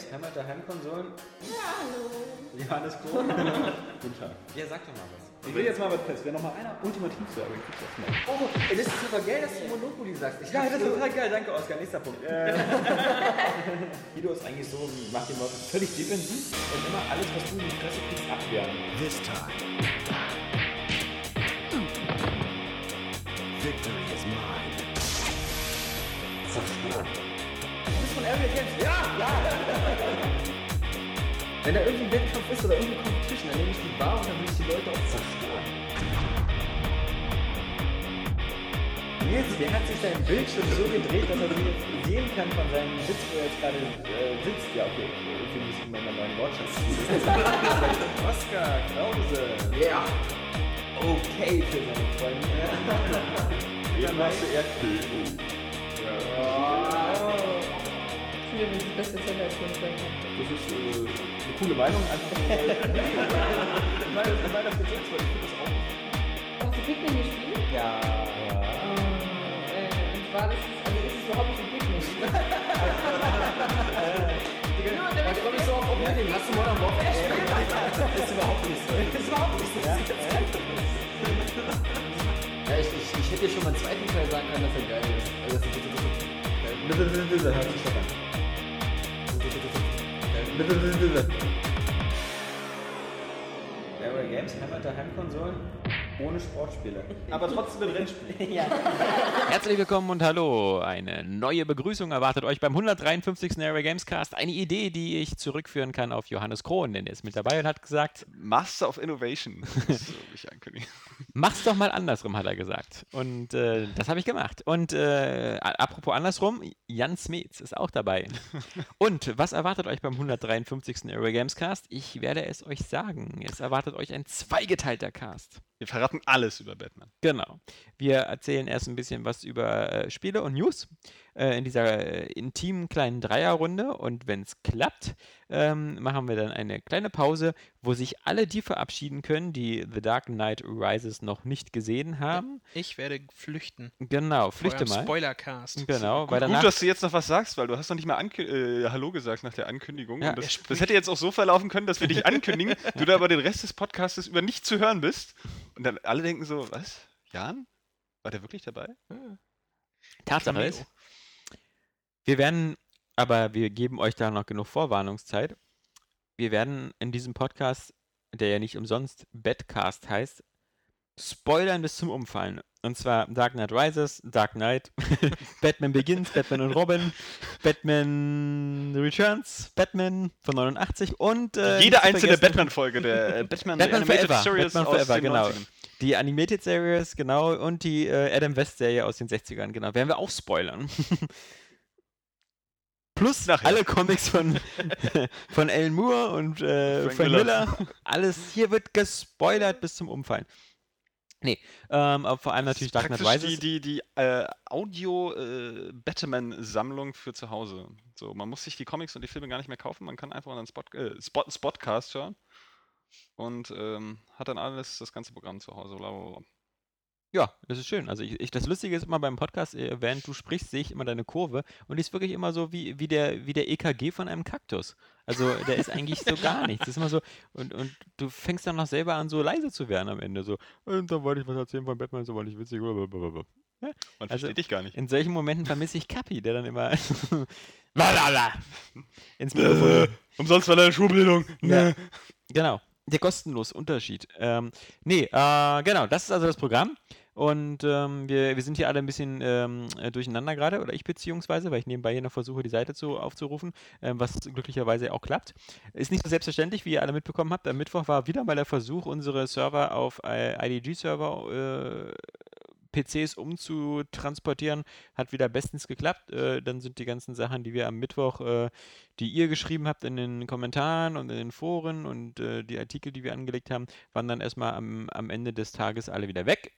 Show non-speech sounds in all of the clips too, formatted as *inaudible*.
Games, Heimat der Heimkonsolen. Ja, hallo. Johannes Krohn. *laughs* Guten Tag. Ja, sag doch mal was. Ich will jetzt mal was fest. Wer noch mal einer ultimativ sagen, kriegt das mal. Oh, ey, das ist super geil, dass du Monopoly sagst. Ich Ja, das ist- total geil. Danke, Oskar. Nächster Punkt. *laughs* Guido ist eigentlich so, macht den Leuten völlig defensiv und immer alles, was du in die Fresse kriegst, abwehren. This time, Ja, ja. Wenn da irgendwie ein Wettkampf ist oder irgendeine Competition, dann nehme ich die Bar und dann will ich die Leute auch zerstören. Nils, der hat sich seinen Bildschirm so gedreht, dass er sie jetzt sehen kann von seinem Sitz, wo er jetzt gerade äh, sitzt. Ja, okay, ich muss ihm mal einen neuen Wortschatz *laughs* Oskar Krause. Ja. Okay für seine Freunde. *laughs* Wen machst du Erdbeben? Ich finde das beste Zeller als. Das ist äh, eine coole Meinung. Einfach nur, weil- *laughs* Ich meine, ich meine das jetzt weil ich finde das auch. Hast du Pikmin gespielt? Ja. Äh, und war das, also ist es überhaupt nicht ein Pikmin? *laughs* Da komme ich so auf Oblivion. Hast du Modern Warfare gespielt? *laughs* Das ist überhaupt nicht so. Das ist überhaupt nicht so. Ja, ich, ich, ich hätte dir schon mal einen zweiten Teil sagen können, dass er geil ist. Also, das ist das ist- das ist- hört sich doch an. Games, der Heimkonsolen, ohne Sportspiele. Aber trotzdem mit Rennspielen. *laughs* Herzlich willkommen und hallo. Eine neue Begrüßung erwartet euch beim 153. Area Games Cast. Eine Idee, die ich zurückführen kann auf Johannes Krohn, denn er ist mit dabei und hat gesagt, Master of Innovation. *laughs* Das ich ankündigen. mach's doch mal andersrum, hat er gesagt. Und äh, das habe ich gemacht. Und äh, apropos andersrum, Jan Smets ist auch dabei. *laughs* Und was erwartet euch beim 153. Area Games Cast? Ich werde es euch sagen. Es erwartet euch ein zweigeteilter Cast. Wir verraten alles über Batman. Genau. Wir erzählen erst ein bisschen was über äh, Spiele und News äh, in dieser äh, intimen kleinen Dreierrunde. Und wenn es klappt, ähm, machen wir dann eine kleine Pause, wo sich alle die verabschieden können, die The Dark Knight Rises noch nicht gesehen haben. Ich werde flüchten. Genau, flüchte mal. Spoilercast. Genau, weil Gut, danach. dass du jetzt noch was sagst, weil du hast noch nicht mal Ankü äh, Hallo gesagt nach der Ankündigung. Ja, Und das, das hätte jetzt auch so verlaufen können, dass wir dich ankündigen, *laughs* du da aber den Rest des Podcasts über nicht zu hören bist. Und dann alle denken so, was? Jan? War der wirklich dabei? Tatsache Cameo. ist, wir werden, aber wir geben euch da noch genug Vorwarnungszeit. Wir werden in diesem Podcast, der ja nicht umsonst Badcast heißt, spoilern bis zum Umfallen. Und zwar Dark Knight Rises, Dark Knight, *laughs* Batman Begins, Batman und Robin, Batman Returns, Batman von 89 und äh, Jede einzelne Batman-Folge der äh, Batman, Batman Animated Forever, Series Batman aus Forever, genau. 90ern. Die Animated Series, genau, und die äh, Adam West Serie aus den 60ern, genau. Werden wir auch spoilern. *laughs* Plus Nachher. alle Comics von, *laughs* von Alan Moore und äh, Frank Frank, Miller. Miller. *laughs* Alles hier wird gespoilert bis zum Umfallen. Nee, ähm, aber vor allem natürlich Dark Knight Rises. die, die, die äh, Audio-Batman-Sammlung für zu Hause. So, man muss sich die Comics und die Filme gar nicht mehr kaufen, man kann einfach einen Spot, äh, Spot, Spotcast hören und ähm, hat dann alles, das ganze Programm zu Hause. Blablabla. Ja, das ist schön. Also ich, ich, das Lustige ist immer beim Podcast, äh, während du sprichst, sehe ich immer deine Kurve und die ist wirklich immer so wie, wie, der, wie der EKG von einem Kaktus. Also der ist eigentlich so *laughs* gar nichts. Das ist immer so, und, und du fängst dann noch selber an, so leise zu werden am Ende. So, und da wollte ich was erzählen von Batman, so war nicht witzig. blablabla. Man Also- versteht dich gar nicht. In solchen Momenten vermisse ich Kapi, der dann immer *laughs* ins Mikrofon Umsonst war deine Schulbildung. ja. Genau. Der kostenlose Unterschied. Ähm, nee, äh, genau, das ist also das Programm. Und ähm, wir, wir sind hier alle ein bisschen ähm, äh, durcheinander gerade, oder ich beziehungsweise, weil ich nebenbei hier noch versuche, die Seite zu, aufzurufen, ähm, was glücklicherweise auch klappt. Ist nicht so selbstverständlich, wie ihr alle mitbekommen habt. Am Mittwoch war wieder mal der Versuch, unsere Server auf äh, IDG-Server äh, PCs umzutransportieren, hat wieder bestens geklappt. Äh, dann sind die ganzen Sachen, die wir am Mittwoch, äh, die ihr geschrieben habt in den Kommentaren und in den Foren und äh, die Artikel, die wir angelegt haben, waren dann erstmal am, am Ende des Tages alle wieder weg.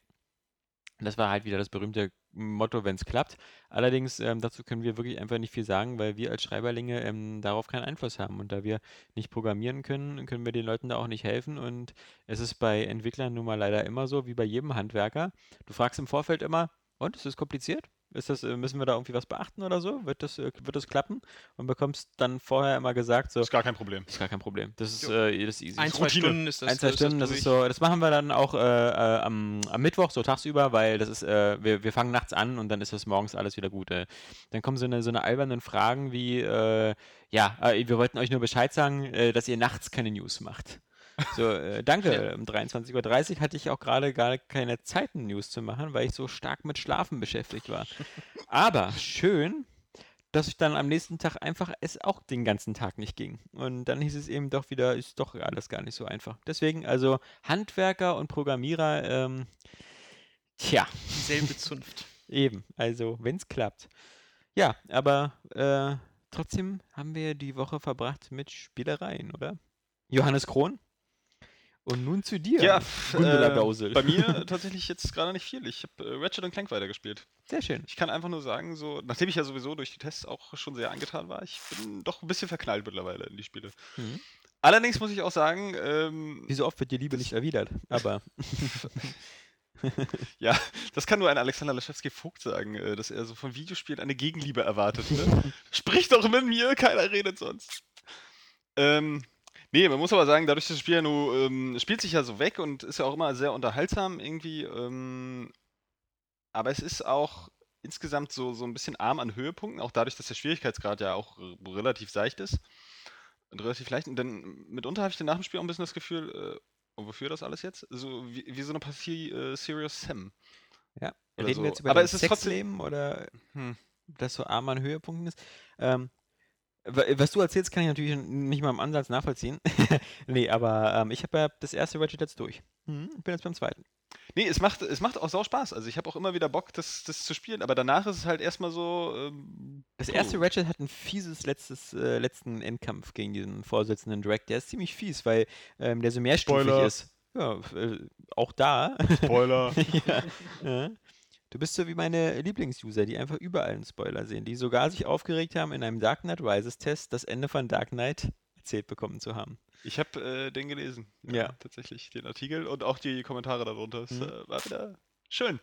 Das war halt wieder das berühmte Motto, wenn es klappt. Allerdings, ähm, dazu können wir wirklich einfach nicht viel sagen, weil wir als Schreiberlinge ähm, darauf keinen Einfluss haben. Und da wir nicht programmieren können, können wir den Leuten da auch nicht helfen. Und es ist bei Entwicklern nun mal leider immer so, wie bei jedem Handwerker. Du fragst im Vorfeld immer, und ist es kompliziert? Ist das, äh, müssen wir da irgendwie was beachten oder so? Wird das, äh, wird das klappen? Und bekommst dann vorher immer gesagt, so, Ist gar kein Problem. ist gar kein Problem. Das ist, äh, das ist easy. Ein, zwei Routine. Stunden ist das. ein, zwei ist Stunden, das ist durch. so, das machen wir dann auch äh, äh, am, am Mittwoch, so tagsüber, weil das ist, äh, wir, wir fangen nachts an und dann ist das morgens alles wieder gut. Äh. Dann kommen so eine, so eine albernen Fragen wie, äh, ja, äh, wir wollten euch nur Bescheid sagen, äh, dass ihr nachts keine News macht. So, äh, danke. Um 23.30 Uhr hatte ich auch gerade gar keine Zeit, News zu machen, weil ich so stark mit Schlafen beschäftigt war. *laughs* Aber schön, dass ich dann am nächsten Tag einfach es auch den ganzen Tag nicht ging. Und dann hieß es eben doch wieder, ist doch alles gar nicht so einfach. Deswegen, also Handwerker und Programmierer, ähm, tja, Dieselbe *laughs* Zunft. eben, also wenn es klappt. Ja, aber äh, trotzdem haben wir die Woche verbracht mit Spielereien, oder? Johannes Krohn? Und nun zu dir, Ja, Gundula äh, Gausel. bei mir tatsächlich jetzt gerade nicht viel. Ich habe äh, Ratchet Clank weitergespielt. Sehr schön. Ich kann einfach nur sagen, so, nachdem ich ja sowieso durch die Tests auch schon sehr angetan war, ich bin doch ein bisschen verknallt mittlerweile in die Spiele. Mhm. Allerdings muss ich auch sagen, ähm, Wie so oft wird die Liebe nicht erwidert, aber *laughs* ja, das kann nur ein Alexander Laschewski-Vogt sagen, äh, dass er so von Videospielen eine Gegenliebe erwartet. Ne? *laughs* Sprich doch mit mir, keiner redet sonst. Ähm, nee, man muss aber sagen, dadurch, dass das Spiel ja nur, ähm, spielt sich ja so weg und ist ja auch immer sehr unterhaltsam irgendwie. Ähm, aber es ist auch insgesamt so, so ein bisschen arm an Höhepunkten, auch dadurch, dass der Schwierigkeitsgrad ja auch relativ seicht ist. Und relativ leicht. Und dann mitunter habe ich dann nach dem Spiel auch ein bisschen das Gefühl, äh, wofür das alles jetzt? So wie, wie so eine Partie äh, Serious Sam. ja. Reden so. wir jetzt über Aber ist trotzdem- Sexleben oder Hm. das so arm an Höhepunkten ist? Ähm, was du erzählst, kann ich natürlich nicht mal im Ansatz nachvollziehen. *laughs* nee, aber ähm, ich habe ja das erste Ratchet jetzt durch. Ich bin jetzt beim zweiten. Nee, es macht, es macht auch sau Spaß. Also ich habe auch immer wieder Bock, das, das zu spielen, aber danach ist es halt erstmal so. Ähm, Das erste Ratchet hat ein fieses letztes, äh, letzten Endkampf gegen diesen Vorsitzenden Drake. Der ist ziemlich fies, weil ähm, der so mehrstufig Spoiler. ist. Ja, äh, auch da. Spoiler. *laughs* ja. ja. Du bist so wie meine Lieblingsuser, die einfach überall einen Spoiler sehen, die sogar sich aufgeregt haben, in einem Dark Knight Rises Test das Ende von Dark Knight erzählt bekommen zu haben. ich habe äh, den gelesen. Ja. Tatsächlich, den Artikel und auch die Kommentare darunter. Es Mhm. äh, war wieder schön.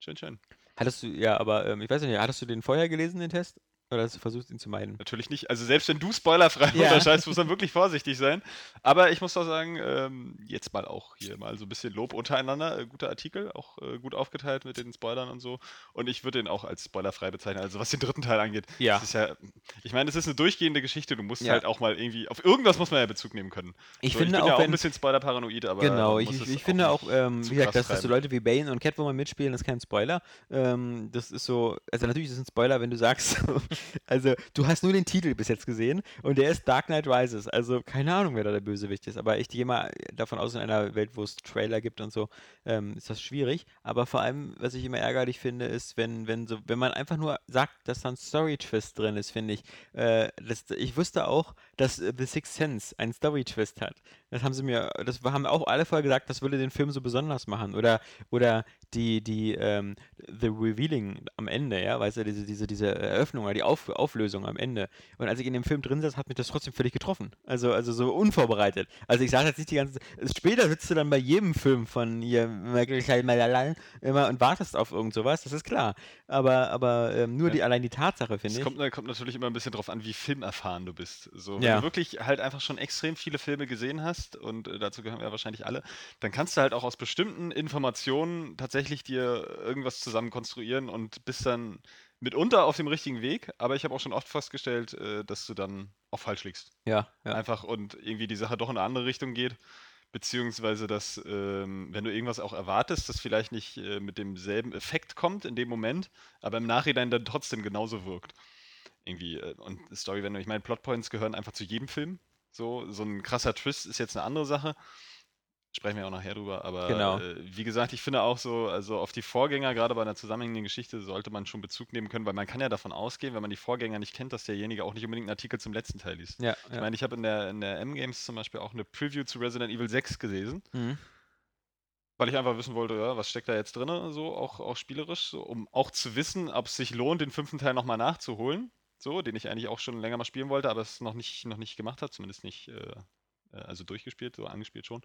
Schön, schön. Hattest du, ja, aber ähm, ich weiß nicht, hattest du den vorher gelesen, den Test? Oder hast du versucht, ihn zu meiden? Natürlich nicht. Also selbst wenn du spoilerfrei Ja. unterscheidest, muss man wirklich vorsichtig sein. Aber ich muss doch sagen, ähm, jetzt mal auch hier mal so ein bisschen Lob untereinander. Äh, guter Artikel, auch äh, gut aufgeteilt mit den Spoilern und so. Und ich würde den auch als spoilerfrei bezeichnen. Also was den dritten Teil angeht. Ja. Das ist ja, ich meine, es ist eine durchgehende Geschichte. Du musst Ja. halt auch mal irgendwie, auf irgendwas muss man ja Bezug nehmen können. Ich so, finde ich bin auch, ja auch wenn, ein bisschen spoilerparanoid, aber Genau, ich, ich, ich finde auch, ähm, wie gesagt, dass, dass so. Leute wie Bane und Catwoman mitspielen, ist kein Spoiler. Ähm, das ist so, also natürlich ist es ein Spoiler, wenn du sagst, *laughs* also du hast nur den Titel bis jetzt gesehen und der ist Dark Knight Rises. Also keine Ahnung, wer da der Bösewicht ist. Aber ich gehe mal davon aus, in einer Welt, wo es Trailer gibt und so, ähm, ist das schwierig. Aber vor allem, was ich immer ärgerlich finde, ist, wenn, wenn so, wenn man einfach nur sagt, dass da ein Story-Twist drin ist, finde ich. Äh, das, ich wusste auch, dass äh, The Sixth Sense einen Story-Twist hat. Das haben sie mir, das haben auch alle vorher gesagt, das würde den Film so besonders machen. Oder, oder die, die, ähm, The Revealing am Ende, ja, weißt du, diese, diese, diese Eröffnung oder die Auf, Auflösung am Ende. Und als ich in dem Film drin saß, hat mich das trotzdem völlig getroffen. Also, also so unvorbereitet. Also ich saß jetzt nicht die ganze Später sitzt du dann bei jedem Film von hier immer und wartest auf irgend sowas, das ist klar. Aber, aber ähm, nur Ja. die, allein die Tatsache, finde Es ich. kommt, na- kommt natürlich immer ein bisschen drauf an, wie filmerfahren du bist. So, wenn Ja. du wirklich halt einfach schon extrem viele Filme gesehen hast, und äh, dazu gehören wir ja wahrscheinlich alle, dann kannst du halt auch aus bestimmten Informationen tatsächlich dir irgendwas zusammen konstruieren und bist dann mitunter auf dem richtigen Weg. Aber ich habe auch schon oft festgestellt, äh, dass du dann auch falsch liegst. Ja, ja. Einfach und irgendwie die Sache doch in eine andere Richtung geht. Beziehungsweise, dass, ähm, wenn du irgendwas auch erwartest, das vielleicht nicht äh, mit demselben Effekt kommt in dem Moment, aber im Nachhinein dann trotzdem genauso wirkt. Irgendwie, äh, und Storywendung, ich meine, Plotpoints gehören einfach zu jedem Film. So, so ein krasser Twist ist jetzt eine andere Sache. Sprechen wir auch nachher drüber, aber Genau. äh, wie gesagt, ich finde auch so, also auf die Vorgänger, gerade bei einer zusammenhängenden Geschichte, sollte man schon Bezug nehmen können, weil man kann ja davon ausgehen, wenn man die Vorgänger nicht kennt, dass derjenige auch nicht unbedingt einen Artikel zum letzten Teil liest. Ja, Ich ja. meine, ich habe in der, in der M-Games zum Beispiel auch eine Preview zu Resident Evil 6 gelesen, Mhm. weil ich einfach wissen wollte, ja, was steckt da jetzt drin, so auch, auch spielerisch, so, um auch zu wissen, ob es sich lohnt, den fünften Teil nochmal nachzuholen, so, den ich eigentlich auch schon länger mal spielen wollte, aber es noch nicht, noch nicht gemacht hat, zumindest nicht, äh, äh, also durchgespielt, so angespielt schon.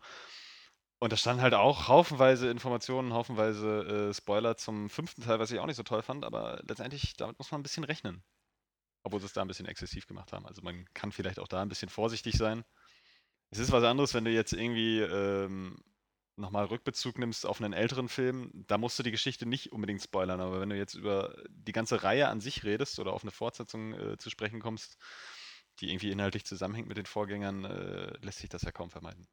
Und da standen halt auch haufenweise Informationen, haufenweise äh, Spoiler zum fünften Teil, was ich auch nicht so toll fand, aber letztendlich, damit muss man ein bisschen rechnen. Obwohl sie es da ein bisschen exzessiv gemacht haben. Also man kann vielleicht auch da ein bisschen vorsichtig sein. Es ist was anderes, wenn du jetzt irgendwie ähm, nochmal Rückbezug nimmst auf einen älteren Film, da musst du die Geschichte nicht unbedingt spoilern, aber wenn du jetzt über die ganze Reihe an sich redest oder auf eine Fortsetzung äh, zu sprechen kommst, die irgendwie inhaltlich zusammenhängt mit den Vorgängern, äh, lässt sich das ja kaum vermeiden.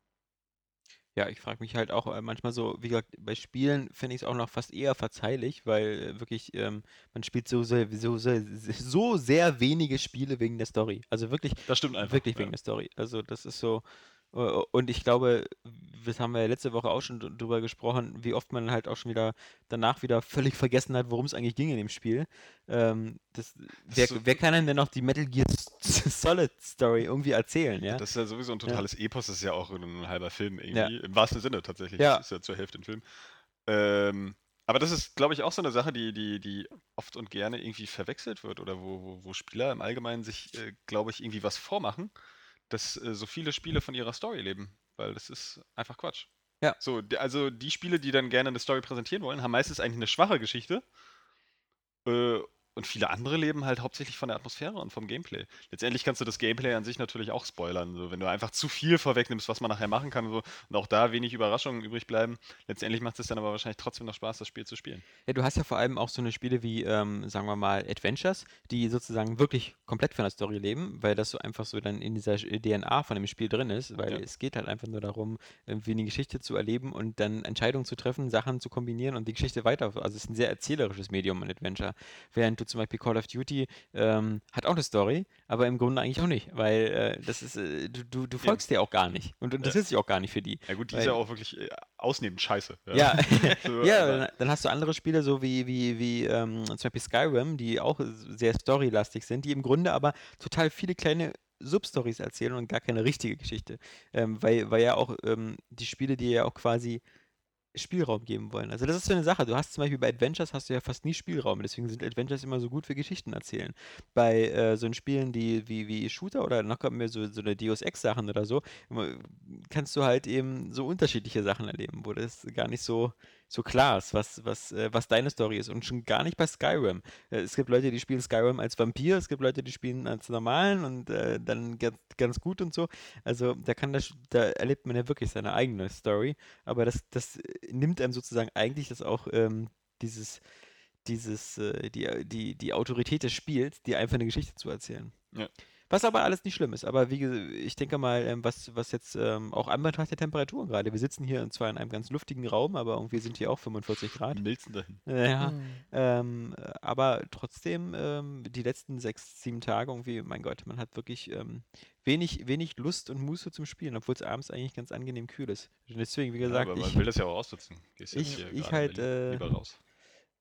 Ja, ich frage mich halt auch äh, manchmal so, wie gesagt, bei Spielen finde ich es auch noch fast eher verzeihlich, weil äh, wirklich ähm, man spielt so sehr, so, sehr, so sehr wenige Spiele wegen der Story. Also wirklich, Das stimmt einfach. wirklich ja. wegen der Story. Also das ist so. Äh, Und ich glaube, das haben wir ja letzte Woche auch schon drüber gesprochen, wie oft man halt auch schon wieder danach wieder völlig vergessen hat, worum es eigentlich ging in dem Spiel. Ähm, das, wer, so- wer kann einem denn noch die Metal Gear *laughs* Solid Story irgendwie erzählen, ja? Das ist ja sowieso ein totales Epos, das ist ja auch ein halber Film Ja. irgendwie. Im wahrsten Sinne tatsächlich. Ja. Das ist ja zur Hälfte ein Film. Ähm, aber das ist, glaube ich, auch so eine Sache, die, die, die oft und gerne irgendwie verwechselt wird oder wo, wo, wo Spieler im Allgemeinen sich, äh, glaube ich, irgendwie was vormachen, dass äh, so viele Spiele von ihrer Story leben. Weil das ist einfach Quatsch. Ja. So, also die Spiele, die dann gerne eine Story präsentieren wollen, haben meistens eigentlich eine schwache Geschichte. Äh, und viele andere leben halt hauptsächlich von der Atmosphäre und vom Gameplay. Letztendlich kannst du das Gameplay an sich natürlich auch spoilern. So, wenn du einfach zu viel vorwegnimmst, was man nachher machen kann so, und auch da wenig Überraschungen übrig bleiben. Letztendlich macht es dann aber wahrscheinlich trotzdem noch Spaß, das Spiel zu spielen. Ja, du hast ja vor allem auch so eine Spiele wie, ähm, sagen wir mal, Adventures, die sozusagen wirklich komplett von der Story leben, weil das so einfach so dann in dieser DNA von dem Spiel drin ist, weil Ja. es geht halt einfach nur darum, irgendwie eine Geschichte zu erleben und dann Entscheidungen zu treffen, Sachen zu kombinieren und die Geschichte weiter. Also es ist ein sehr erzählerisches Medium, ein Adventure. Während du zum Beispiel Call of Duty ähm, hat auch eine Story, aber im Grunde eigentlich auch nicht, weil äh, das ist, äh, du, du, du folgst dir auch gar nicht und interessierst dich auch gar nicht für die. Ja gut, die Weil- ist ja auch wirklich äh, ausnehmend scheiße. Ja, *laughs* *laughs* So, ja, dann, dann hast du andere Spiele, so wie, wie, wie ähm, zum Beispiel Skyrim, die auch sehr storylastig sind, die im Grunde aber total viele kleine Substories erzählen und gar keine richtige Geschichte. Ähm, weil, weil ja auch ähm, die Spiele, die ja auch quasi Spielraum geben wollen. Also das ist so eine Sache. Du hast zum Beispiel bei Adventures hast du ja fast nie Spielraum. Deswegen sind Adventures immer so gut für Geschichten erzählen. Bei äh, so Spielen die, wie, wie Shooter oder noch kommen mir so, so eine Deus Ex Sachen oder so, kannst du halt eben so unterschiedliche Sachen erleben, wo das gar nicht so, so klar ist, was, was, äh, was deine Story ist. Und schon gar nicht bei Skyrim. Äh, es gibt Leute, die spielen Skyrim als Vampir, es gibt Leute, die spielen als normalen und äh, dann ganz, ganz gut und so. Also da kann das, da erlebt man ja wirklich seine eigene Story. Aber das, das äh, nimmt einem sozusagen eigentlich das auch ähm, dieses, dieses, äh, die, die, die Autorität des Spiels, dir einfach eine Geschichte zu erzählen. Ja. Was aber alles nicht schlimm ist. Aber wie gesagt, ich denke mal, ähm, was, was jetzt ähm, auch an Betracht der Temperaturen gerade. Wir sitzen hier zwar in einem ganz luftigen Raum, aber irgendwie sind hier auch 45 Grad. Milzen dahin. Ja, Mhm. ähm, äh, aber trotzdem, ähm, die letzten sechs, sieben Tage irgendwie, mein Gott, man hat wirklich ähm, wenig, wenig Lust und Muße zum Spielen, obwohl es abends eigentlich ganz angenehm kühl ist. Und deswegen, wie Ja, gesagt, aber man ich, will das ja auch ausnutzen. Gehst ich- hier ich halt, äh, lieber raus.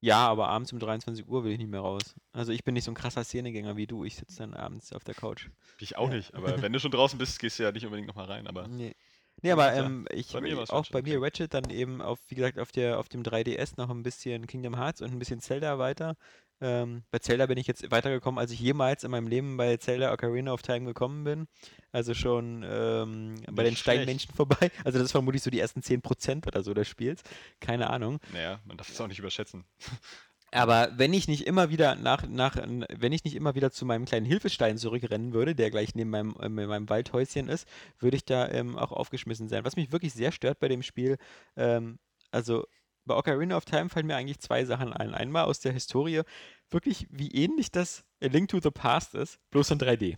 Ja, aber abends um 23 Uhr will ich nicht mehr raus. Also ich bin nicht so ein krasser Szenegänger wie du. Ich sitze dann abends auf der Couch. Ich auch nicht, aber wenn du schon draußen bist, gehst du ja nicht unbedingt nochmal rein. Aber Nee. Nee, aber Ja, ähm, ich, bei mir auch bei mir. Ratchet dann eben auf, wie gesagt, auf der, auf dem 3DS noch ein bisschen Kingdom Hearts und ein bisschen Zelda weiter. Ähm, bei Zelda bin ich jetzt weitergekommen, als ich jemals in meinem Leben bei Zelda Ocarina of Time gekommen bin. Also schon ähm, bei den schlecht. Steinmenschen vorbei. *laughs* Also das ist vermutlich so die ersten 10% oder so des Spiels. Keine Ahnung. naja, man darf es auch nicht überschätzen. *laughs* Aber wenn ich nicht immer wieder nach, nach, wenn ich nicht immer wieder zu meinem kleinen Hilfestein zurückrennen würde, der gleich neben meinem, äh, meinem Waldhäuschen ist, würde ich da ähm, auch aufgeschmissen sein. Was mich wirklich sehr stört bei dem Spiel, ähm, also bei Ocarina of Time fallen mir eigentlich zwei Sachen ein. Einmal aus der Historie, wirklich wie ähnlich das A Link to the Past ist, bloß in 3D.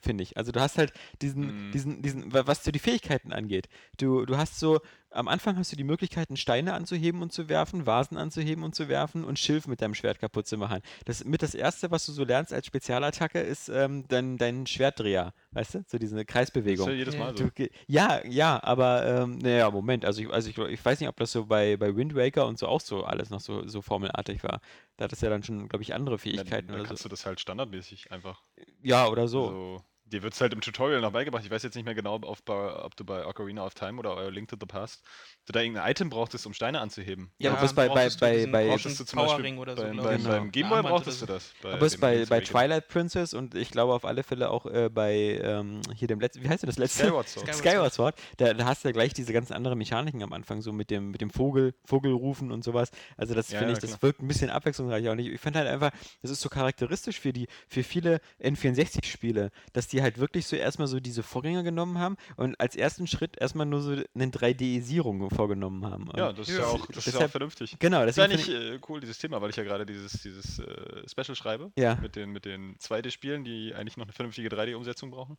Finde ich. Also du hast halt diesen, Mhm. diesen, diesen, wa- was so die Fähigkeiten angeht. Du, du hast so, am Anfang hast du die Möglichkeiten, Steine anzuheben und zu werfen, Vasen anzuheben und zu werfen und Schilf mit deinem Schwert kaputt zu machen. Das mit das erste, was du so lernst als Spezialattacke, ist ähm, dein, dein Schwertdreher, weißt du? So diese Das ist Kreisbewegung. ja jedes Ja. Mal so. Du, ja, ja, aber ähm, naja, Moment, also ich, also ich, ich weiß nicht, ob das so bei, bei Wind Waker und so auch so alles noch so, so formelartig war. Da hat es ja dann schon, glaube ich, andere Dann, Fähigkeiten dann oder kannst so. du das halt standardmäßig einfach. Ja, oder so. Also, dir wird es halt im Tutorial noch beigebracht. Ich weiß jetzt nicht mehr genau, ob, bei, ob du bei Ocarina of Time oder euer Link to the Past du da irgendein Item brauchtest, um Steine anzuheben. Ja, aber Ja, bis bei, bei, du bei, bei, Brauchtest du zum Power Beispiel Ring oder so, beim, beim, ich. beim Genau. Gameboy brauchtest du das. Bei aber es bei, bei. Twilight Princess und ich glaube auf alle Fälle auch äh, bei ähm, hier dem letzten, wie heißt denn das letzte? Skyward Sword. Skyward Skyward Sword, da, da hast du ja gleich diese ganz anderen Mechaniken am Anfang, so mit dem, mit dem Vogel, Vogelrufen und sowas. Also das Ja, finde ja, ich, das klar. wirkt ein bisschen abwechslungsreicher. Und ich, ich finde halt einfach, das ist so charakteristisch für die, für viele N64-Spiele, dass die halt wirklich so erstmal so diese Vorgänger genommen haben und als ersten Schritt erstmal nur so eine 3D-Isierung vorgenommen haben. Und Ja, das ist ja Ja, auch, das ist ja auch deshalb- vernünftig. Genau, Das ist eigentlich finde äh, cool, dieses Thema, weil ich ja gerade dieses, dieses äh, Special schreibe. Ja. Mit den, mit den 2D-Spielen, die eigentlich noch eine vernünftige 3D-Umsetzung brauchen.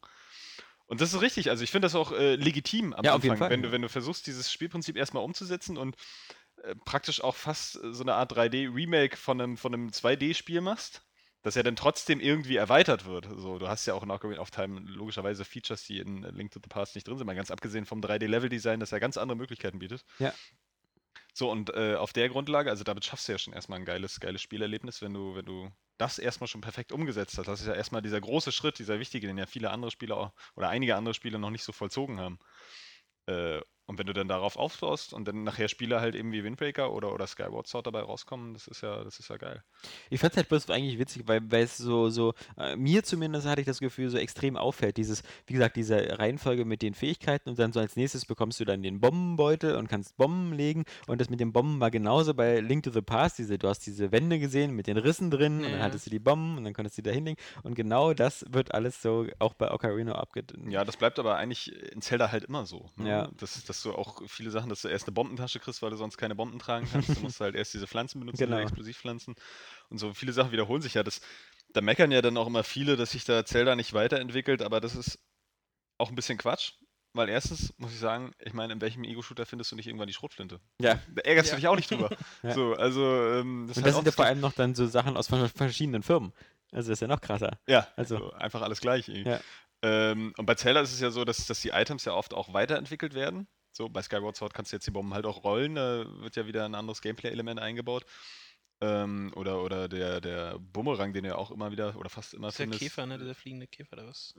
Und das ist richtig. Also ich finde das auch äh, legitim am Ja, Anfang, wenn, ja. du, wenn du versuchst, dieses Spielprinzip erstmal umzusetzen und äh, praktisch auch fast so eine Art 3D-Remake von einem, von einem 2D-Spiel machst, dass er dann trotzdem irgendwie erweitert wird. So, du hast ja auch in Ocarina of Time logischerweise Features, die in Link to the Past nicht drin sind, mal ganz abgesehen vom 3D-Level-Design, das ja ganz andere Möglichkeiten bietet. Ja. So, und äh, auf der Grundlage, also damit schaffst du ja schon erstmal ein geiles, geiles Spielerlebnis, wenn du, wenn du das erstmal schon perfekt umgesetzt hast. Das ist ja erstmal dieser große Schritt, dieser wichtige, den ja viele andere Spieler auch, oder einige andere Spieler noch nicht so vollzogen haben. Äh, und wenn du dann darauf aufbaust und dann nachher Spiele halt eben wie Windbreaker oder, oder Skyward Sword dabei rauskommen, das ist ja, das ist ja geil. Ich fand es halt bloß eigentlich witzig, weil, weil es so, so äh, mir zumindest hatte ich das Gefühl, so extrem auffällt. Dieses, wie gesagt, diese Reihenfolge mit den Fähigkeiten und dann so als nächstes bekommst du dann den Bombenbeutel und kannst Bomben legen. Und das mit den Bomben war genauso bei Link to the Past. Diese, du hast diese Wände gesehen mit den Rissen drin und dann hattest du die Bomben und dann konntest du die da hinlegen. Und genau das wird alles so auch bei Ocarina abgedeckt. Ja, das bleibt aber eigentlich in Zelda halt immer so. Ne? Ja. Dass, dass du auch viele Sachen, dass du erst eine Bombentasche kriegst, weil du sonst keine Bomben tragen kannst. Du musst halt erst diese Pflanzen benutzen, Genau. diese Explosivpflanzen. Und so viele Sachen wiederholen sich ja. Das, da meckern ja dann auch immer viele, dass sich da Zelda nicht weiterentwickelt, aber das ist auch ein bisschen Quatsch. Weil erstens muss ich sagen, ich meine, in welchem Ego-Shooter findest du nicht irgendwann die Schrotflinte? Ja. Da ärgerst Ja. du dich auch nicht drüber. *laughs* Ja. So, also, ähm, das Und halt das auch sind ja vor allem noch dann so Sachen aus vers- verschiedenen Firmen. Also das ist ja noch krasser. Ja, Also- also einfach alles gleich. irgendwie. Ja. Ähm, und bei Zelda ist es ja so, dass, dass die Items ja oft auch weiterentwickelt werden. So, bei Skyward Sword kannst du jetzt die Bomben halt auch rollen, da wird ja wieder ein anderes Gameplay-Element eingebaut. Ähm, oder oder der, der Bumerang, den du ja auch immer wieder oder fast immer Das ist der findest. Käfer, ne? Der fliegende Käfer, oder was?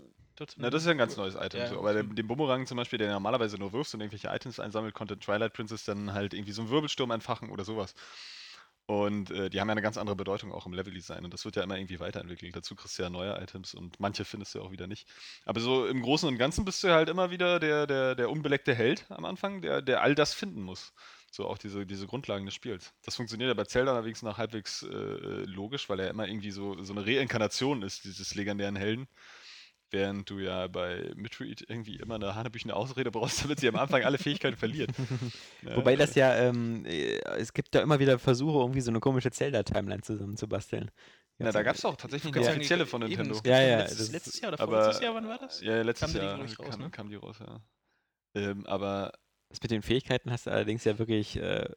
Na, das ist ja ein ganz neues Item. Ja, so. Aber der, okay. den Bumerang zum Beispiel, der normalerweise nur wirfst und irgendwelche Items einsammelt, konnte Twilight Princess dann halt irgendwie so einen Wirbelsturm entfachen oder sowas. Und äh, die haben ja eine ganz andere Bedeutung auch im Leveldesign und das wird ja immer irgendwie weiterentwickelt. Dazu kriegst du ja neue Items und manche findest du auch wieder nicht. Aber so im Großen und Ganzen bist du halt immer wieder der, der, der unbeleckte Held am Anfang, der, der all das finden muss. So auch diese, diese Grundlagen des Spiels. Das funktioniert ja bei Zelda allerdings noch halbwegs äh, logisch, weil er immer irgendwie so, so eine Reinkarnation ist, dieses legendären Helden. Während du ja bei Midread irgendwie immer eine hanebüchene Ausrede brauchst, *laughs* damit sie am Anfang alle Fähigkeiten verliert. *laughs* Ja, Wobei das ja, ähm, äh, es gibt da immer wieder Versuche, irgendwie so eine komische Zelda-Timeline zusammenzubasteln. Na, da gab es auch tatsächlich eine offizielle die- von eben, Nintendo. gibt Ja, ja ja, Letztes, das- letztes Jahr oder aber- vorletztes Jahr, wann war das? Ja, letztes Kam die, Jahr ich, raus, kam, ne? kam die raus, ja. Ähm, aber Das mit den Fähigkeiten hast du allerdings ja wirklich äh,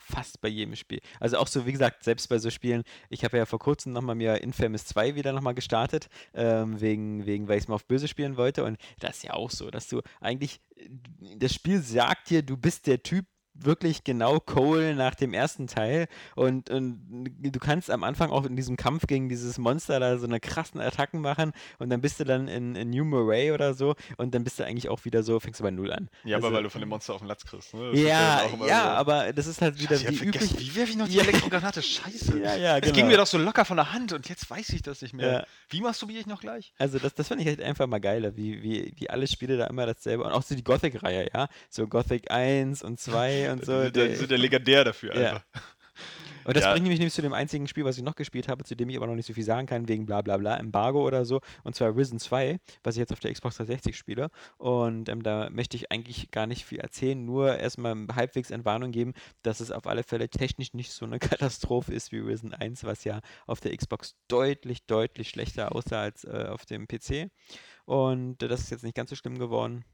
fast bei jedem Spiel. Also auch so, wie gesagt, selbst bei so Spielen, ich habe ja vor kurzem nochmal mir Infamous 2 wieder nochmal gestartet, ähm, wegen, wegen, weil ich es mal auf böse spielen wollte. Und das ist ja auch so, dass du eigentlich, äh, das Spiel sagt dir, du bist der Typ, wirklich genau Cole nach dem ersten Teil und, und du kannst am Anfang auch in diesem Kampf gegen dieses Monster da so eine krassen Attacken machen und dann bist du dann in, in New Moray oder so und dann bist du eigentlich auch wieder so, fängst du bei Null an. ja, aber Also- weil du von dem Monster auf den Latz kriegst. Ne? Das ja, ja, so- aber das ist halt wieder Scheiße, ich die hab vergessen, übliche. Wie werfe ich noch die Elektrogranate? Scheiße. Ja, ja, Es ging genau. mir doch so locker von der Hand und jetzt weiß ich das nicht mehr. Ja. Wie masturbiere ich noch gleich? Also das, das finde ich halt einfach mal geiler, wie, wie, wie alle Spiele da immer dasselbe und auch so die Gothic-Reihe, ja. So Gothic 1 und 2 und Die so. sind, ja- die der- sind ja legendär dafür Ja. einfach. Und das Ja. bringt mich nämlich zu dem einzigen Spiel, was ich noch gespielt habe, zu dem ich aber noch nicht so viel sagen kann, wegen bla bla bla, Embargo oder so. Und zwar Risen 2, was ich jetzt auf der Xbox 360 spiele. Und ähm, da möchte ich eigentlich gar nicht viel erzählen, nur erstmal halbwegs Entwarnung geben, dass es auf alle Fälle technisch nicht so eine *laughs* Katastrophe ist wie Risen 1, was ja auf der Xbox deutlich, deutlich schlechter aussah als äh, auf dem PC. Und äh, das ist jetzt nicht ganz so schlimm geworden.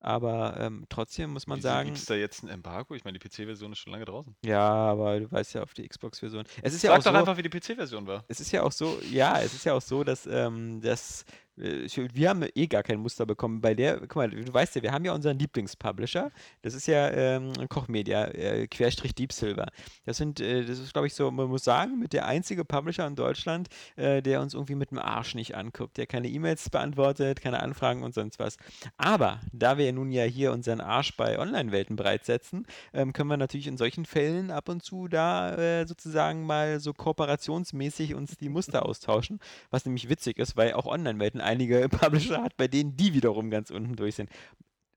Aber ähm, trotzdem muss man Wieso sagen. Gibt es da jetzt ein Embargo? Ich meine, die PC-Version ist schon lange draußen. Ja, aber du weißt ja auf die Xbox-Version. Es ist ja Sag auch doch so, einfach, wie die PC-Version war. es ist ja auch so, ja, es ist ja auch so, dass, ähm, dass wir haben eh gar kein Muster bekommen. Bei der, guck mal, du weißt ja, wir haben ja unseren Lieblingspublisher. Das ist ja ähm, Kochmedia, äh, Querstrich Deep Silver. Das sind, äh, das ist, glaube ich, so, man muss sagen, mit der einzige Publisher in Deutschland, äh, der uns irgendwie mit dem Arsch nicht anguckt, der keine E-Mails beantwortet, keine Anfragen und sonst was. Aber da wir nun ja hier unseren Arsch bei Online-Welten bereitsetzen, ähm, können wir natürlich in solchen Fällen ab und zu da äh, sozusagen mal so kooperationsmäßig uns die Muster austauschen, was nämlich witzig ist, weil auch Online-Welten einige *laughs* Publisher hat, bei denen die wiederum ganz unten durch sind.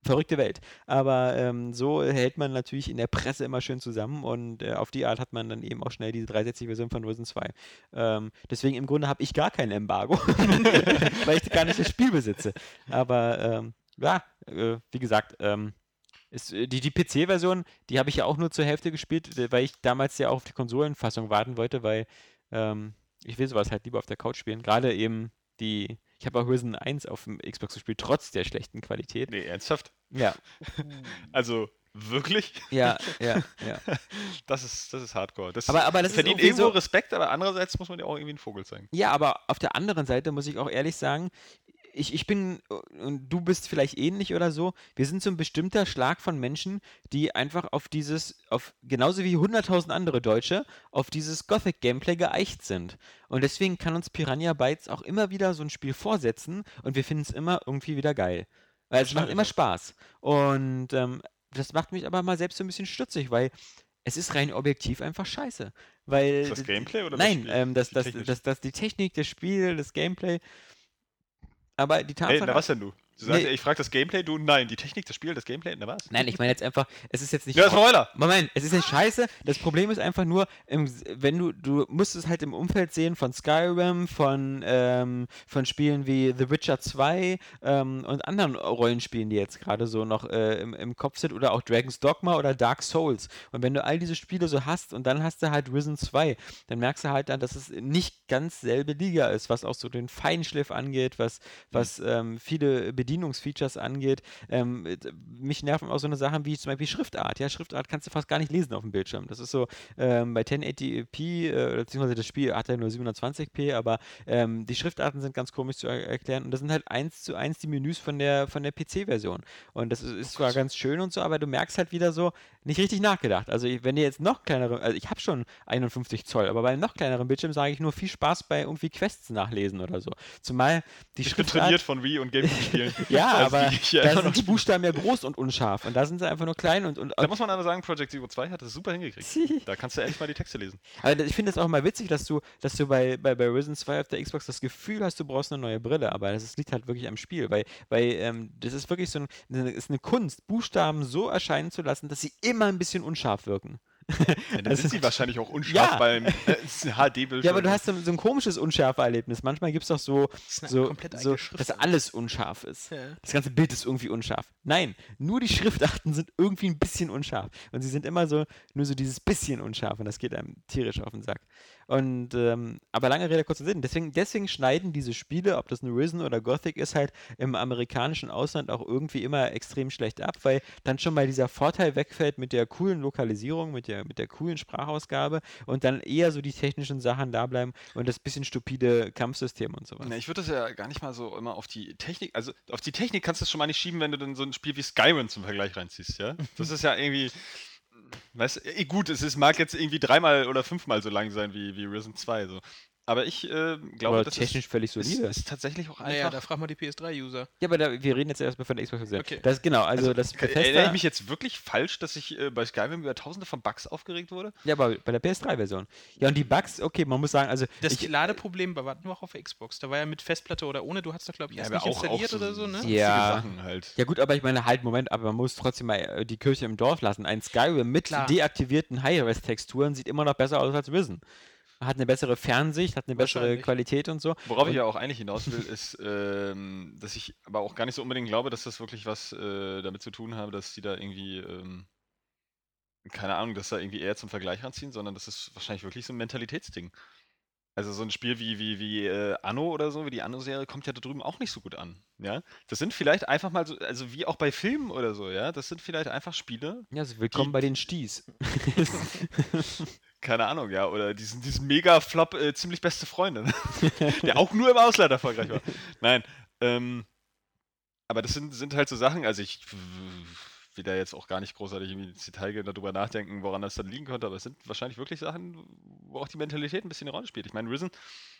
Verrückte Welt. Aber ähm, so hält man natürlich in der Presse immer schön zusammen und äh, auf die Art hat man dann eben auch schnell diese 360-Version von Risen 2. Ähm, deswegen im Grunde habe ich gar kein Embargo, *laughs* weil ich gar nicht das Spiel besitze. Aber ähm, ja, äh, wie gesagt, ähm, ist, äh, die, die PC-Version, die habe ich ja auch nur zur Hälfte gespielt, äh, weil ich damals ja auch auf die Konsolenfassung warten wollte, weil ähm, ich will sowas halt lieber auf der Couch spielen. Gerade eben die, ich habe auch Risen 1 auf dem Xbox gespielt, trotz der schlechten Qualität. Nee, ernsthaft? Ja, Also, wirklich? ja, *laughs* ja, ja. Das ist, das ist Hardcore. Das Aber, aber das verdient irgendwo so, Respekt, aber andererseits muss man ja auch irgendwie ein Vogel sein. Ja, aber auf der anderen Seite muss ich auch ehrlich sagen, ich, ich bin, und du bist vielleicht ähnlich oder so, wir sind so ein bestimmter Schlag von Menschen, die einfach auf dieses, auf genauso wie 100.000 andere Deutsche, auf dieses Gothic-Gameplay geeicht sind. Und deswegen kann uns Piranha Bytes auch immer wieder so ein Spiel vorsetzen und wir finden es immer irgendwie wieder geil. Weil es macht immer Spaß. Und ähm, das macht mich aber mal selbst so ein bisschen stutzig, weil es ist rein objektiv einfach scheiße. Weil Ist das Gameplay oder das Nein, Spiel? ähm, das, das, das, das, die Technik, das Spiel, das Gameplay. Aber die Tatsache. na was denn du? Du sagst, Nee. ich frage das Gameplay, du nein. Die Technik, das Spiel, das Gameplay, na was? Nein, ich meine jetzt einfach, es ist jetzt nicht. Ja, Euler. Moment, es ist nicht scheiße. Das Problem ist einfach nur, im, wenn du, du musst es halt im Umfeld sehen von Skyrim, von, ähm, von Spielen wie The Witcher 2 ähm, und anderen Rollenspielen, die jetzt gerade so noch äh, im, im Kopf sind, oder auch Dragon's Dogma oder Dark Souls. Und wenn du all diese Spiele so hast und dann hast du halt Risen 2, dann merkst du halt dann, dass es nicht ganz selbe Liga ist, was auch so den Feinschliff angeht, was, was ähm, viele Bedienungsfeatures angeht. Ähm, äh, mich nerven auch so eine Sachen wie zum Beispiel Schriftart. Ja, Schriftart kannst du fast gar nicht lesen auf dem Bildschirm. Das ist so ähm, bei 1080p, äh, beziehungsweise das Spiel hat ja nur 720p, aber ähm, die Schriftarten sind ganz komisch zu er erklären und das sind halt eins zu eins die Menüs von der, von der PC-Version. Und das ist, ist zwar ganz schön und so, aber du merkst halt wieder so, nicht richtig nachgedacht. Also ich, wenn ihr jetzt noch kleinere, also ich habe schon 51 Zoll, aber bei einem noch kleineren Bildschirm sage ich nur viel Spaß bei irgendwie Quests nachlesen oder so. Zumal die Ich bin Schriftart trainiert von Wii und Gamecube-Spielen. *laughs* ja, *laughs* Also, aber die ich ja da sind die Buchstaben ja groß und unscharf und da sind sie einfach nur klein und, und Da muss man aber sagen, Project Zero 2 hat das super hingekriegt. *laughs* Da kannst du endlich mal die Texte lesen. aber ich finde es auch mal witzig, dass du, dass du bei, bei, bei Risen 2 auf der Xbox das Gefühl hast, du brauchst eine neue Brille, aber das ist- liegt halt wirklich am Spiel, weil, weil ähm, das ist wirklich so ein, eine, ist eine Kunst, Buchstaben so erscheinen zu lassen, dass sie immer ein bisschen unscharf wirken. Ja, dann *laughs* Also- sind sie wahrscheinlich auch unscharf Ja. beim äh, HD-Bildschirm. Ja, aber du hast so, so ein komisches Unschärfe-Erlebnis. Manchmal gibt es doch so, ist eine so, komplett so dass alles unscharf ist. Ja. Das ganze Bild ist irgendwie unscharf. Nein, nur die Schriftarten sind irgendwie ein bisschen unscharf. Und sie sind immer so, nur so dieses bisschen unscharf. Und das geht einem tierisch auf den Sack. Und, ähm, aber lange Rede, kurzer Sinn. Deswegen, deswegen schneiden diese Spiele, ob das eine Risen oder Gothic ist, halt im amerikanischen Ausland auch irgendwie immer extrem schlecht ab, weil dann schon mal dieser Vorteil wegfällt mit der coolen Lokalisierung, mit der, mit der coolen Sprachausgabe und dann eher so die technischen Sachen da bleiben und das bisschen stupide Kampfsystem und sowas. Na, ich würde das ja gar nicht mal so immer auf die Technik, also auf die Technik kannst du es schon mal nicht schieben, wenn du dann so ein Spiel wie Skyrim zum Vergleich reinziehst, ja? Das ist ja irgendwie, weißt eh, gut, es ist, mag jetzt irgendwie dreimal oder fünfmal so lang sein wie, wie Risen 2, so. Aber ich äh, glaube, Aber das technisch ist, völlig ist, solide. ist tatsächlich auch Naja, da einfach. frag mal die PS3-User. Ja, aber da, wir reden jetzt erstmal von der Xbox Version. Okay. Das genau, also, das Äh, Erinnere Bethesda, ich mich jetzt wirklich falsch, dass ich äh, bei Skyrim über tausende von Bugs aufgeregt wurde? ja, aber bei der PS3-Version. Ja, und die Bugs, okay, man muss sagen, also Das ich, Ladeproblem war warten wir auch auf Xbox. Da war ja mit Festplatte oder ohne, du hast doch, glaube ich, erst aber nicht installiert oder so, ne? Ja. Sachen halt. Ja gut, aber ich meine, halt, Moment, aber man muss trotzdem mal äh, die Kirche im Dorf lassen. Ein Skyrim mit Klar. deaktivierten High-Res-Texturen sieht immer noch besser aus als Risen. Hat eine bessere Fernsicht, hat eine bessere. Qualität und so. Worauf ich Und- ja auch eigentlich hinaus will, ist, ähm, dass ich aber auch gar nicht so unbedingt glaube, dass das wirklich was äh, damit zu tun habe, dass die da irgendwie, ähm, keine Ahnung, dass da irgendwie eher zum Vergleich ranziehen, sondern das ist wahrscheinlich wirklich so ein Mentalitätsding. Also so ein Spiel wie, wie, wie äh, Anno oder so, wie die Anno-Serie, kommt ja da drüben auch nicht so gut an. Ja? Das sind vielleicht einfach mal so, also wie auch bei Filmen oder so, ja, das sind vielleicht einfach Spiele, Ja, also willkommen bei den Sties. *laughs* keine Ahnung, ja, oder diesen, diesen Mega-Flop äh, ziemlich beste Freunde, *laughs* der auch nur im Ausland erfolgreich war. Nein, Ähm, aber das sind, sind halt so Sachen, also ich will da jetzt auch gar nicht großartig ins Detail gehen, darüber nachdenken, woran das dann liegen könnte, aber es sind wahrscheinlich wirklich Sachen, wo auch die Mentalität ein bisschen eine Rolle spielt. Ich meine, Risen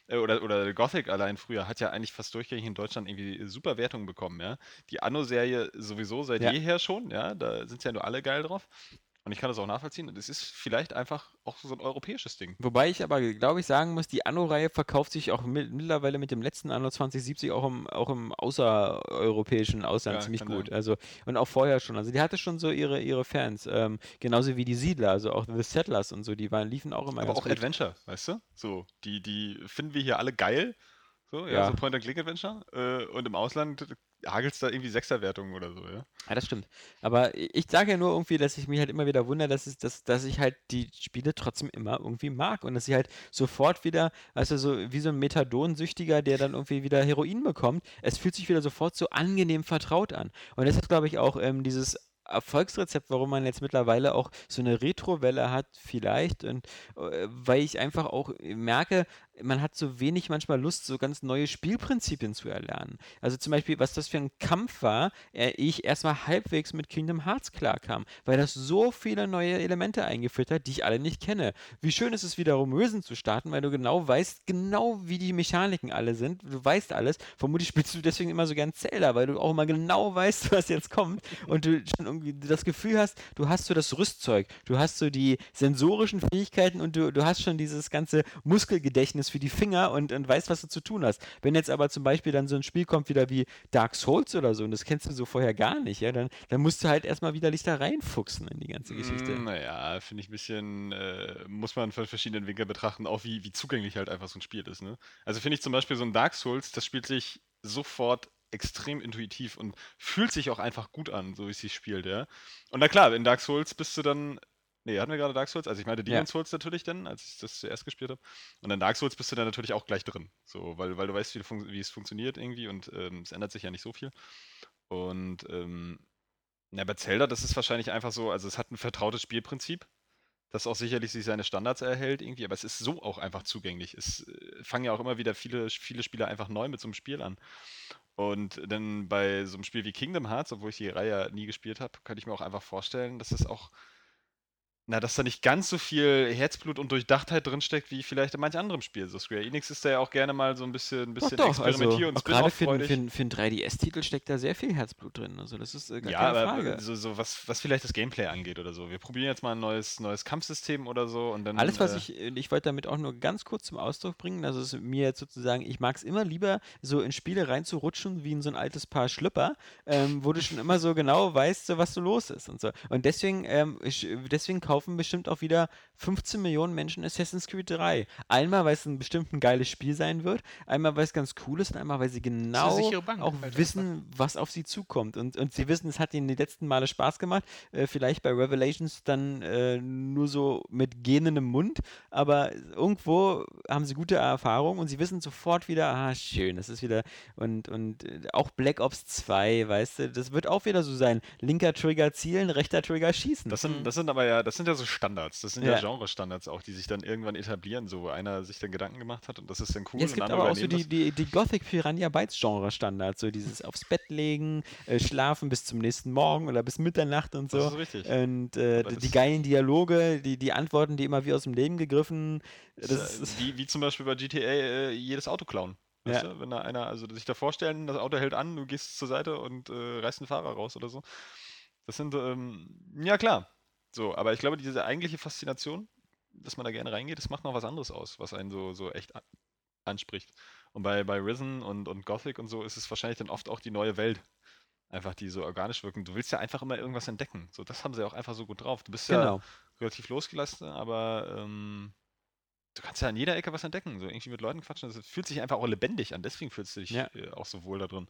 äh, oder, oder Gothic allein früher hat ja eigentlich fast durchgängig in Deutschland irgendwie super Wertungen bekommen, ja. Die Anno-Serie sowieso seit Ja. jeher schon, ja, da sind ja nur alle geil drauf. Und ich kann das auch nachvollziehen. Und es ist vielleicht einfach auch so ein europäisches Ding. Wobei ich aber, glaube ich, sagen muss, die Anno-Reihe verkauft sich auch mit, mittlerweile mit dem letzten Anno 2070 auch im, auch im außereuropäischen Ausland Ja, ziemlich gut. sein. Also, und auch vorher schon. Also die hatte schon so ihre, ihre Fans. Ähm, genauso wie die Siedler, also auch The Settlers und so, die waren, liefen auch immer Aber auch gut. Adventure, weißt du? So, die, die finden wir hier alle geil. So, ja, Ja. so Point-and-Click-Adventure. Äh, und im Ausland hagelt es da irgendwie Sechserwertungen oder so, ja. Ja, das stimmt. Aber ich sage ja nur irgendwie, dass ich mich halt immer wieder wundere, dass, es, dass, dass ich halt die Spiele trotzdem immer irgendwie mag und dass sie halt sofort wieder, also so wie so ein Methadonsüchtiger, der dann irgendwie wieder Heroin bekommt, es fühlt sich wieder sofort so angenehm vertraut an. Und das ist, glaube ich, auch ähm, dieses Erfolgsrezept, warum man jetzt mittlerweile auch so eine Retrowelle hat, vielleicht. Und äh, weil ich einfach auch merke, man hat so wenig manchmal Lust, so ganz neue Spielprinzipien zu erlernen. Also zum Beispiel, was das für ein Kampf war, äh, ich erstmal halbwegs mit Kingdom Hearts klarkam, weil das so viele neue Elemente eingeführt hat, die ich alle nicht kenne. Wie schön ist es wiederum, Risen zu starten, weil du genau weißt, genau wie die Mechaniken alle sind. Du weißt alles. Vermutlich spielst du deswegen immer so gern Zelda, weil du auch immer genau weißt, *laughs* was jetzt kommt und du schon irgendwie das Gefühl hast, du hast so das Rüstzeug, du hast so die sensorischen Fähigkeiten und du, du hast schon dieses ganze Muskelgedächtnis für die Finger und, und weißt, was du zu tun hast. Wenn jetzt aber zum Beispiel dann so ein Spiel kommt wieder wie Dark Souls oder so und das kennst du so vorher gar nicht, ja, dann, dann musst du halt erstmal wieder dich da reinfuchsen in die ganze Geschichte. Mm, Naja, finde ich ein bisschen, äh, muss man von verschiedenen Winkeln betrachten, auch wie, wie zugänglich halt einfach so ein Spiel ist. Ne? Also finde ich zum Beispiel so ein Dark Souls, das spielt sich sofort extrem intuitiv und fühlt sich auch einfach gut an, so wie es sich spielt, ja. Und na klar, in Dark Souls bist du dann. Nee, hatten wir gerade Dark Souls? Also ich meine Demon's Souls natürlich dann, als ich das zuerst gespielt habe. Und in Dark Souls bist du dann natürlich auch gleich drin. So, weil, weil du weißt, wie, wie es funktioniert irgendwie und ähm, es ändert sich ja nicht so viel. Und ähm, ja, bei Zelda, das ist wahrscheinlich einfach so, also es hat ein vertrautes Spielprinzip, das auch sicherlich sich seine Standards erhält irgendwie, aber es ist so auch einfach zugänglich. Es äh, fangen ja auch immer wieder viele, viele Spieler einfach neu mit so einem Spiel an. Und dann bei so einem Spiel wie Kingdom Hearts, obwohl ich die Reihe ja nie gespielt habe, könnte ich mir auch einfach vorstellen, dass es auch, na, dass da nicht ganz so viel Herzblut und Durchdachtheit drinsteckt, wie vielleicht in manch anderem Spiel. So Square Enix ist da ja auch gerne mal so ein bisschen, ein bisschen doch, doch, also experimentier- und auch gerade für, für, für einen 3DS-Titel steckt da sehr viel Herzblut drin. Also das ist äh, gar Ja, keine aber Frage. so, so was, was vielleicht das Gameplay angeht oder so. Wir probieren jetzt mal ein neues, neues Kampfsystem oder so und dann. Alles, was äh, ich, ich wollte damit auch nur ganz kurz zum Ausdruck bringen, also es ist mir jetzt sozusagen, ich mag es immer lieber, so in Spiele reinzurutschen, wie in so ein altes Paar Schlüpper, ähm, wo du schon immer so genau weißt, so, was so los ist und so. Und deswegen, ähm, ich, deswegen kaufen bestimmt auch wieder 15 Millionen Menschen Assassin's Creed 3. Einmal, weil es ein bestimmt ein geiles Spiel sein wird, einmal, weil es ganz cool ist. Und einmal, weil sie genau Bank auch halt wissen, was auf sie zukommt. Und, und sie wissen, es hat ihnen die letzten Male Spaß gemacht, äh, vielleicht bei Revelations dann äh, nur so mit Genen im Mund, aber irgendwo haben sie gute Erfahrungen und sie wissen sofort wieder, ah, schön, das ist wieder, und, und äh, auch Black Ops 2, weißt du, das wird auch wieder so sein, linker Trigger zielen, rechter Trigger schießen. Das sind, das sind aber ja, das sind ja so Standards. Das sind ja, Ja. Genre-Standards auch, die sich dann irgendwann etablieren, so wo einer sich dann Gedanken gemacht hat und das ist dann cool Ja, es gibt aber auch so die, die, die Gothic Piranha Bytes Genre Standard, so dieses aufs Bett legen, äh, schlafen bis zum nächsten Morgen oder bis Mitternacht und so. Das ist richtig. Und äh, die, geilen Dialoge, die, die Antworten, die immer wie aus dem Leben gegriffen. Das, ist, wie, wie zum Beispiel bei GTA äh, jedes Auto klauen. Weißt Ja. du? Wenn da einer, also sich da vorstellen, das Auto hält an, du gehst zur Seite und äh, reißt einen Fahrer raus oder so. Das sind, ähm, ja klar. So, aber ich glaube, diese eigentliche Faszination, dass man da gerne reingeht, das macht noch was anderes aus, was einen so, so echt an anspricht. Und bei, bei Risen und, und Gothic und so ist es wahrscheinlich dann oft auch die neue Welt. Einfach die so organisch wirken. Du willst ja einfach immer irgendwas entdecken. So, das haben sie auch einfach so gut drauf. Du bist ja genau. relativ losgelassen, aber ähm, du kannst ja an jeder Ecke was entdecken. So irgendwie mit Leuten quatschen. Das fühlt sich einfach auch lebendig an. Deswegen fühlst du dich Ja. äh, auch so wohl da drin.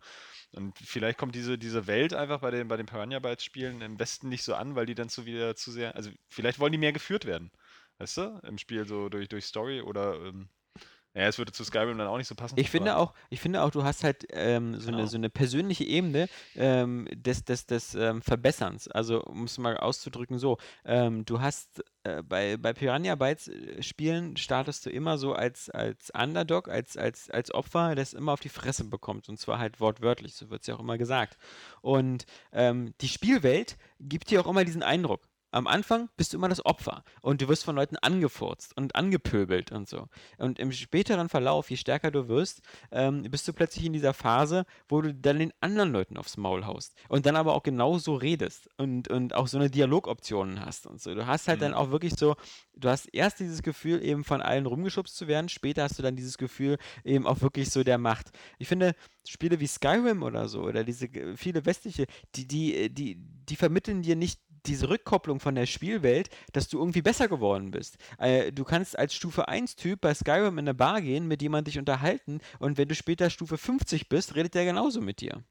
Und vielleicht kommt diese, diese Welt einfach bei den, bei den Piranha Bytes Spielen im Westen nicht so an, weil die dann zu wieder zu sehr. Also vielleicht wollen die mehr geführt werden. Weißt du? Im Spiel so durch, durch Story oder. Ähm, ja, es würde zu Skyrim dann auch nicht so passen. Ich finde auch, ich finde auch, du hast halt ähm, so, Genau. eine, so eine persönliche Ebene ähm, des, des, des ähm, Verbesserns. Also, um es mal auszudrücken, so, ähm, du hast äh, bei, bei Piranha Bytes äh, Spielen startest du immer so als, als Underdog, als, als, als Opfer, das immer auf die Fresse bekommt. Und zwar halt wortwörtlich, so wird es ja auch immer gesagt. Und ähm, die Spielwelt gibt dir auch immer diesen Eindruck. Am Anfang bist du immer das Opfer und du wirst von Leuten angefurzt und angepöbelt und so. Und im späteren Verlauf, je stärker du wirst, ähm, bist du plötzlich in dieser Phase, wo du dann den anderen Leuten aufs Maul haust und dann aber auch genauso redest und, und auch so eine Dialogoptionen hast und so. Du hast halt dann auch wirklich so, du hast erst dieses Gefühl, eben von allen rumgeschubst zu werden, später hast du dann dieses Gefühl eben auch wirklich so der Macht. Ich finde, Spiele wie Skyrim oder so oder diese äh, viele westliche, die, die, äh, die, die vermitteln dir nicht diese Rückkopplung von der Spielwelt, dass du irgendwie besser geworden bist. Äh, du kannst als Stufe 1-Typ bei Skyrim in eine Bar gehen, mit jemandem dich unterhalten und wenn du später Stufe 50 bist, redet der genauso mit dir.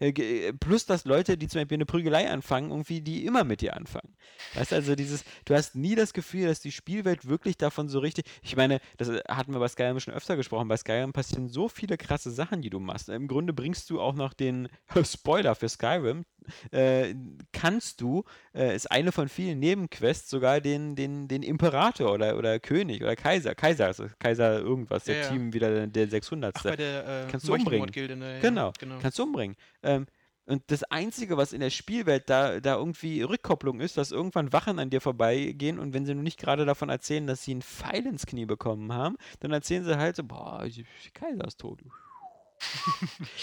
Äh, äh, Plus, dass Leute, die zum Beispiel eine Prügelei anfangen, irgendwie die immer mit dir anfangen. Weißt du, also dieses, du hast nie das Gefühl, dass die Spielwelt wirklich davon so richtig. Ich meine, das äh, hatten wir bei Skyrim schon öfter gesprochen. Bei Skyrim passieren so viele krasse Sachen, die du machst. Im Grunde bringst du auch noch den *laughs* Spoiler für Skyrim. Äh, kannst du, äh, ist eine von vielen Nebenquests, sogar den, den, den Imperator oder, oder König oder Kaiser, Kaiser, also Kaiser irgendwas, der Ja. Team wieder der 600. Ach, bei der äh, Kannst du umbringen. Ne? Genau, genau. kannst du umbringen. Ähm, und das Einzige, was in der Spielwelt da, da irgendwie Rückkopplung ist, dass irgendwann Wachen an dir vorbeigehen und wenn sie nur nicht gerade davon erzählen, dass sie einen Pfeil ins Knie bekommen haben, dann erzählen sie halt so, boah, Kaiser ist tot.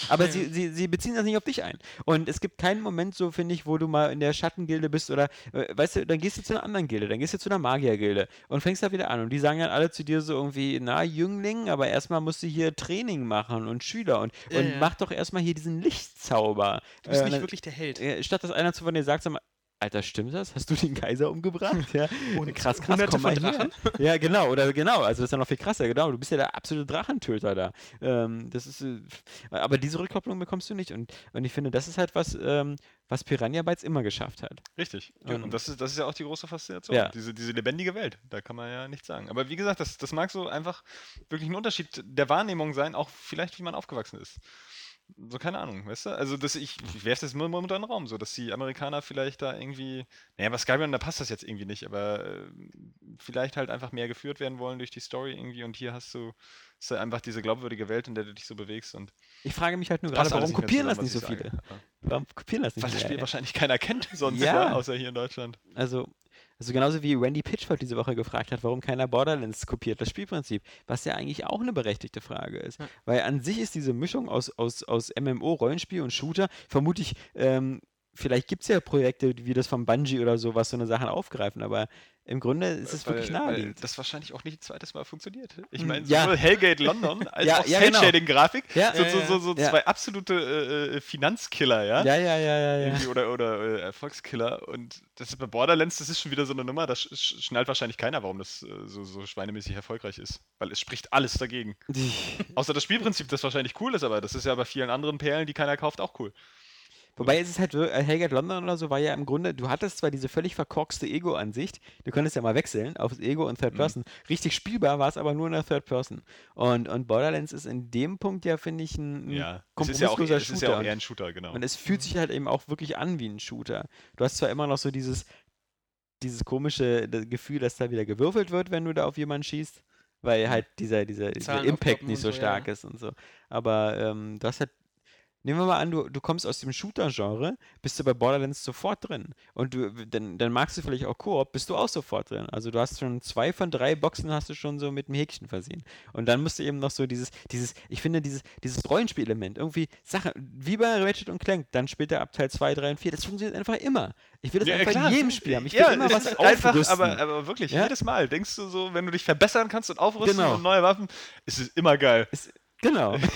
Aber sie, sie, sie beziehen das nicht auf dich ein. Und es gibt keinen Moment so, finde ich, wo du mal in der Schattengilde bist oder, äh, weißt du, dann gehst du zu einer anderen Gilde, dann gehst du zu einer Magiergilde und fängst da wieder an. Und die sagen dann alle zu dir so irgendwie, na, Jüngling, aber erstmal musst du hier Training machen und Schüler und, Ja, und ja. mach doch erstmal hier diesen Lichtzauber. Du bist Äh, nicht wirklich der Held. statt dass einer zu von dir sagt, sag mal, Alter, stimmt das? Hast du den Kaiser umgebracht? *laughs* Ja. Und krass, krass, hunderte komm mal. Drachen. *laughs* Ja, genau, oder genau, also das ist ja noch viel krasser, genau. Du bist ja der absolute Drachentöter da. Ähm, das ist, äh, aber diese Rückkopplung bekommst du nicht. Und, und ich finde, das ist halt was, ähm, was Piranha Bytes immer geschafft hat. Richtig. Ja, Und- und das ist, das ist ja auch die große Faszination. Ja. Diese, diese lebendige Welt. Da kann man ja nichts sagen. Aber wie gesagt, das, das mag so einfach wirklich ein Unterschied der Wahrnehmung sein, auch vielleicht, wie man aufgewachsen ist. So, keine Ahnung, weißt du? Also, das, ich, ich werfe das immer unter den Raum, so, dass die Amerikaner vielleicht da irgendwie, naja, bei Skyrim, da passt das jetzt irgendwie nicht, aber äh, vielleicht halt einfach mehr geführt werden wollen durch die Story irgendwie und hier hast du, hast du einfach diese glaubwürdige Welt, in der du dich so bewegst und Ich frage mich halt nur gerade, warum kopieren das nicht so viele? Warum kopieren das nicht Weil das viele? Spiel wahrscheinlich keiner kennt sonst, ja. *laughs* außer hier in Deutschland. Also, also genauso wie Randy Pitchford diese Woche gefragt hat, warum keiner Borderlands kopiert, das Spielprinzip, was ja eigentlich auch eine berechtigte Frage ist. Ja. Weil an sich ist diese Mischung aus, aus, aus MMO, Rollenspiel und Shooter, vermutlich, ähm, vielleicht gibt es ja Projekte wie das von Bungie oder so, was so eine Sachen aufgreifen, aber im Grunde ist es wirklich weil, weil naheliegend. das wahrscheinlich auch nicht ein zweites Mal funktioniert. Ich Mm, meine, ja. sowohl Hellgate London *laughs* als Ja, auch ja, genau. Shading Grafik, Ja, so, ja, so, so, so Ja. zwei absolute äh, äh, Finanzkiller, ja? Ja, ja, ja, ja, Oder, oder äh, Erfolgskiller. Und das ist bei Borderlands, das ist schon wieder so eine Nummer, da sch- schnallt wahrscheinlich keiner, warum das äh, so, so schweinemäßig erfolgreich ist. Weil es spricht alles dagegen. *laughs* Außer das Spielprinzip, das wahrscheinlich cool ist, aber das ist ja bei vielen anderen Perlen, die keiner kauft, auch cool. Wobei es ist halt, äh, Hellgate London oder so war ja im Grunde, du hattest zwar diese völlig verkorkste Ego-Ansicht, du konntest ja mal wechseln aufs Ego und Third Mhm. Person. Richtig spielbar war es aber nur in der Third Person. Und, und Borderlands ist in dem Punkt ja, finde ich, ein, Ja, es ist ja auch, kompromissloser es ist ja Shooter. auch eher ein Shooter, genau. Und es fühlt sich halt eben auch wirklich an wie ein Shooter. Du hast zwar immer noch so dieses, dieses komische Gefühl, dass da wieder gewürfelt wird, wenn du da auf jemanden schießt, weil halt dieser, dieser, dieser Impact nicht so stark ja. ist und so. Aber ähm, du hast halt Nehmen wir mal an, du, du kommst aus dem Shooter-Genre, bist du bei Borderlands sofort drin. Und du, dann, dann magst du vielleicht auch Koop, bist du auch sofort drin. Also du hast schon zwei von drei Boxen hast du schon so mit einem Häkchen versehen. Und dann musst du eben noch so dieses, dieses, ich finde dieses, dieses Rollenspielelement, irgendwie Sache, wie bei Ratchet und Clank, dann später ab Teil 2, 3 und 4, das funktioniert einfach immer. Ich will das einfach in jedem Spiel haben. Ich will ja, immer es was einfach, aufrüsten. aber, aber wirklich, Ja? jedes Mal denkst du so, wenn du dich verbessern kannst und aufrüsten Genau. und neue Waffen, ist es immer geil. Genau. *laughs*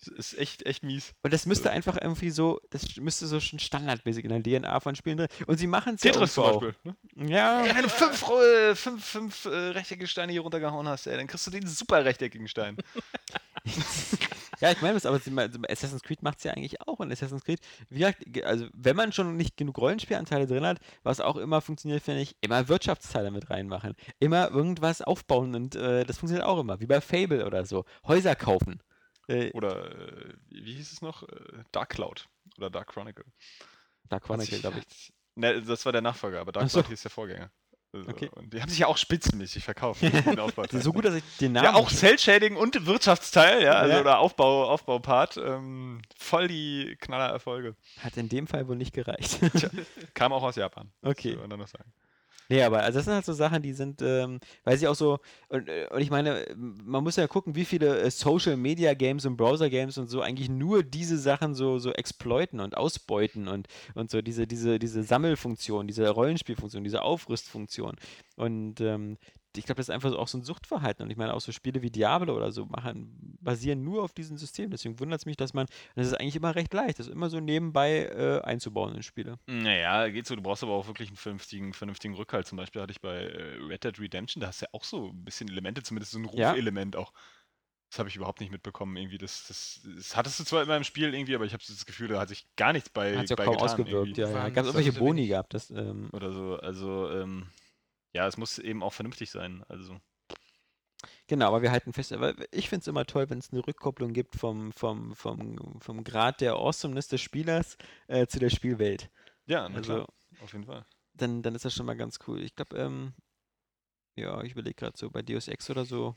Es ist echt, echt mies. Und das müsste einfach irgendwie so, das müsste so schon standardmäßig in der DNA von Spielen drin. Und sie machen es ja Tetris zum Beispiel. ne? Ja, wenn du fünf, äh, fünf, fünf äh, rechteckige Steine hier runtergehauen hast, ey, dann kriegst du den super rechteckigen Stein. *laughs* *laughs* Ja, ich meine das, aber Assassin's Creed macht es ja eigentlich auch. Und Assassin's Creed, wie gesagt, ge- also wenn man schon nicht genug Rollenspielanteile drin hat, was auch immer funktioniert, finde ich, immer Wirtschaftsteile mit reinmachen. Immer irgendwas aufbauen und äh, das funktioniert auch immer. Wie bei Fable oder so. Häuser kaufen. Äh, Oder, äh, wie hieß es noch? Äh, Dark Cloud. Oder Dark Chronicle. Dark Chronicle, glaube ich. Ne, das war der Nachfolger, aber Dark Ach so. Cloud hieß der Vorgänger. Also, Okay. Und die haben sich ja auch spitzenmäßig verkauft. *laughs* So gut, dass ich den Namen. Ja, auch Cell-Shading und Wirtschaftsteil, ja, also Ja. oder Aufbau, Aufbaupart. Ähm, voll die Knallererfolge. Hat in dem Fall wohl nicht gereicht. *laughs* Kam auch aus Japan. Okay. muss man noch sagen. Nee, aber also das sind halt so Sachen, die sind, ähm, weil sie auch so, und, äh, und ich meine, man muss ja gucken, wie viele äh, Social Media Games und Browser Games und so eigentlich nur diese Sachen so, so exploiten und ausbeuten und, und so diese, diese, diese Sammelfunktion, diese Rollenspielfunktion, diese Aufrüstfunktion. Und ähm, ich glaube, das ist einfach so auch so ein Suchtverhalten. Und ich meine, auch so Spiele wie Diablo oder so machen, basieren nur auf diesem System. Deswegen wundert es mich, dass man, das ist eigentlich immer recht leicht, das immer so nebenbei äh, einzubauen in Spiele. Naja, geht so. Du brauchst aber auch wirklich einen vernünftigen, vernünftigen Rückhalt. Zum Beispiel hatte ich bei äh, Red Dead Redemption, da hast du ja auch so ein bisschen Elemente, zumindest so ein Ja. Rufelement auch. Das habe ich überhaupt nicht mitbekommen. Irgendwie, das, das, das hattest du zwar immer im Spiel irgendwie, aber ich habe das Gefühl, da hat sich gar nichts bei, Hat sich auch bei kaum getan ausgewirkt. irgendwie. Ja, ja. Das irgendwelche so Boni gehabt? Das, ähm, Oder so. Also, ähm, ja, es muss eben auch vernünftig sein. Also. Genau, aber wir halten fest, aber ich finde es immer toll, wenn es eine Rückkopplung gibt vom, vom, vom, vom Grad der Awesomeness des Spielers äh, zu der Spielwelt. Ja, na Also, klar, auf jeden Fall. dann, dann ist das schon mal ganz cool. Ich glaube, ähm, ja, ich überlege gerade so bei Deus Ex oder so,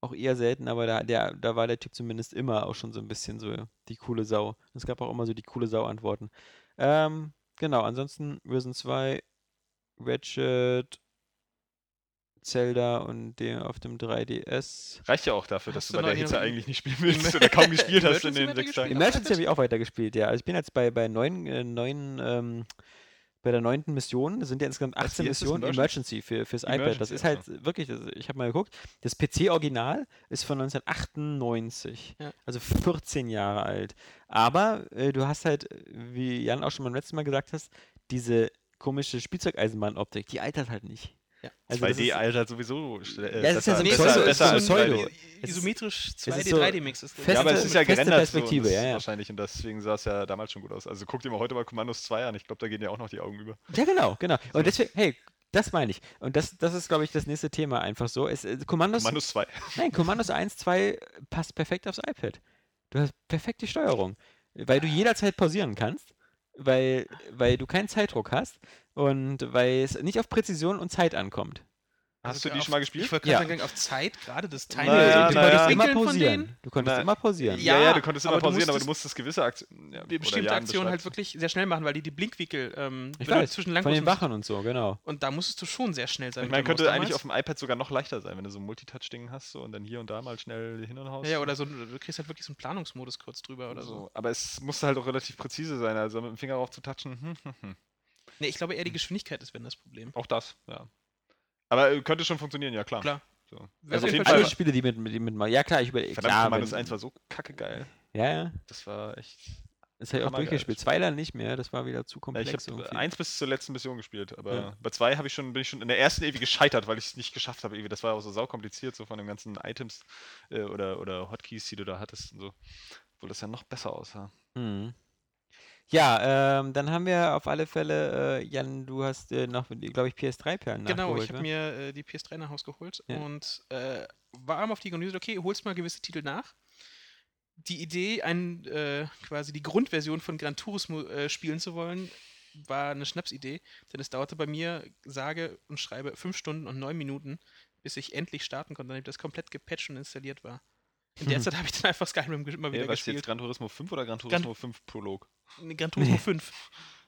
auch eher selten, aber da, der, da war der Typ zumindest immer auch schon so ein bisschen so die coole Sau. Es gab auch immer so die coole Sau-Antworten. Ähm, genau, ansonsten Risen 2, Ratchet, Zelda und der auf dem 3DS. Reicht ja auch dafür, dass Hast du du bei der Hitze eigentlich nicht spielen willst oder kaum gespielt *laughs* hast in Emergency den weiter sechs gespielt? Tagen. Ja. Emergency habe ich auch weitergespielt, ja. Also ich bin jetzt bei, bei neun, äh, neun ähm, bei der neunten Mission, das sind ja insgesamt Was, 18 wie ist das? Missionen, Emergency? Emergency für, fürs iPad. Das Emergency, ist halt wirklich, das, ich habe mal geguckt, das PC-Original ist von 1998, Ja. also 14 Jahre alt. Aber äh, du hast halt, wie Jan auch schon beim letzten Mal gesagt hast, diese komische Spielzeugeisenbahn-Optik, die altert halt nicht. Ja. Also das 2D ist- altert sowieso. äh, Ja, es ist ja so ein besser, Pseudo- besser, als Pseudo. 3D. Es ist- Isometrisch ist 2D, so 3D-Mix ist feste- Ja, aber es ist ja gerendert Perspektive, ja, das ja. wahrscheinlich und deswegen sah es ja damals schon gut aus. Also guck dir mal heute mal Commandos 2 an. Ich glaube, da gehen ja auch noch die Augen über. Ja, genau, genau. Und deswegen, hey, das meine ich. Und das, das ist, glaube ich, das nächste Thema einfach so. Es, äh, Kommandos, Commandos 2. nein, Kommandos 1, 2 passt perfekt aufs iPad. Du hast perfekt die Steuerung, weil du jederzeit pausieren kannst, weil, weil du keinen Zeitdruck hast und weil es nicht auf Präzision und Zeit ankommt. Hast du die Also auf- schon mal gespielt? Ich wollte Ja. sagen, auf Zeit, gerade das Timing, ja, die na ja. konntest immer pausieren. denen. Du konntest Na, immer pausieren. Ja, Ja, ja, du konntest immer aber du pausieren, aber du musstest gewisse Aktionen. Ja, bestimmte Aktionen halt wirklich sehr schnell machen, weil die die Blinkwinkel ähm, Ich wenn du weiß, zwischen lang von den. Wachen und so, genau. Und da musstest du schon sehr schnell sein. Ich meine, könnte eigentlich damals. auf dem iPad sogar noch leichter sein, wenn du so ein Multitouch-Ding hast so, und dann hier und da mal schnell hin und raus. Ja, ja, oder so, du kriegst halt wirklich so einen Planungsmodus kurz drüber oder so. so. Aber es musste halt auch relativ präzise sein, also mit dem Finger drauf zu touchen. Hm, hm, hm. Nee, ich glaube eher die Geschwindigkeit ist, wenn das Problem. Auch das, ja. Aber äh, könnte schon funktionieren, ja klar. Klar. So. Also auf auf jeden Fall Alle. Spiele, die mit, mit, mit ja klar, ich überlege, Verdammt, klar, Commandos wenn- 1 war so kacke geil. ja, ja, Das war echt. das habe ich auch durchgespielt. Zwei dann nicht mehr, das war wieder zu Ja, komplex. ich habe irgendwie. eins bis zur letzten Mission gespielt, aber Ja. bei zwei habe ich schon, bin ich schon in der ersten irgendwie gescheitert, weil ich es nicht geschafft habe. Das war auch so saukompliziert, so von den ganzen Items äh, oder, oder Hotkeys, die du da hattest und so. Obwohl das ja noch besser aussah. Mhm. Ja, ähm, dann haben wir auf alle Fälle, äh, Jan, du hast äh, noch, glaube ich, PS3-Perlen Genau, ich habe wa? mir äh, die PS3 nach Haus geholt Ja. und äh, war einmal auf die Idee, okay, holst mal gewisse Titel nach. Die Idee, ein, äh, quasi die Grundversion von Gran Turismo äh, spielen zu wollen, war eine Schnapsidee, denn es dauerte bei mir, sage und schreibe, fünf Stunden und neun Minuten, bis ich endlich starten konnte, nachdem das komplett gepatcht und installiert war. In der Mhm. Zeit habe ich dann einfach Skyrim immer wieder Hey, was jetzt gespielt. Gran Turismo 5 oder Gran Turismo 5 Prolog? Nee, Gran Turismo 5.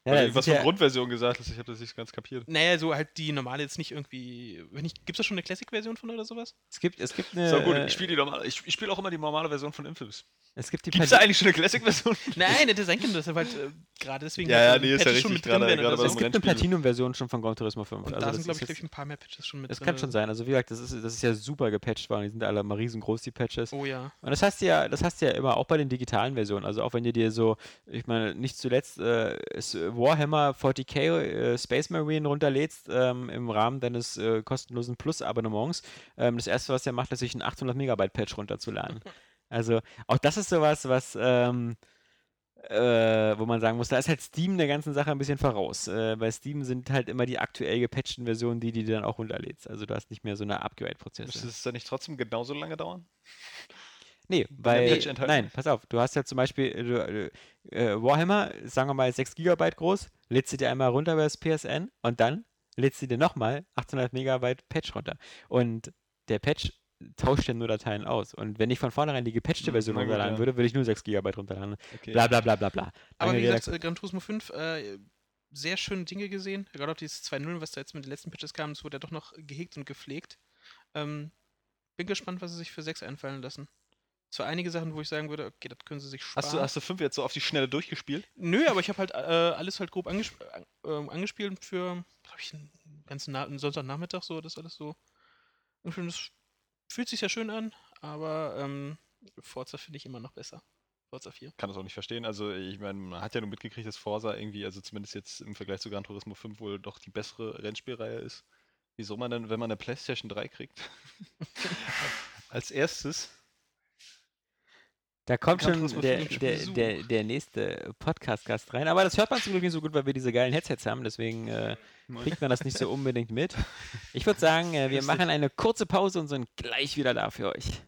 Ja, Weil, das was sind für ja, Grundversion gesagt hast, ich habe das nicht ganz kapiert. Naja, so halt die normale jetzt nicht irgendwie. Gibt es da schon eine Classic-Version von oder sowas? es gibt, es gibt eine, So gut, ich spiele die normale, ich, ich spiele auch immer die normale Version von Infamous. es gibt die Gibt es da eigentlich schon eine Classic-Version? *laughs* Nein, hätte sein das ist halt äh, gerade deswegen. Ja, ja, nee, ist ja richtig, mit drin gerade- gerade es so. so gibt eine. Platinum-Version schon von Gran Turismo 5. Und also da das sind, glaube ich, glaub ich, jetzt- ein paar mehr Patches schon mit Das drin. kann schon sein. Also wie gesagt, das ist, das ist ja super gepatcht worden. Die sind alle mal riesengroß, die Patches. Oh ja. Und das hast du ja, das hast du ja immer auch bei den digitalen Versionen. Also auch wenn du dir so, ich meine, nicht zuletzt äh, ist Warhammer 40k äh, Space Marine runterlädst ähm, im Rahmen deines äh, kostenlosen Plus-Abonnements, ähm, das erste, was er macht, ist sich ein 800 Megabyte Patch runterzuladen. *laughs* Also auch das ist sowas, was ähm, äh, wo man sagen muss, da ist halt Steam der ganzen Sache ein bisschen voraus. Äh, bei Steam sind halt immer die aktuell gepatchten Versionen, die, die du dann auch runterlädst. Also du hast nicht mehr so eine Upgrade-Prozesse. Müsste es dann nicht trotzdem genauso lange dauern? Nee, weil. Nein, pass auf, du hast ja zum Beispiel äh, du, äh, Warhammer, sagen wir mal 6 GB groß, lädst du dir einmal runter über das PSN und dann lädst du dir nochmal 800 Megabyte Patch runter. Und der Patch tauscht ja nur Dateien aus. Und wenn ich von vornherein die gepatchte Hm, Version runterladen ja. würde, würde ich nur 6 GB runterladen. Okay. Bla bla bla bla bla. Aber Lange wie gesagt, äh, Gran Turismo 5, äh, sehr schöne Dinge gesehen. Gerade auch dieses 2.0, was da jetzt mit den letzten Patches kam, das wurde ja doch noch gehegt und gepflegt. Ähm, bin gespannt, was sie sich für 6 einfallen lassen. Zwar einige Sachen, wo ich sagen würde, okay, das können sie sich sparen. Hast du, hast du fünf jetzt so auf die Schnelle durchgespielt? Nö, aber ich habe halt äh, alles halt grob angesp äh, angespielt für, glaube ich, einen ganzen Na einen Sonntagnachmittag so, das alles so. Das fühlt sich ja schön an, aber ähm, Forza finde ich immer noch besser. Forza 4. Kann das auch nicht verstehen. Also, ich meine, man hat ja nur mitgekriegt, dass Forza irgendwie, also zumindest jetzt im Vergleich zu Gran Turismo 5 wohl doch die bessere Rennspielreihe ist. Wieso man dann, wenn man eine PlayStation 3 kriegt, *laughs* als erstes Da kommt schon der, der, der, der nächste Podcast-Gast rein. Aber das hört man zum Glück nicht so gut, weil wir diese geilen Headsets haben. Deswegen äh, kriegt man das nicht so unbedingt mit. *laughs* Ich würde sagen, äh, wir machen eine kurze Pause und sind gleich wieder da für euch.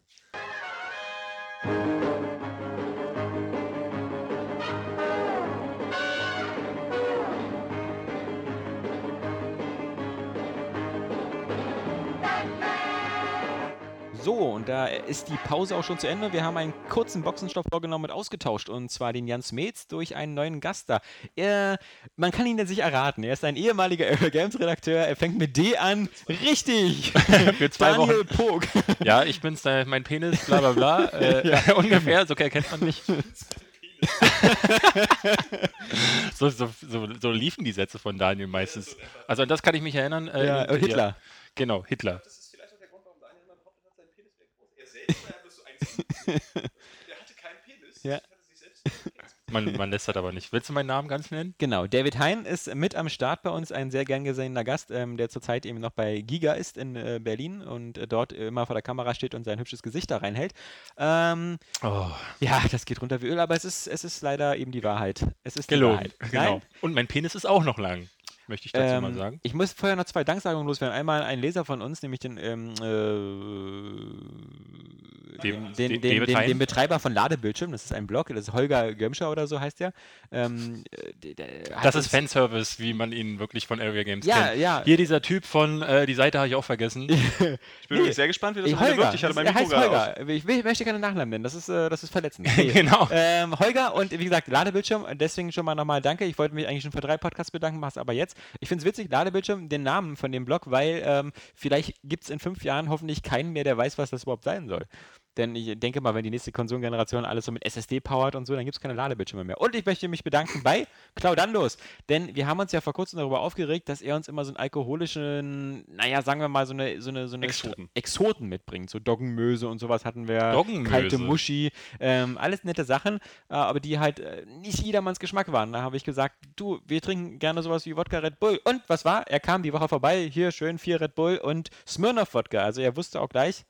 So, und da ist die Pause auch schon zu Ende. Wir haben einen kurzen Boxenstoff vorgenommen und ausgetauscht. Und zwar den Jans Metz durch einen neuen Gast da. Er, man kann ihn ja sich erraten. Er ist ein ehemaliger Aero Games Redakteur. Er fängt mit D an. Richtig! *laughs* Für zwei Daniel Wochen. Pog. *laughs* Ja, ich bin's, mein Penis, bla bla bla. *laughs* Äh, Ungefähr, so erkennt man mich. so, so, so, so liefen die Sätze von Daniel meistens. Also an das kann ich mich erinnern. Äh, Ja, Hitler. Genau, Hitler. Der hatte keinen Penis. Ja. *laughs* Man, man lässt das aber nicht. Willst du meinen Namen ganz nennen? Genau, David Hein ist mit am Start bei uns, ein sehr gern gesehener Gast, ähm, der zurzeit eben noch bei Giga ist in äh, Berlin und äh, dort immer vor der Kamera steht und sein hübsches Gesicht da reinhält. Ähm, Oh, ja, das geht runter wie Öl, aber es ist, es ist leider eben die Wahrheit. Es ist die gelogen. Wahrheit. Genau. Nein, Und mein Penis ist auch noch lang. Möchte ich dazu mal ähm, sagen. Ich muss vorher noch zwei Danksagungen loswerden. Einmal ein Leser von uns, nämlich den, ähm, äh, Dem- den, den, De- den, Betreiber von Ladebildschirm. Das ist ein Blog, das ist Holger Gömscher oder so heißt der. Ähm, äh, der- der Das ist Fanservice, wie man ihn wirklich von Area Games Ja, kennt. ja. Hier dieser Typ von, äh, die Seite habe ich auch vergessen. *laughs* Ich bin Nee. sehr gespannt, wie das Holger, wird. Ich hatte mein er Mikro. Holger. Ich, will, möchte keine Nachnamen nennen, das ist, äh, das ist verletzend. *laughs* Nee. genau. Ähm, Holger und wie gesagt, Ladebildschirm, deswegen schon mal nochmal danke. Ich wollte mich eigentlich schon für drei Podcasts bedanken, mach's aber jetzt. Ich finde es witzig, Ladebildschirm, den Namen von dem Blog, weil ähm, vielleicht gibt es in fünf Jahren hoffentlich keinen mehr, der weiß, was das überhaupt sein soll. Denn ich denke mal, wenn die nächste Konsolengeneration alles so mit SSD powert und so, dann gibt es keine Ladebildschirme mehr. Und ich möchte mich bedanken bei *laughs* Claudandos. Denn wir haben uns ja vor kurzem darüber aufgeregt, dass er uns immer so einen alkoholischen, naja, sagen wir mal, so eine, so eine, so eine Exoten. Exoten mitbringt. So Doggenmöse und sowas hatten wir. Doggenmöse. Kalte Muschi. Ähm, alles nette Sachen, äh, aber die halt äh, nicht jedermanns Geschmack waren. Da habe ich gesagt, du, wir trinken gerne sowas wie Wodka Red Bull. Und was war? Er kam die Woche vorbei, hier schön vier Red Bull und Smirnoff Wodka. Also er wusste auch gleich,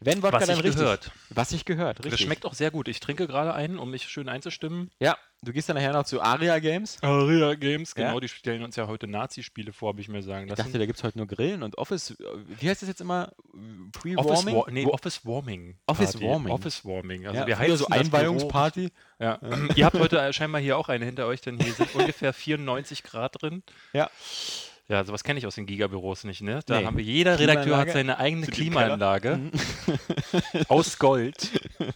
wenn Wodka Was dann ich richtig. gehört. Was ich gehört, Das richtig. schmeckt auch sehr gut. Ich trinke gerade einen, um mich schön einzustimmen. Ja, du gehst dann nachher noch zu Aria Games. Aria Games, Ja? genau, die stellen uns ja heute Nazi-Spiele vor, habe ich mir sagen Ich lassen. dachte, da gibt es heute nur Grillen und Office. äh, Wie heißt das jetzt immer? Office, Pre-Warming? War nee, Office Warming. Office. Warming. Office Warming. Also ja, wir heizen so das Einweihungsparty. Ja. Ihr habt heute scheinbar hier auch eine hinter euch, denn hier sind *laughs* ungefähr 94 Grad drin. Ja. Ja, sowas kenne ich aus den Gigabüros nicht, ne? Da Nee. haben wir, jeder Redakteur hat seine eigene? Klimaanlage aus Gold. *laughs*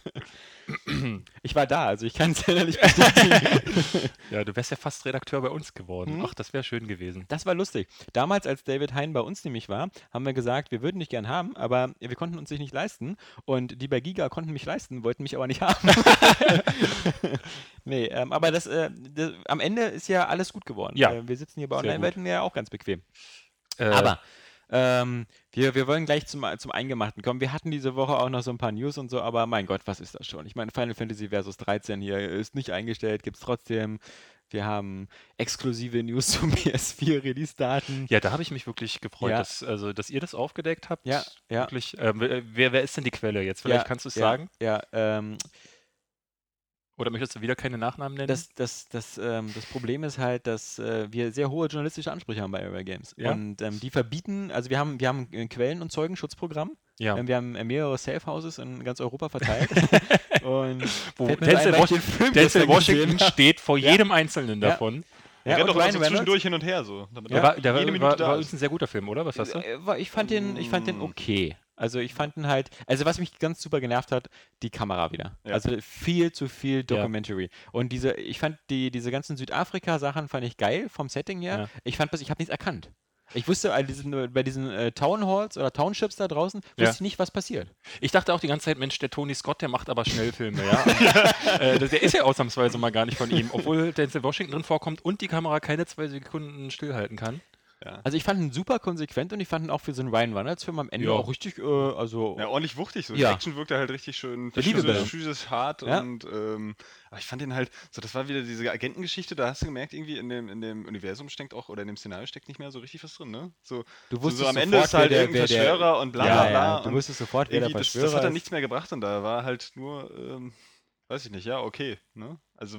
*clears throat* Ich war da, also ich kann es ja *laughs* nicht *laughs* bestätigen. Ja, du wärst ja fast Redakteur bei uns geworden. Mhm. Ach, das wäre schön gewesen. Das war lustig. Damals, als David Hein bei uns nämlich war, haben wir gesagt, wir würden dich gern haben, aber wir konnten uns dich nicht leisten. Und die bei Giga konnten mich leisten, wollten mich aber nicht haben. *laughs* nee, ähm, aber das, äh, das, am Ende ist ja alles gut geworden. Ja. Äh, wir sitzen hier bei Online-Welten ja auch ganz bequem. Äh, Aber ähm, wir, wir wollen gleich zum, zum Eingemachten kommen. Wir hatten diese Woche auch noch so ein paar News und so, aber mein Gott, was ist das schon? Ich meine, Final Fantasy Versus 13 hier ist nicht eingestellt, gibt es trotzdem. Wir haben exklusive News *laughs* zum PS4-Release-Daten. Ja, da habe ich mich wirklich gefreut, Ja. dass, also, dass ihr das aufgedeckt habt. Ja, ja. Wirklich. Ähm, wer, wer ist denn die Quelle jetzt? Vielleicht Ja, kannst du es ja, sagen? Ja, ähm, Oder möchtest du wieder keine Nachnamen nennen? das, das, das, ähm, das Problem ist halt, dass äh, wir sehr hohe journalistische Ansprüche haben bei Area Games. Ja? Und ähm, die verbieten, also wir haben, wir haben ein Quellen- und Zeugenschutzprogramm. ja. Ähm, wir haben äh, mehrere Safe Houses in ganz Europa verteilt. *laughs* und Wo Denzel ein, Washington, Film Denzel Washington steht vor Ja. jedem einzelnen Ja. davon. Er rennt doch immer Ryan so Reynolds. zwischendurch hin und her so. Er war, der war, war, da war ist. übrigens ein sehr guter Film, oder? Was du? Äh, war- Ich fand den, ich fand den Mm. okay. Also ich fand ihn halt, also was mich ganz super genervt hat, die Kamera wieder. Ja. Also viel zu viel Documentary. Und diese, ich fand die, diese ganzen Südafrika-Sachen fand ich geil vom Setting her. Ja. Ich fand, ich habe nichts erkannt. Ich wusste bei diesen, bei diesen äh, Town Halls oder Townships da draußen, wusste Ja. ich nicht, was passiert. Ich dachte auch die ganze Zeit, Mensch, der Tony Scott, der macht aber Schnellfilme, ja. Und, *laughs* äh, der ist ja ausnahmsweise mal gar nicht von ihm, obwohl Denzel Washington drin vorkommt und die Kamera keine zwei Sekunden stillhalten kann. Also ich fand ihn super konsequent und ich fand ihn auch für so einen Ryan Reynolds-Film am Ende Ja. auch richtig, äh, also Ja, ordentlich wuchtig. So. Ja. Die Action wirkte halt richtig schön physisch hart Ja. und ähm, aber ich fand den halt, so das war wieder diese Agentengeschichte, da hast du gemerkt, irgendwie in dem, in dem Universum steckt auch, oder in dem Szenario steckt nicht mehr so richtig was drin, ne? So, du so, wusstest so am sofort, Ende ist halt der- irgendein der- Verschwörer und bla ja, bla bla. ja, du wusstest sofort, wer der irgendwie das, Verschwörer das hat dann nichts mehr gebracht und da war halt nur, ähm, weiß ich nicht, ja, okay. Ne? Also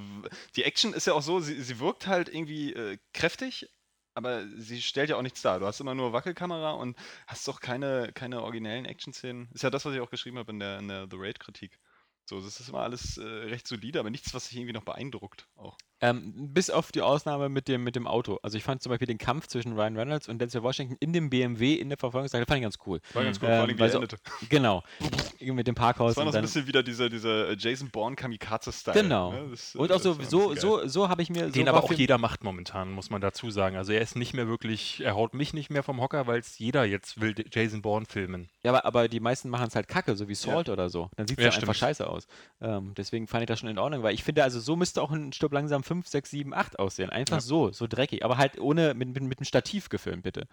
die Action ist ja auch so, sie, sie wirkt halt irgendwie äh, kräftig, aber sie stellt ja auch nichts dar. Du hast immer nur Wackelkamera und hast doch keine, keine originellen Action-Szenen. Ist ja das, was ich auch geschrieben habe in der, in der The Raid-Kritik. So, das ist immer alles äh, recht solide, aber nichts, was sich irgendwie noch beeindruckt auch. Ähm, bis auf die Ausnahme mit dem, mit dem Auto. Also ich fand zum Beispiel den Kampf zwischen Ryan Reynolds und Denzel Washington in dem BMW in der Verfolgungsjagd, fand ich ganz cool. War ganz gut, Ähm, vor allem weil so-. Genau. *laughs* mit dem Parkhaus Das war noch ein bisschen wieder dieser, dieser äh, Jason Bourne Kamikaze-Style. Genau. Ne? Das, äh, Und auch so, so, so, so habe ich mir. Den so aber auch jeder macht momentan, muss man dazu sagen. Also er ist nicht mehr wirklich, er haut mich nicht mehr vom Hocker, weil es jeder jetzt will Jason Bourne filmen. Ja, aber, aber die meisten machen es halt kacke, so wie Salt oder so. Dann sieht es Ja, ja, einfach scheiße aus. Ähm, deswegen fand ich das schon in Ordnung, weil ich finde, also so müsste auch ein Stück langsam 5, 6, 7, 8 aussehen. Einfach Ja. so, so dreckig. Aber halt ohne, mit, mit, mit einem Stativ gefilmt, bitte.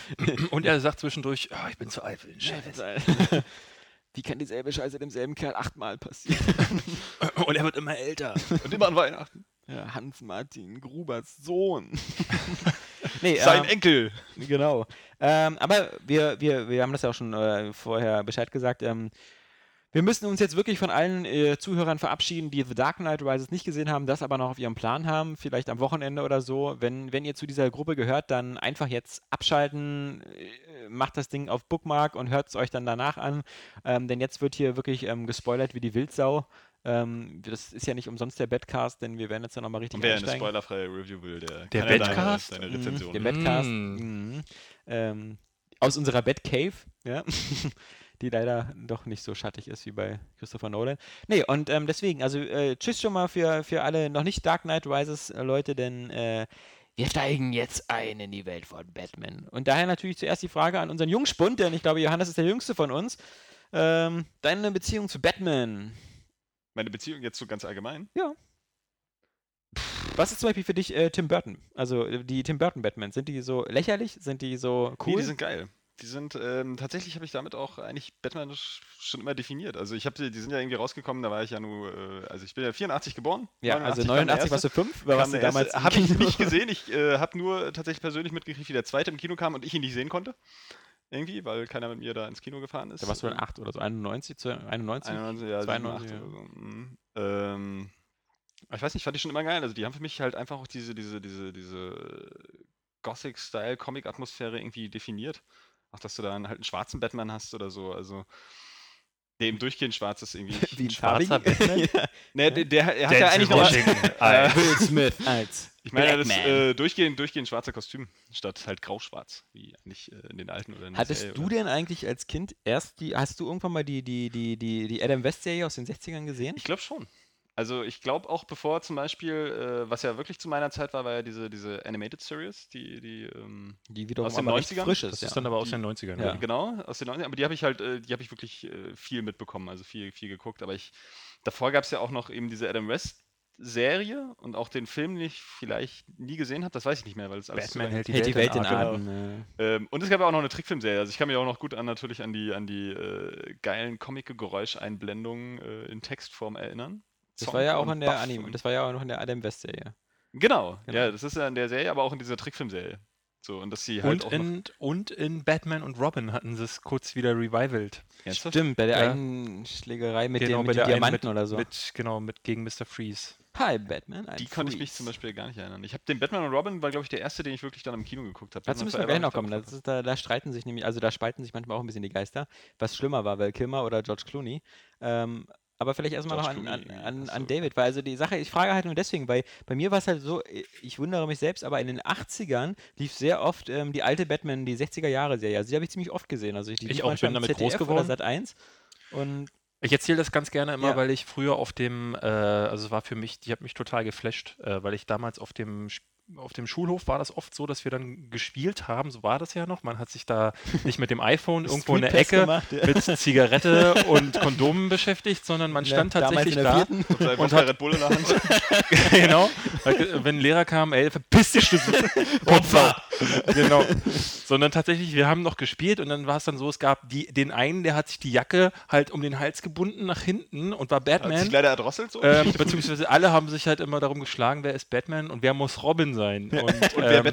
*laughs* Und er sagt zwischendurch, "Ah, ich bin zu alt für den Scheiß. Wie *laughs* kann dieselbe Scheiße demselben Kerl achtmal passieren? *laughs* Und er wird immer älter. Und immer an Weihnachten. Ja, Hans-Martin Grubers Sohn. nee, Sein ähm, Enkel. Genau. Ähm, aber wir, wir, wir haben das ja auch schon äh, vorher Bescheid gesagt. Ähm, wir müssen uns jetzt wirklich von allen äh, Zuhörern verabschieden, die The Dark Knight Rises nicht gesehen haben, das aber noch auf ihrem Plan haben, vielleicht am Wochenende oder so. Wenn, wenn ihr zu dieser Gruppe gehört, dann einfach jetzt abschalten, äh, macht das Ding auf Bookmark und hört es euch dann danach an. Ähm, denn jetzt wird hier wirklich ähm, gespoilert wie die Wildsau. Ähm, das ist ja nicht umsonst der Badcast, denn wir werden jetzt dann nochmal richtig Und wer eine einsteigen. spoilerfreie Review will, der, Der kann ja deine- Badcast? Deine Mhm, Rezension. Der Badcast. Mm. Mhm. Ähm, aus unserer Batcave, ja. *laughs* Die leider doch nicht so schattig ist wie bei Christopher Nolan. Nee, und ähm, deswegen, also äh, tschüss schon mal für, für alle noch nicht Dark Knight Rises äh, Leute, denn äh, wir steigen jetzt ein in die Welt von Batman. Und daher natürlich zuerst die Frage an unseren Jungspund, denn ich glaube, Johannes ist der Jüngste von uns. Ähm, deine Beziehung zu Batman. Meine Beziehung jetzt so ganz allgemein. Was ist zum Beispiel für dich äh, Tim Burton? Also äh, die Tim Burton Batman, sind die so lächerlich? Sind die so cool? Nee, die sind geil. Die sind, ähm, tatsächlich habe ich damit auch eigentlich Batman sch- schon immer definiert. Also ich habe die, die sind ja irgendwie rausgekommen, da war ich ja nur, äh, also ich bin ja 84 geboren. ja, also kam der 89 warst du erste. 5, warst du damals Habe ich nicht gesehen. Ich äh, habe nur tatsächlich persönlich mitgekriegt, wie der zweite im Kino kam und ich ihn nicht sehen konnte. Irgendwie, weil keiner mit mir da ins Kino gefahren ist. Da warst du dann 8 oder so, 91 zu 91? 91, ja, 92, 92 ja. oder so. mhm. Ähm, ich weiß nicht, fand ich schon immer geil. Also die haben für mich halt einfach auch diese, diese, diese, diese Gothic-Style-Comic-Atmosphäre irgendwie definiert. Auch dass du dann halt einen schwarzen Batman hast oder so. Also der eben durchgehend schwarz ist irgendwie. *laughs* Wie ein schwarzer? Batman? *laughs* ja. Ne, der, der, er hat ja eigentlich noch Washington. *laughs* Alter. Will Smith als Ich meine, das äh, durchgehend, durchgehend schwarzer Kostüm, statt halt grau-schwarz, wie eigentlich äh, in den alten oder in der Hattest Serie, du oder? denn eigentlich als Kind erst die, hast du irgendwann mal die, die, die, die, die Adam West Serie aus den 60ern gesehen? Ich glaube schon. Also ich glaube auch bevor zum Beispiel, äh, was ja wirklich zu meiner Zeit war, war ja diese, diese Animated Series, die, die Die ähm, wiederum Aus den aber recht 90ern? frisch Das ist. ist ja. dann aber aus Die- den 90ern. Ja. Ja. Genau, aus den 90ern, aber die habe ich halt, äh, die habe ich wirklich äh, viel mitbekommen, also viel, viel geguckt. Aber ich, davor gab es ja auch noch eben diese Adam West Serie und auch den Film, den ich vielleicht nie gesehen habe, das weiß ich nicht mehr, weil es alles Batman hält die Hält die Welt in in Atem. Atem. äh. ähm, und es gab ja auch noch eine Trickfilmserie. Also ich kann mich auch noch gut an natürlich an die an die äh, geilen Comic-Geräuscheinblendungen äh, in Textform erinnern. Das Zonk war ja auch in der Anime, und- das war ja auch noch in der Adam West Serie. Genau, Genau. ja, das ist ja in der Serie, aber auch in dieser Trickfilmserie. So, und dass sie halt Und, auch in, und in Batman und Robin hatten sie es kurz wieder revivalt. Ernsthaft? Stimmt, bei der Ja. einen Schlägerei mit, Genau, dem, mit einen Diamanten mit, oder so. Mit, genau, mit gegen Mr. Freeze. Hi, Batman. ein Die konnte ich mich zum Beispiel gar nicht erinnern. Ich habe den Batman und Robin war, glaube ich, der erste, den ich wirklich dann im Kino geguckt habe. Dazu müssen wir gleich noch kommen. Das ist, da, da streiten sich nämlich, also da spalten sich manchmal auch ein bisschen die Geister, was schlimmer war, Val Kilmer oder George Clooney. Ähm, Aber vielleicht erstmal noch an, an, an, an so. David, weil also die Sache, ich frage halt nur deswegen, weil bei mir war es halt so, ich wundere mich selbst, aber in den 80ern lief sehr oft ähm, die alte Batman, die 60er Jahre Serie. Also die habe ich ziemlich oft gesehen. Also die Ich auch, manchmal bin damit groß ZDF oder geworden. Sat 1. Und Ich erzähle das ganz gerne immer, Ja. weil ich früher auf dem, äh, also es war für mich, die hat mich total geflasht, äh, weil ich damals auf dem Sp- auf dem Schulhof war das oft so, dass wir dann gespielt haben, so war das ja noch. Man hat sich da nicht mit dem *laughs* iPhone irgendwo in der Ecke gemacht, ja. mit Zigarette *laughs* und Kondomen beschäftigt, sondern man stand Ne, damals tatsächlich in der da. Und Und hat- Red Bull in der Hand. *laughs* genau. Wenn ein Lehrer kam, ey, verpiss dich, du Opfer. genau. Sondern tatsächlich, wir haben noch gespielt und dann war es dann so, es gab die, den einen, der hat sich die Jacke halt um den Hals gebunden nach hinten und war Hat sich Batman. leider erdrosselt so. Ähm, beziehungsweise alle haben sich halt immer darum geschlagen, wer ist Batman und wer muss Robin sein. Und, und wer ähm?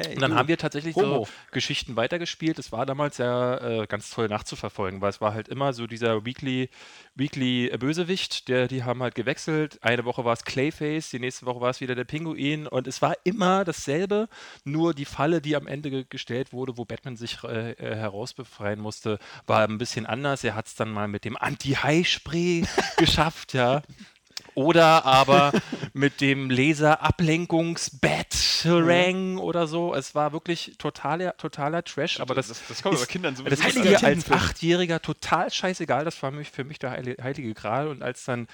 Hey, und dann du. haben wir tatsächlich Homo. so Geschichten weitergespielt. Es war damals ja äh, ganz toll nachzuverfolgen, weil es war halt immer so dieser Weekly, Weekly Bösewicht, der, die haben halt gewechselt. Eine Woche war es Clayface, die nächste Woche war es wieder der Pinguin und es war immer dasselbe, nur die Falle, die am Ende ge gestellt wurde, wo Batman sich äh, äh, herausbefreien musste, war ein bisschen anders. Er hat es dann mal mit dem Anti-High-Spray *laughs* geschafft, ja. Oder aber *laughs* mit dem Laser-Ablenkungs-Batarang oder so. Es war wirklich totaler, totaler Trash. Aber das, das, das kommt ist- aber Kindern so das ist Heiliger mir als. Achtjähriger total scheißegal. Das war mich, für mich der heili- heilige Gral. Und als dann,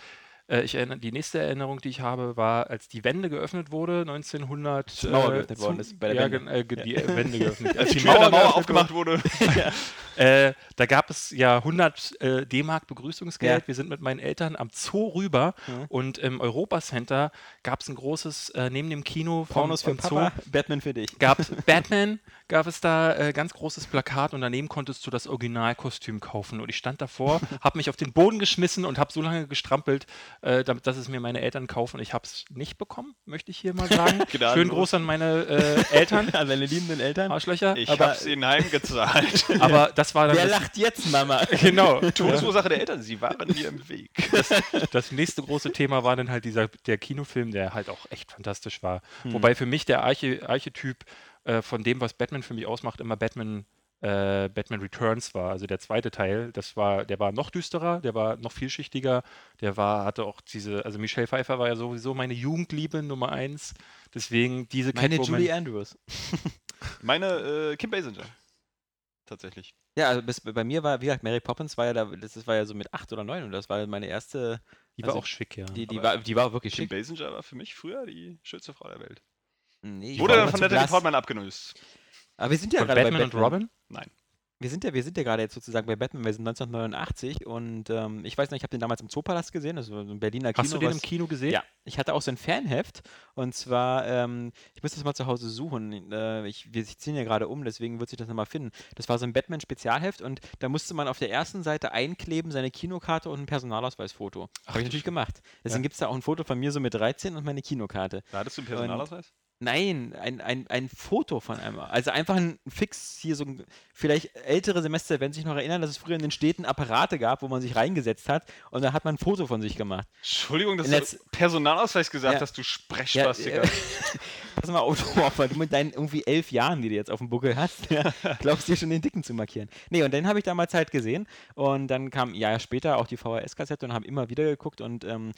äh, ich erinnere, die nächste Erinnerung, die ich habe, war, als die Wende geöffnet wurde, 1900. Die Mauer äh, geöffnet worden ist bei der ja, Wende. äh, die äh, Wende geöffnet. *laughs* Als die Mauer, Mauer aufgemacht wurde. *laughs* äh, da gab es ja 100 äh, D-Mark Begrüßungsgeld. Ja. Wir sind mit meinen Eltern am Zoo rüber Ja. und im Europacenter gab es ein großes, äh, neben dem Kino Pornos für Papa, Batman für dich. gab es Batman, *laughs* gab es da äh, ganz großes Plakat und daneben konntest du das Originalkostüm kaufen. Und ich stand davor, *laughs* habe mich auf den Boden geschmissen und habe so lange gestrampelt, äh, damit, dass es mir meine Eltern kaufen. Ich habe es nicht bekommen, möchte ich hier mal sagen. Schön *laughs* Gnadenlos. groß an meine äh, Eltern, *laughs* An deine liebenden Eltern. Arschlöcher. Ich Aber- hab's ihnen heimgezahlt. Aber das war dann Wer das, lacht jetzt, Mama? genau. Todesursache der Eltern, sie waren mir im Weg. Das nächste große Thema war dann halt dieser der Kinofilm, der halt auch echt fantastisch war. Hm. Wobei für mich der Arche, Archetyp äh, von dem, was Batman für mich ausmacht, immer Batman, äh, Batman Returns war. Also der zweite Teil, das war, der war noch düsterer, der war noch vielschichtiger, der war, hatte auch diese, also Michelle Pfeiffer war ja sowieso meine Jugendliebe Nummer eins. Deswegen diese Meine Catwoman- Julie Andrews. *laughs* Meine äh, Kim Basinger. Tatsächlich. Ja, also bis, bei mir war, wie gesagt, Mary Poppins war ja da, das war ja so mit acht oder neun und das war meine erste. Die war also auch schick, ja. Die, die, war, die war wirklich Kim schick. Basinger war für mich früher die schönste Frau der Welt. Nee, Wurde dann von Natalie. Portman abgelöst. Aber wir sind ja Von gerade Batman, bei und Batman. Robin? Nein. Wir sind ja, wir sind ja gerade jetzt sozusagen bei Batman. Wir sind 1989 und ähm, ich weiß nicht, ich habe den damals im Zoopalast gesehen, das war so ein Berliner Kino. Hast du den was- im Kino gesehen? Ja, ich hatte auch so ein Fanheft und zwar, ähm, ich muss das mal zu Hause suchen. Äh, ich, wir ziehen ja gerade um, deswegen wird sich das nochmal finden. Das war so ein Batman-Spezialheft und da musste man auf der ersten Seite einkleben, seine Kinokarte und ein Personalausweisfoto. Habe ich natürlich gemacht. Deswegen gibt es da auch ein Foto von mir so mit 13 und meine Kinokarte. Da hattest du einen Personalausweis? Nein, ein, ein, ein Foto von einem. Also einfach ein Fix hier so ein, vielleicht ältere Semester, wenn sich noch erinnern, dass es früher in den Städten Apparate gab, wo man sich reingesetzt hat und da hat man ein Foto von sich gemacht. Entschuldigung, dass Letz- du Personalausweis gesagt Ja. hast, du Sprechspastiker. äh, *laughs* pass mal auf, du mit deinen irgendwie elf Jahren, die du jetzt auf dem Buckel hast, ja, *laughs* glaubst dir schon den Dicken zu markieren. Nee, und den habe ich damals halt gesehen und dann kam ein Jahr später auch die VHS-Kassette und haben immer wieder geguckt und ähm,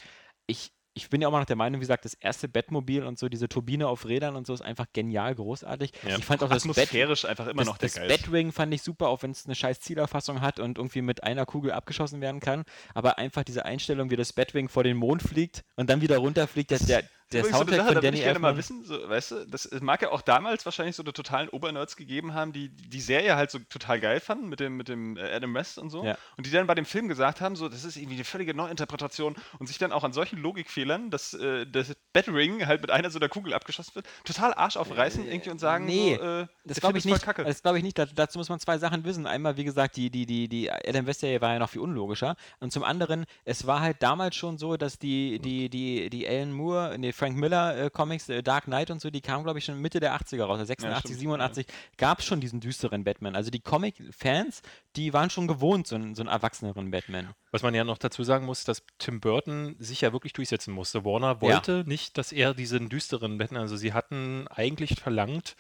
ich, ich bin ja auch mal noch der Meinung, wie gesagt, das erste Bettmobil und so, diese Turbine auf Rädern und so ist einfach genial großartig. Ja. Ich fand auch das Bett, Atmosphärisch einfach immer das, noch der das geilste. Batwing fand ich super, auch wenn es eine scheiß Zielerfassung hat und irgendwie mit einer Kugel abgeschossen werden kann. Aber einfach diese Einstellung, wie das Batwing vor den Mond fliegt und dann wieder runterfliegt, der, der, der Übrigens so Soundtrack Sache, von da würde Danny ich gerne mal Elfman. wissen, so, weißt du, das mag ja auch damals wahrscheinlich so eine totalen Obernerds gegeben haben, die die Serie halt so total geil fanden mit dem, mit dem äh, Adam West und so. Ja. Und die dann bei dem Film gesagt haben, so, das ist irgendwie eine völlige Neuinterpretation und sich dann auch an solchen Logikfehlern, dass äh, das Batring halt mit einer so einer Kugel abgeschossen wird, total Arsch aufreißen irgendwie und sagen, nee, so, äh, Das der glaube ich nicht. Kacke. Das glaube ich nicht. Da, dazu muss man zwei Sachen wissen. Einmal, wie gesagt, die, die, die, die Adam West Serie war ja noch viel unlogischer. Und zum anderen, es war halt damals schon so, dass die, die, die, die Alan Moore, nee, Frank Miller äh, Comics, äh, Dark Knight und so, die kamen, glaube ich, schon Mitte der 80er raus. Also 86, stimmt, 87 gab es schon diesen düsteren Batman. Also die Comic-Fans, die waren schon gewohnt, so einen, so einen erwachseneren Batman. Was man ja noch dazu sagen muss, dass Tim Burton sich ja wirklich durchsetzen musste. Warner wollte nicht, dass er diesen düsteren Batman, also sie hatten eigentlich verlangt,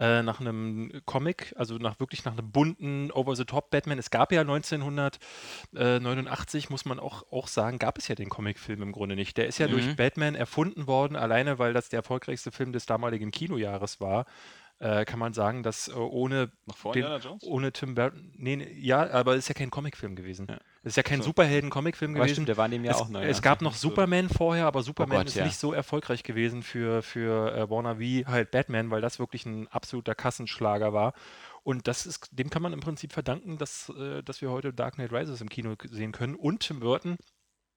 äh, nach einem Comic, also nach wirklich nach einem bunten Over-the-Top Batman. Es gab ja 1989, muss man auch, auch sagen, gab es ja den Comicfilm im Grunde nicht. Der ist ja Mhm. durch Batman erfunden worden, alleine weil das der erfolgreichste Film des damaligen Kinojahres war. Äh, kann man sagen, dass äh, ohne den, ohne Tim Burton, nee, nee, ja, aber es ist ja kein Comicfilm gewesen. Ja. Es ist ja kein So. Superhelden-Comicfilm gewesen. stimmt, der war in dem Jahr es, auch neu. es ja. gab noch Superman vorher, aber Superman Gott, ist ja. nicht so erfolgreich gewesen für, für äh, Warner wie halt Batman, weil das wirklich ein absoluter Kassenschlager war. Und das ist, dem kann man im Prinzip verdanken, dass, äh, dass wir heute Dark Knight Rises im Kino sehen können. Und Tim Burton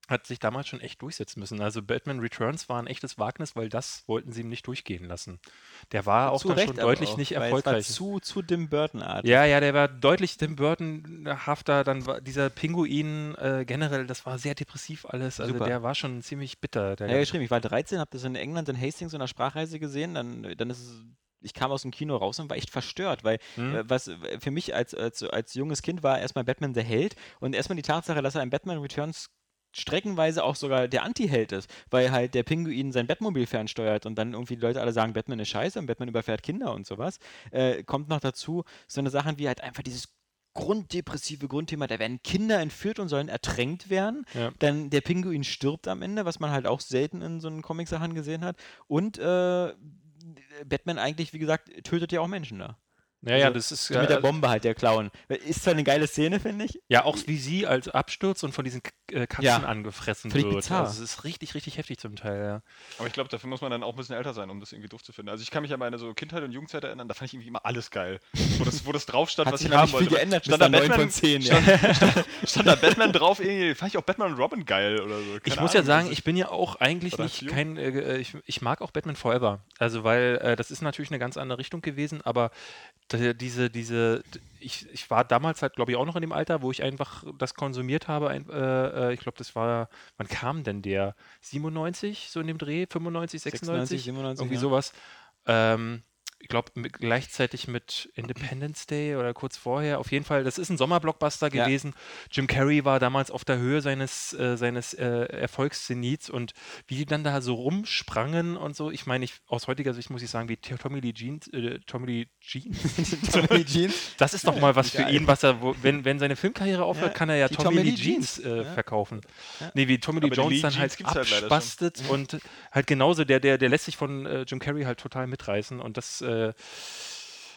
hat sich damals schon echt durchsetzen müssen. Also Batman Returns war ein echtes Wagnis, weil das wollten sie ihm nicht durchgehen lassen. Der war auch Zu dann Recht schon deutlich auch, nicht erfolgreich. War zu, zu Tim Burton-artig. Ja, ja, der war deutlich Tim Burton-hafter. Dann war dieser Pinguin äh, generell, das war sehr depressiv alles. Also Super. der war schon ziemlich bitter. Der Ja, geschrieben, ich war 13, habe das in England in Hastings in einer Sprachreise gesehen, dann, dann ist es, ich kam aus dem Kino raus und war echt verstört, weil Hm? äh, was äh, für mich als, als, als junges Kind war erstmal Batman der Held und erstmal die Tatsache, dass er in Batman Returns streckenweise auch sogar der Anti-Held ist, weil halt der Pinguin sein Batmobil fernsteuert und dann irgendwie die Leute alle sagen, Batman ist scheiße und Batman überfährt Kinder und sowas. Äh, kommt noch dazu so eine Sachen wie halt einfach dieses grunddepressive Grundthema, da werden Kinder entführt und sollen ertränkt werden. Ja. Dann der Pinguin stirbt am Ende, was man halt auch selten in so einen Comic-Sachen gesehen hat. Und äh, Batman eigentlich, wie gesagt, tötet ja auch Menschen da. Ja, ja, Also, das ist So mit der äh, Bombe halt, der Clown. Ist zwar eine geile Szene, finde ich. ja auch wie sie als abstürzt und von diesen äh, Katzen Ja. angefressen Völlig wird. bizarr. Also es ist richtig, richtig heftig zum Teil. Ja. Aber ich glaube, dafür muss man dann auch ein bisschen älter sein, um das irgendwie doof zu finden. Also ich kann mich an meine so Kindheit und Jugendzeit erinnern, da fand ich irgendwie immer alles geil. Wo das, wo das drauf stand, Hat was sich ich haben nicht viel wollte. geändert, stand da da 9 Batman, von 10, ja. stand, *laughs* stand, stand da Batman drauf, irgendwie, fand ich auch Batman und Robin geil oder so. Ich Keine muss ja Ahnung, sagen, also ich bin ja auch eigentlich nicht kein, äh, ich, ich mag auch Batman Forever. Also weil äh, das ist natürlich eine ganz andere Richtung gewesen, aber diese, diese, ich, ich war damals halt, glaube ich, auch noch in dem Alter, wo ich einfach das konsumiert habe. Ein, äh, äh, ich glaube, das war, wann kam denn der? 97, so in dem Dreh? 95, 96? 96, 97, Irgendwie ja. sowas. Ähm, ich glaube, gleichzeitig mit Independence Day oder kurz vorher. Auf jeden Fall, das ist ein Sommerblockbuster Ja. gewesen. Jim Carrey war damals auf der Höhe seines, äh, seines äh, Erfolgszenits und wie die dann da so rumsprangen und so. Ich meine, ich, aus heutiger Sicht muss ich sagen, wie Tommy Lee Jeans, äh, Tommy Lee Jeans. *laughs* Tommy Jeans. Das ist doch mal was für ihn, was er, wo, wenn, wenn seine Filmkarriere aufhört, Ja, kann er ja Tommy, Tommy Lee Jeans, Jeans. äh, Ja. verkaufen. Ja. Nee, wie Tommy Lee Aber Jones Lee dann Jeans halt halt abspastet und halt genauso, der, der, der lässt sich von äh, Jim Carrey halt total mitreißen und das, euh,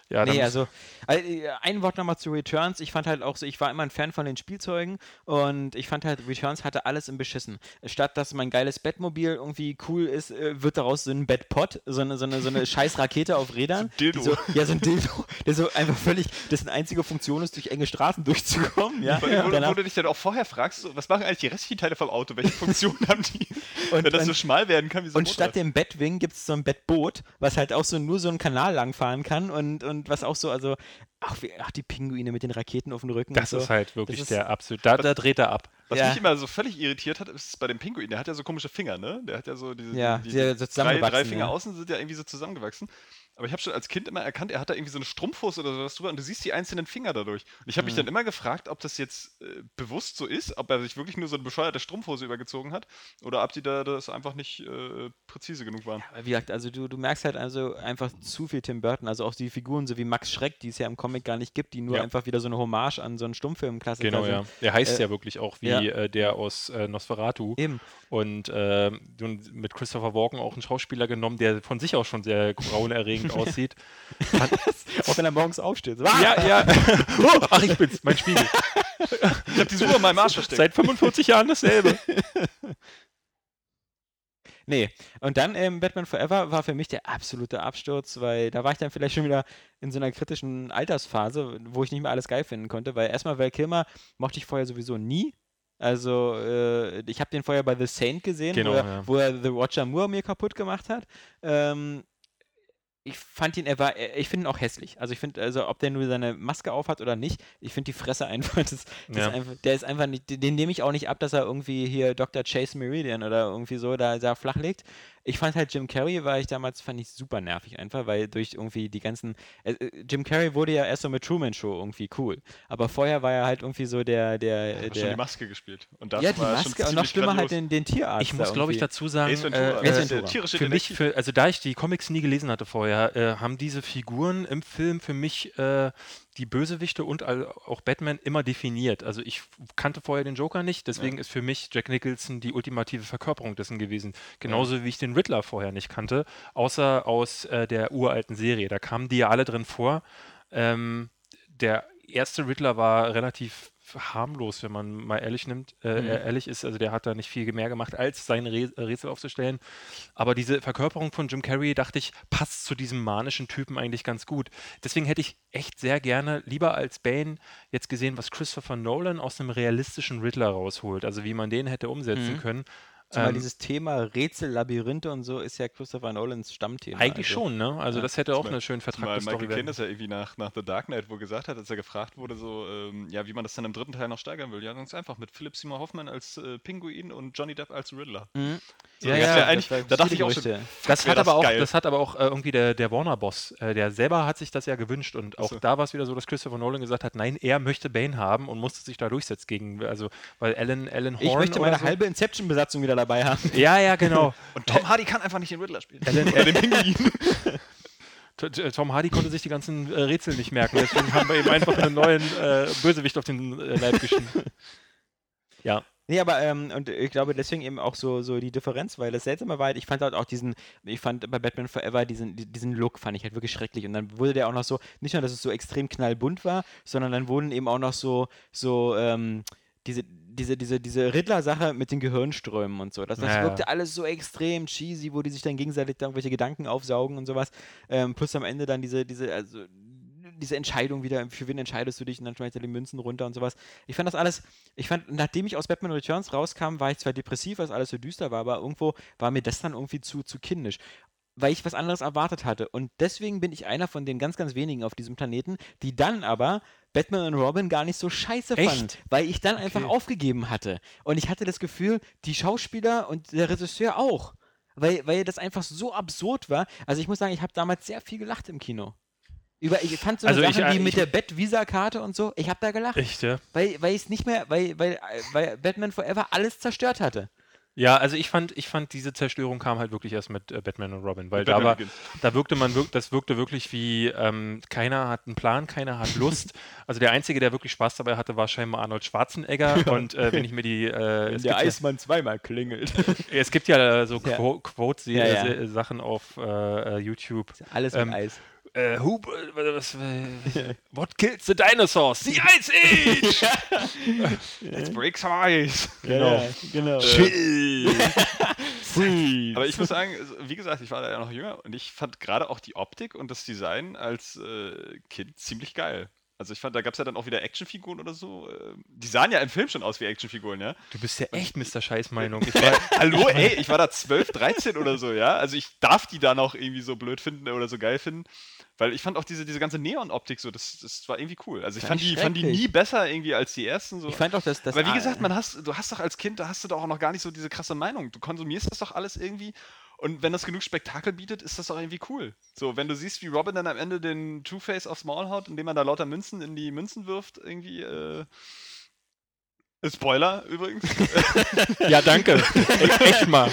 ja, Nee, also äh, ein Wort nochmal zu Returns. Ich fand halt auch so, ich war immer ein Fan von den Spielzeugen und ich fand halt, Returns hatte alles im Beschissen. Statt dass mein geiles Bettmobil irgendwie cool ist, äh, wird daraus so ein Bettpot, so eine, so eine, so eine *laughs* scheiß Rakete auf Rädern. So Dildo. So, ja, so ein Dildo, der so einfach völlig, dessen einzige Funktion ist, durch enge Straßen durchzukommen. Ja? Wo, wo, Danach- wo du dich dann auch vorher fragst, so, was machen eigentlich die restlichen Teile vom Auto? Welche Funktionen haben die? *laughs* Und- Wenn das so und- schmal werden kann wie so ein Und statt dem Bettwing gibt es so ein Bettboot, was halt auch so nur so einen Kanal langfahren kann und, und was auch so, also, ach, wie, ach die Pinguine mit den Raketen auf dem Rücken. das und so. ist halt wirklich ist- der absolut, da, da dreht er ab. Was Ja. mich immer so völlig irritiert hat, ist bei dem Pinguin, der hat ja so komische Finger, ne? Der hat ja so diese Ja, die, die ja so drei, drei Finger ja. außen sind ja irgendwie so zusammengewachsen. Aber ich habe schon als Kind immer erkannt, er hat da irgendwie so eine Strumpfhose oder sowas drüber und du siehst die einzelnen Finger dadurch. Und ich habe mich Mhm. dann immer gefragt, ob das jetzt äh, bewusst so ist, ob er sich wirklich nur so eine bescheuerte Strumpfhose übergezogen hat oder ob die da das einfach nicht äh, präzise genug waren. Aber Wie gesagt, also du, du merkst halt also einfach zu viel Tim Burton, also auch die Figuren, so wie Max Schreck, die es ja im Comic gar nicht gibt, die nur Ja. einfach wieder so eine Hommage an so einen Stummfilm-Klassiker Genau, sind. ja. Der heißt äh, ja wirklich auch wie ja. äh, der aus äh, Nosferatu. Eben. Und nun mit Christopher Walken auch einen Schauspieler genommen, der von sich aus schon sehr grauenerregend *laughs* aussieht. *laughs* Auch wenn er morgens aufsteht. So, ja, ja. *laughs* oh, ach, ich bin's, mein Spiegel. Ich habe die Suche in meinem Arsch versteckt. Seit 45 Jahren dasselbe. Nee, und dann ähm, Batman Forever war für mich der absolute Absturz, weil da war ich dann vielleicht schon wieder in so einer kritischen Altersphase, wo ich nicht mehr alles geil finden konnte, weil erstmal Val Kilmer mochte ich vorher sowieso nie. Also, äh, ich habe den vorher bei The Saint gesehen, Genau, wo, er, ja. wo er The Roger Moore mir kaputt gemacht hat. Ähm, ich fand ihn, er war, ich finde ihn auch hässlich. Also ich finde, also ob der nur seine Maske aufhat oder nicht, ich finde die Fresse einfach, *laughs* das, das Ja. ist einfach, der ist einfach nicht, den nehme ich auch nicht ab, dass er irgendwie hier Dr. Chase Meridian oder irgendwie so da, da flach legt. Ich fand halt Jim Carrey, war ich damals, fand ich super nervig einfach, weil durch irgendwie die ganzen, äh, äh, Jim Carrey wurde ja erst so mit Truman Show irgendwie cool. Aber vorher war er halt irgendwie so der, der, habe der schon die Maske gespielt. Und das ja, die war schon Maske und noch schlimmer halt den, den Tierarzt. Ich muss, glaube ich, dazu sagen, äh, Ventura. tierische für mich, für, also da ich die Comics nie gelesen hatte vorher, äh, haben diese Figuren im Film für mich äh, die Bösewichte und auch Batman immer definiert. Also ich kannte vorher den Joker nicht, deswegen ist für mich Jack Nicholson die ultimative Verkörperung dessen gewesen. Genauso wie ich den Riddler vorher nicht kannte, außer aus äh, der uralten Serie. Da kamen die ja alle drin vor. Ähm, der erste Riddler war relativ harmlos, wenn man mal ehrlich nimmt, äh, Mhm. äh, ehrlich ist. Also der hat da nicht viel mehr gemacht, als seine Rä Rätsel aufzustellen. Aber diese Verkörperung von Jim Carrey, dachte ich, passt zu diesem manischen Typen eigentlich ganz gut. Deswegen hätte ich echt sehr gerne, lieber als Bane, jetzt gesehen, was Christopher Nolan aus einem realistischen Riddler rausholt. Also wie man den hätte umsetzen Mhm. können. Zumal Ähm, dieses Thema Rätsel, Labyrinthe und so ist ja Christopher Nolans Stammthema. eigentlich also. schon, ne? Also Ja. das hätte auch Zumal- eine schön Zumal vertragte Michael werden. das ja irgendwie nach, nach The Dark Knight wohl gesagt hat, als er gefragt wurde, so, ähm, ja, wie man das dann im dritten Teil noch steigern will. Ja, ganz einfach, mit Philip Seymour Hoffman als äh, Pinguin und Johnny Depp als Riddler. Mhm. So, Ja, das ja, war da dachte ich auch schon. Das hat, das aber auch, das hat aber auch äh, irgendwie der, der Warner-Boss, äh, der selber hat sich das ja gewünscht und auch so. da war es wieder so, dass Christopher Nolan gesagt hat, nein, er möchte Bane haben und musste sich da durchsetzen gegen, also, weil Alan, Alan Horn Ich möchte meine so, halbe Inception-Besatzung wieder dabei haben. Ja, ja, genau. *laughs* Und Tom Hardy kann einfach nicht den Riddler spielen. Alan, Oder den Pinguin. *laughs* Tom Hardy konnte sich die ganzen äh, Rätsel nicht merken, deswegen haben wir ihm einfach einen neuen äh, Bösewicht auf den äh, Leib geschrieben. Ja, Nee, aber ähm, und ich glaube deswegen eben auch so, so die Differenz, weil das Seltsame war halt, ich fand halt auch diesen, ich fand bei Batman Forever diesen, di- diesen Look fand ich halt wirklich schrecklich und dann wurde der auch noch so, nicht nur, dass es so extrem knallbunt war, sondern dann wurden eben auch noch so, so, ähm, diese, diese, diese, diese Riddler-Sache mit den Gehirnströmen und so. Das, das Ja, ja. wirkte alles so extrem cheesy, wo die sich dann gegenseitig irgendwelche Gedanken aufsaugen und sowas. Ähm, plus am Ende dann diese, diese, also diese Entscheidung wieder, für wen entscheidest du dich und dann schmeißt er die Münzen runter und sowas. Ich fand das alles, ich fand, nachdem ich aus Batman Returns rauskam, war ich zwar depressiv, weil es alles so düster war, aber irgendwo war mir das dann irgendwie zu, zu kindisch. Weil ich was anderes erwartet hatte. Und deswegen bin ich einer von den ganz, ganz wenigen auf diesem Planeten, die dann aber Batman und Robin gar nicht so scheiße Echt? fand. Weil ich dann einfach Okay. aufgegeben hatte. Und ich hatte das Gefühl, die Schauspieler und der Regisseur auch. Weil, weil das einfach so absurd war. Also ich muss sagen, ich habe damals sehr viel gelacht im Kino. Über, ich fand so Also ich, Sachen äh, wie mit ich- der Bet-Visa-Karte und so, ich habe da gelacht. echt, ja. Weil, weil ich es nicht mehr, weil, weil, weil Batman Forever alles zerstört hatte. Ja, also ich fand, ich fand, diese Zerstörung kam halt wirklich erst mit äh, Batman und Robin, weil da war, da wirkte man, wirk das wirkte wirklich wie, ähm, keiner hat einen Plan, keiner hat Lust. *laughs* Also der Einzige, der wirklich Spaß dabei hatte, war scheinbar Arnold Schwarzenegger. und äh, wenn ich mir die, äh, es, gibt Eismann zweimal klingelt. *laughs* ja, es gibt ja so Ja. Quo Quotes, Ja, ja. Sachen auf äh, äh, YouTube. Alles mit Ähm, Eis. Äh, who, äh, was, äh, what kills the dinosaurs? The Ice Age! Let's break some ice. Genau. genau. *laughs* Aber ich muss sagen, also, wie gesagt, ich war da ja noch jünger und ich fand gerade auch die Optik und das Design als äh, Kind ziemlich geil. Also ich fand, da gab es ja dann auch wieder Actionfiguren oder so. äh, Die sahen ja im Film schon aus wie Actionfiguren, ja. Du bist ja echt Mr. Scheißmeinung. *laughs* Hallo, ey, ich war da 12, 13 oder so, ja. Also ich darf die dann auch irgendwie so blöd finden oder so geil finden. Weil ich fand auch diese, diese ganze Neon-Optik so, das, das war irgendwie cool. Also ich Fand die, fand die nie besser irgendwie als die ersten. So. Ich fand auch, dass das. Aber wie gesagt, man hast, du hast doch als Kind, da hast du doch auch noch gar nicht so diese krasse Meinung. Du konsumierst das doch alles irgendwie. Und wenn das genug Spektakel bietet, ist das doch irgendwie cool. So, wenn du siehst, wie Robin dann am Ende den Two-Face aufs Maul haut, indem er da lauter Münzen in die Münzen wirft, irgendwie, äh. Spoiler übrigens. *laughs* ja, danke. *laughs* Echt mal.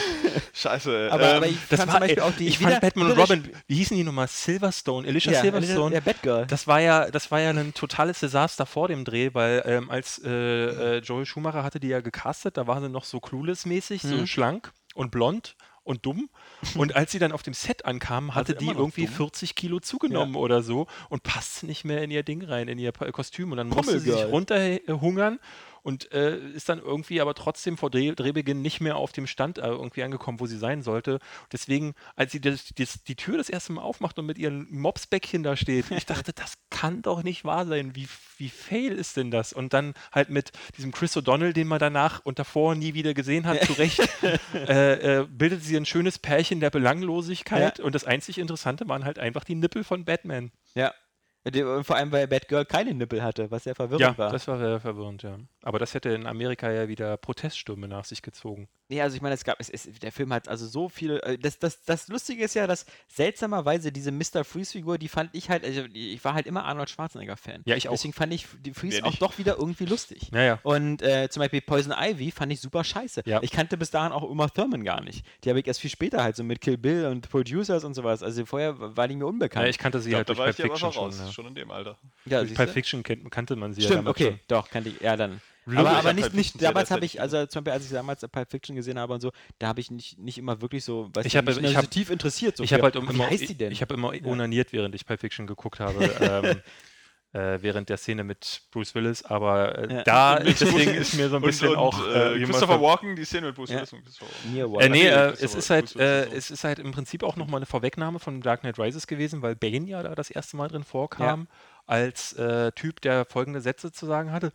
Scheiße. aber, ähm, aber ich Das fand war, zum Beispiel ey, auch die. ich wieder- fand Batman und Robin, wie hießen die nochmal? Silverstone, Alicia Ja, Silverstone. der Batgirl. Das war ja, das war ja ein totales Desaster vor dem Dreh, weil ähm, als äh, äh, Joel Schumacher hatte die ja gecastet, da war sie noch so clueless-mäßig, so Mhm. schlank und blond und dumm. Und als sie dann auf dem Set ankam, hatte sie die irgendwie dumm? 40 Kilo zugenommen oder so und passte nicht mehr in ihr Ding rein, in ihr Kostüm. Und dann musste sie sich runterhungern und äh, ist dann irgendwie aber trotzdem vor Dreh Drehbeginn nicht mehr auf dem Stand äh, irgendwie angekommen, wo sie sein sollte. Deswegen, als sie das, das, die Tür das erste Mal aufmacht und mit ihren Mopsbäckchen da steht, ich dachte, das kann doch nicht wahr sein. Wie, wie fail ist denn das? Und dann halt mit diesem Chris O'Donnell, den man danach und davor nie wieder gesehen hat, zurecht, *laughs* äh, äh, bildet sie ein schönes Pärchen der Belanglosigkeit. Und das einzig Interessante waren halt einfach die Nippel von Batman. Ja. Und Vor allem, weil Batgirl keine Nippel hatte, was sehr verwirrend Ja, war. das war sehr verwirrend, ja. Aber das hätte in Amerika ja wieder Proteststürme nach sich gezogen. Nee, also ich meine, es gab, es, es, der Film hat also so viele. äh, Das, das, das Lustige ist ja, dass seltsamerweise diese Mr. Freeze-Figur, die fand ich halt, also ich war halt immer Arnold Schwarzenegger-Fan. Ja, ich auch. Deswegen fand ich die Freeze Wer auch nicht? doch wieder irgendwie lustig. Ja, ja. Und äh, zum Beispiel Poison Ivy fand ich super scheiße. Ja. Ich kannte bis dahin auch Uma Thurman gar nicht. Die habe ich erst viel später halt so mit Kill Bill und Producers und sowas. Also vorher war die mir unbekannt. Ja, ich kannte sie Ich halt glaube, da durch war ich Pulp ja aber Fiction schon raus, schon. Ja. schon in dem Alter. ja, Durch? Pulp Fiction kannte man sie ja Stimmt, damals okay, schon. doch, kannte ich, ja dann. Aber, Ich aber hab nicht, nicht damals habe ich, also zum Beispiel, als ich damals Pulp Fiction gesehen habe und so, da habe ich nicht, nicht immer wirklich so, weißt Ich du, hab- nicht ich hab- so tief interessiert. So Ich habe halt ach, immer, wie heißt die denn? ich habe immer onaniert, während ich Pulp Fiction geguckt habe, *laughs* ähm, äh, während der Szene mit Bruce Willis, aber äh, Ja. da, *laughs* deswegen ist mir so ein bisschen und, auch und, äh, äh, man Christopher Walken, die Szene mit Bruce Ja. Willis und Christopher Äh, nee, äh, es ist halt, äh, es ist halt im Prinzip auch nochmal eine Vorwegnahme von Dark Knight Rises gewesen, weil Bane ja da das erste Mal drin vorkam, als äh, Typ, der folgende Sätze zu sagen hatte.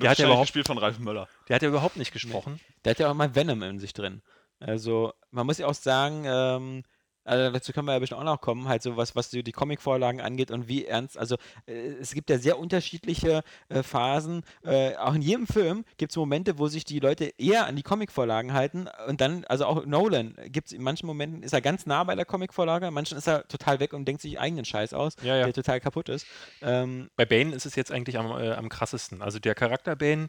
Der hat ja überhaupt, gespielt von Ralf Möller. der hat ja überhaupt nicht gesprochen. Der hat ja auch mal Venom in sich drin. Also, man muss ja auch sagen, ähm, also dazu können wir ja bestimmt auch noch kommen, halt so was, was so die Comicvorlagen angeht und wie ernst, also äh, es gibt ja sehr unterschiedliche äh, Phasen. Äh, auch in jedem Film gibt es Momente, wo sich die Leute eher an die Comicvorlagen halten und dann, also auch Nolan, gibt es in manchen Momenten, ist er ganz nah bei der Comicvorlage, in manchen ist er total weg und denkt sich eigenen Scheiß aus, Ja, ja. der total kaputt ist. Ähm, Bei Bane ist es jetzt eigentlich am, äh, am krassesten. Also der Charakter Bane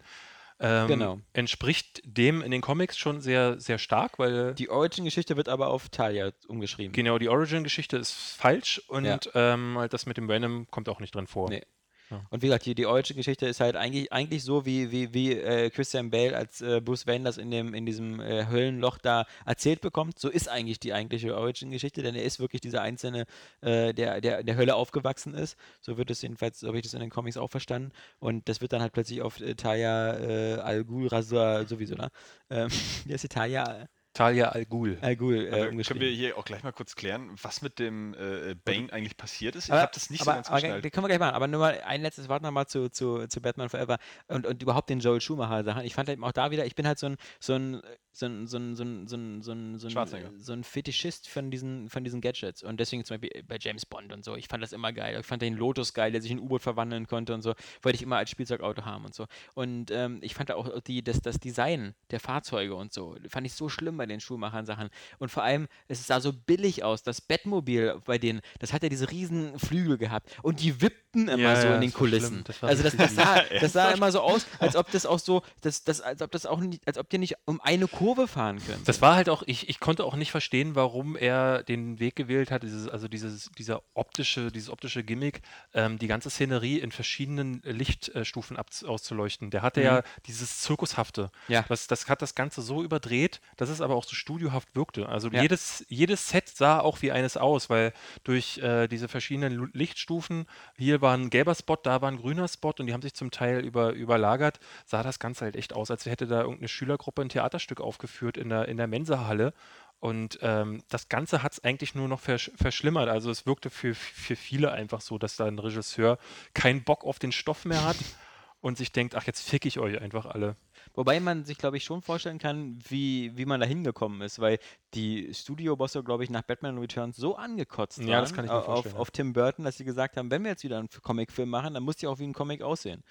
ähm, Genau. entspricht dem in den Comics schon sehr, sehr stark, weil die Origin-Geschichte wird aber auf Talia umgeschrieben. genau die Origin-Geschichte ist falsch und Ja. ähm, halt das mit dem Venom kommt auch nicht drin vor. Nee. Ja. Und wie gesagt, die, die Origin-Geschichte ist halt eigentlich, eigentlich so, wie, wie, wie äh, Christian Bale als äh, Bruce Wayne das in, dem, in diesem äh, Höllenloch da erzählt bekommt. So ist eigentlich die eigentliche Origin-Geschichte, denn er ist wirklich dieser Einzelne, äh, der, der der Hölle aufgewachsen ist. So wird es jedenfalls, so habe ich das in den Comics auch verstanden. Und das wird dann halt plötzlich auf äh, Talia äh, Al Ghul Razor sowieso, ne? Ähm, *laughs* wie heißt die Talia Talia Al Ghul. Al Ghul äh, Aber können wir hier auch gleich mal kurz klären, was mit dem äh, Bane eigentlich passiert ist? Ich habe das nicht aber, so ganz aber, geschnallt. Können wir gleich machen. Aber nur mal ein letztes Wort nochmal zu, zu, zu Batman Forever und, und überhaupt den Joel Schumacher-Sachen. Ich fand eben auch da wieder, ich bin halt so ein, so ein, so ein, so ein, so ein, so ein, so ein, so ein, Schwarzenegger. so ein Fetischist von diesen, von diesen Gadgets. Und deswegen zum Beispiel bei James Bond und so. Ich fand das immer geil. Ich fand den Lotus geil, der sich in U-Boot verwandeln konnte und so. Wollte ich immer als Spielzeugauto haben und so. Und ähm, ich fand auch die, das, das Design der Fahrzeuge und so, fand ich so schlimm bei den Schuhmachern-Sachen. Und vor allem, es sah so billig aus. Das Batmobil bei denen, das hat ja diese riesen Flügel gehabt. Und die wippten immer Ja, so ja, in den. Kulissen. Das also das, das sah, *laughs* das sah immer so aus, als ob das auch so, das, das, als ob das auch nicht, als ob die nicht um eine Kurve fahren können. Das war halt auch, ich, ich konnte auch nicht verstehen, warum er den Weg gewählt hat, dieses, also dieses, dieser optische, dieses optische Gimmick, ähm, die ganze Szenerie in verschiedenen Lichtstufen abz- auszuleuchten. Der hatte ja dieses Zirkushafte. Mhm. Ja. Das, das hat das Ganze so überdreht, dass es aber auch so studiohaft wirkte. Also Ja. jedes, jedes Set sah auch wie eines aus, weil durch äh, diese verschiedenen Lichtstufen, hier war ein gelber Spot, da war ein grüner Spot und die haben sich zum Teil über, überlagert, sah das Ganze halt echt aus, als hätte da irgendeine Schülergruppe ein Theaterstück aufgeführt in der, in der Mensahalle. Und ähm, das Ganze hat es eigentlich nur noch versch verschlimmert. Also es wirkte für, für viele einfach so, dass da ein Regisseur keinen Bock auf den Stoff mehr hat *laughs* und sich denkt, ach, jetzt fick ich euch einfach alle. Wobei man sich, glaube ich, schon vorstellen kann, wie, wie man da hingekommen ist, weil die Studiobosse, glaube ich, nach Batman Returns so angekotzt Ja, das waren kann ich mir auf, vorstellen, ja. auf Tim Burton, dass sie gesagt haben, wenn wir jetzt wieder einen Comicfilm machen, dann muss die auch wie ein Comic aussehen.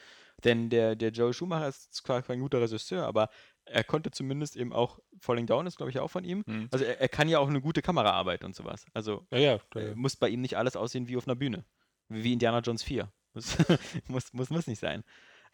Denn der, der Joe Schumacher ist zwar kein guter Regisseur, aber er konnte zumindest eben auch, Falling Down ist, glaube ich, auch von ihm. Mhm. Also er, er kann ja auch eine gute Kameraarbeit und sowas. Also Ja, ja. äh, muss bei ihm nicht alles aussehen wie auf einer Bühne. Wie Indiana Jones 4. Das *laughs* muss, muss, muss nicht sein.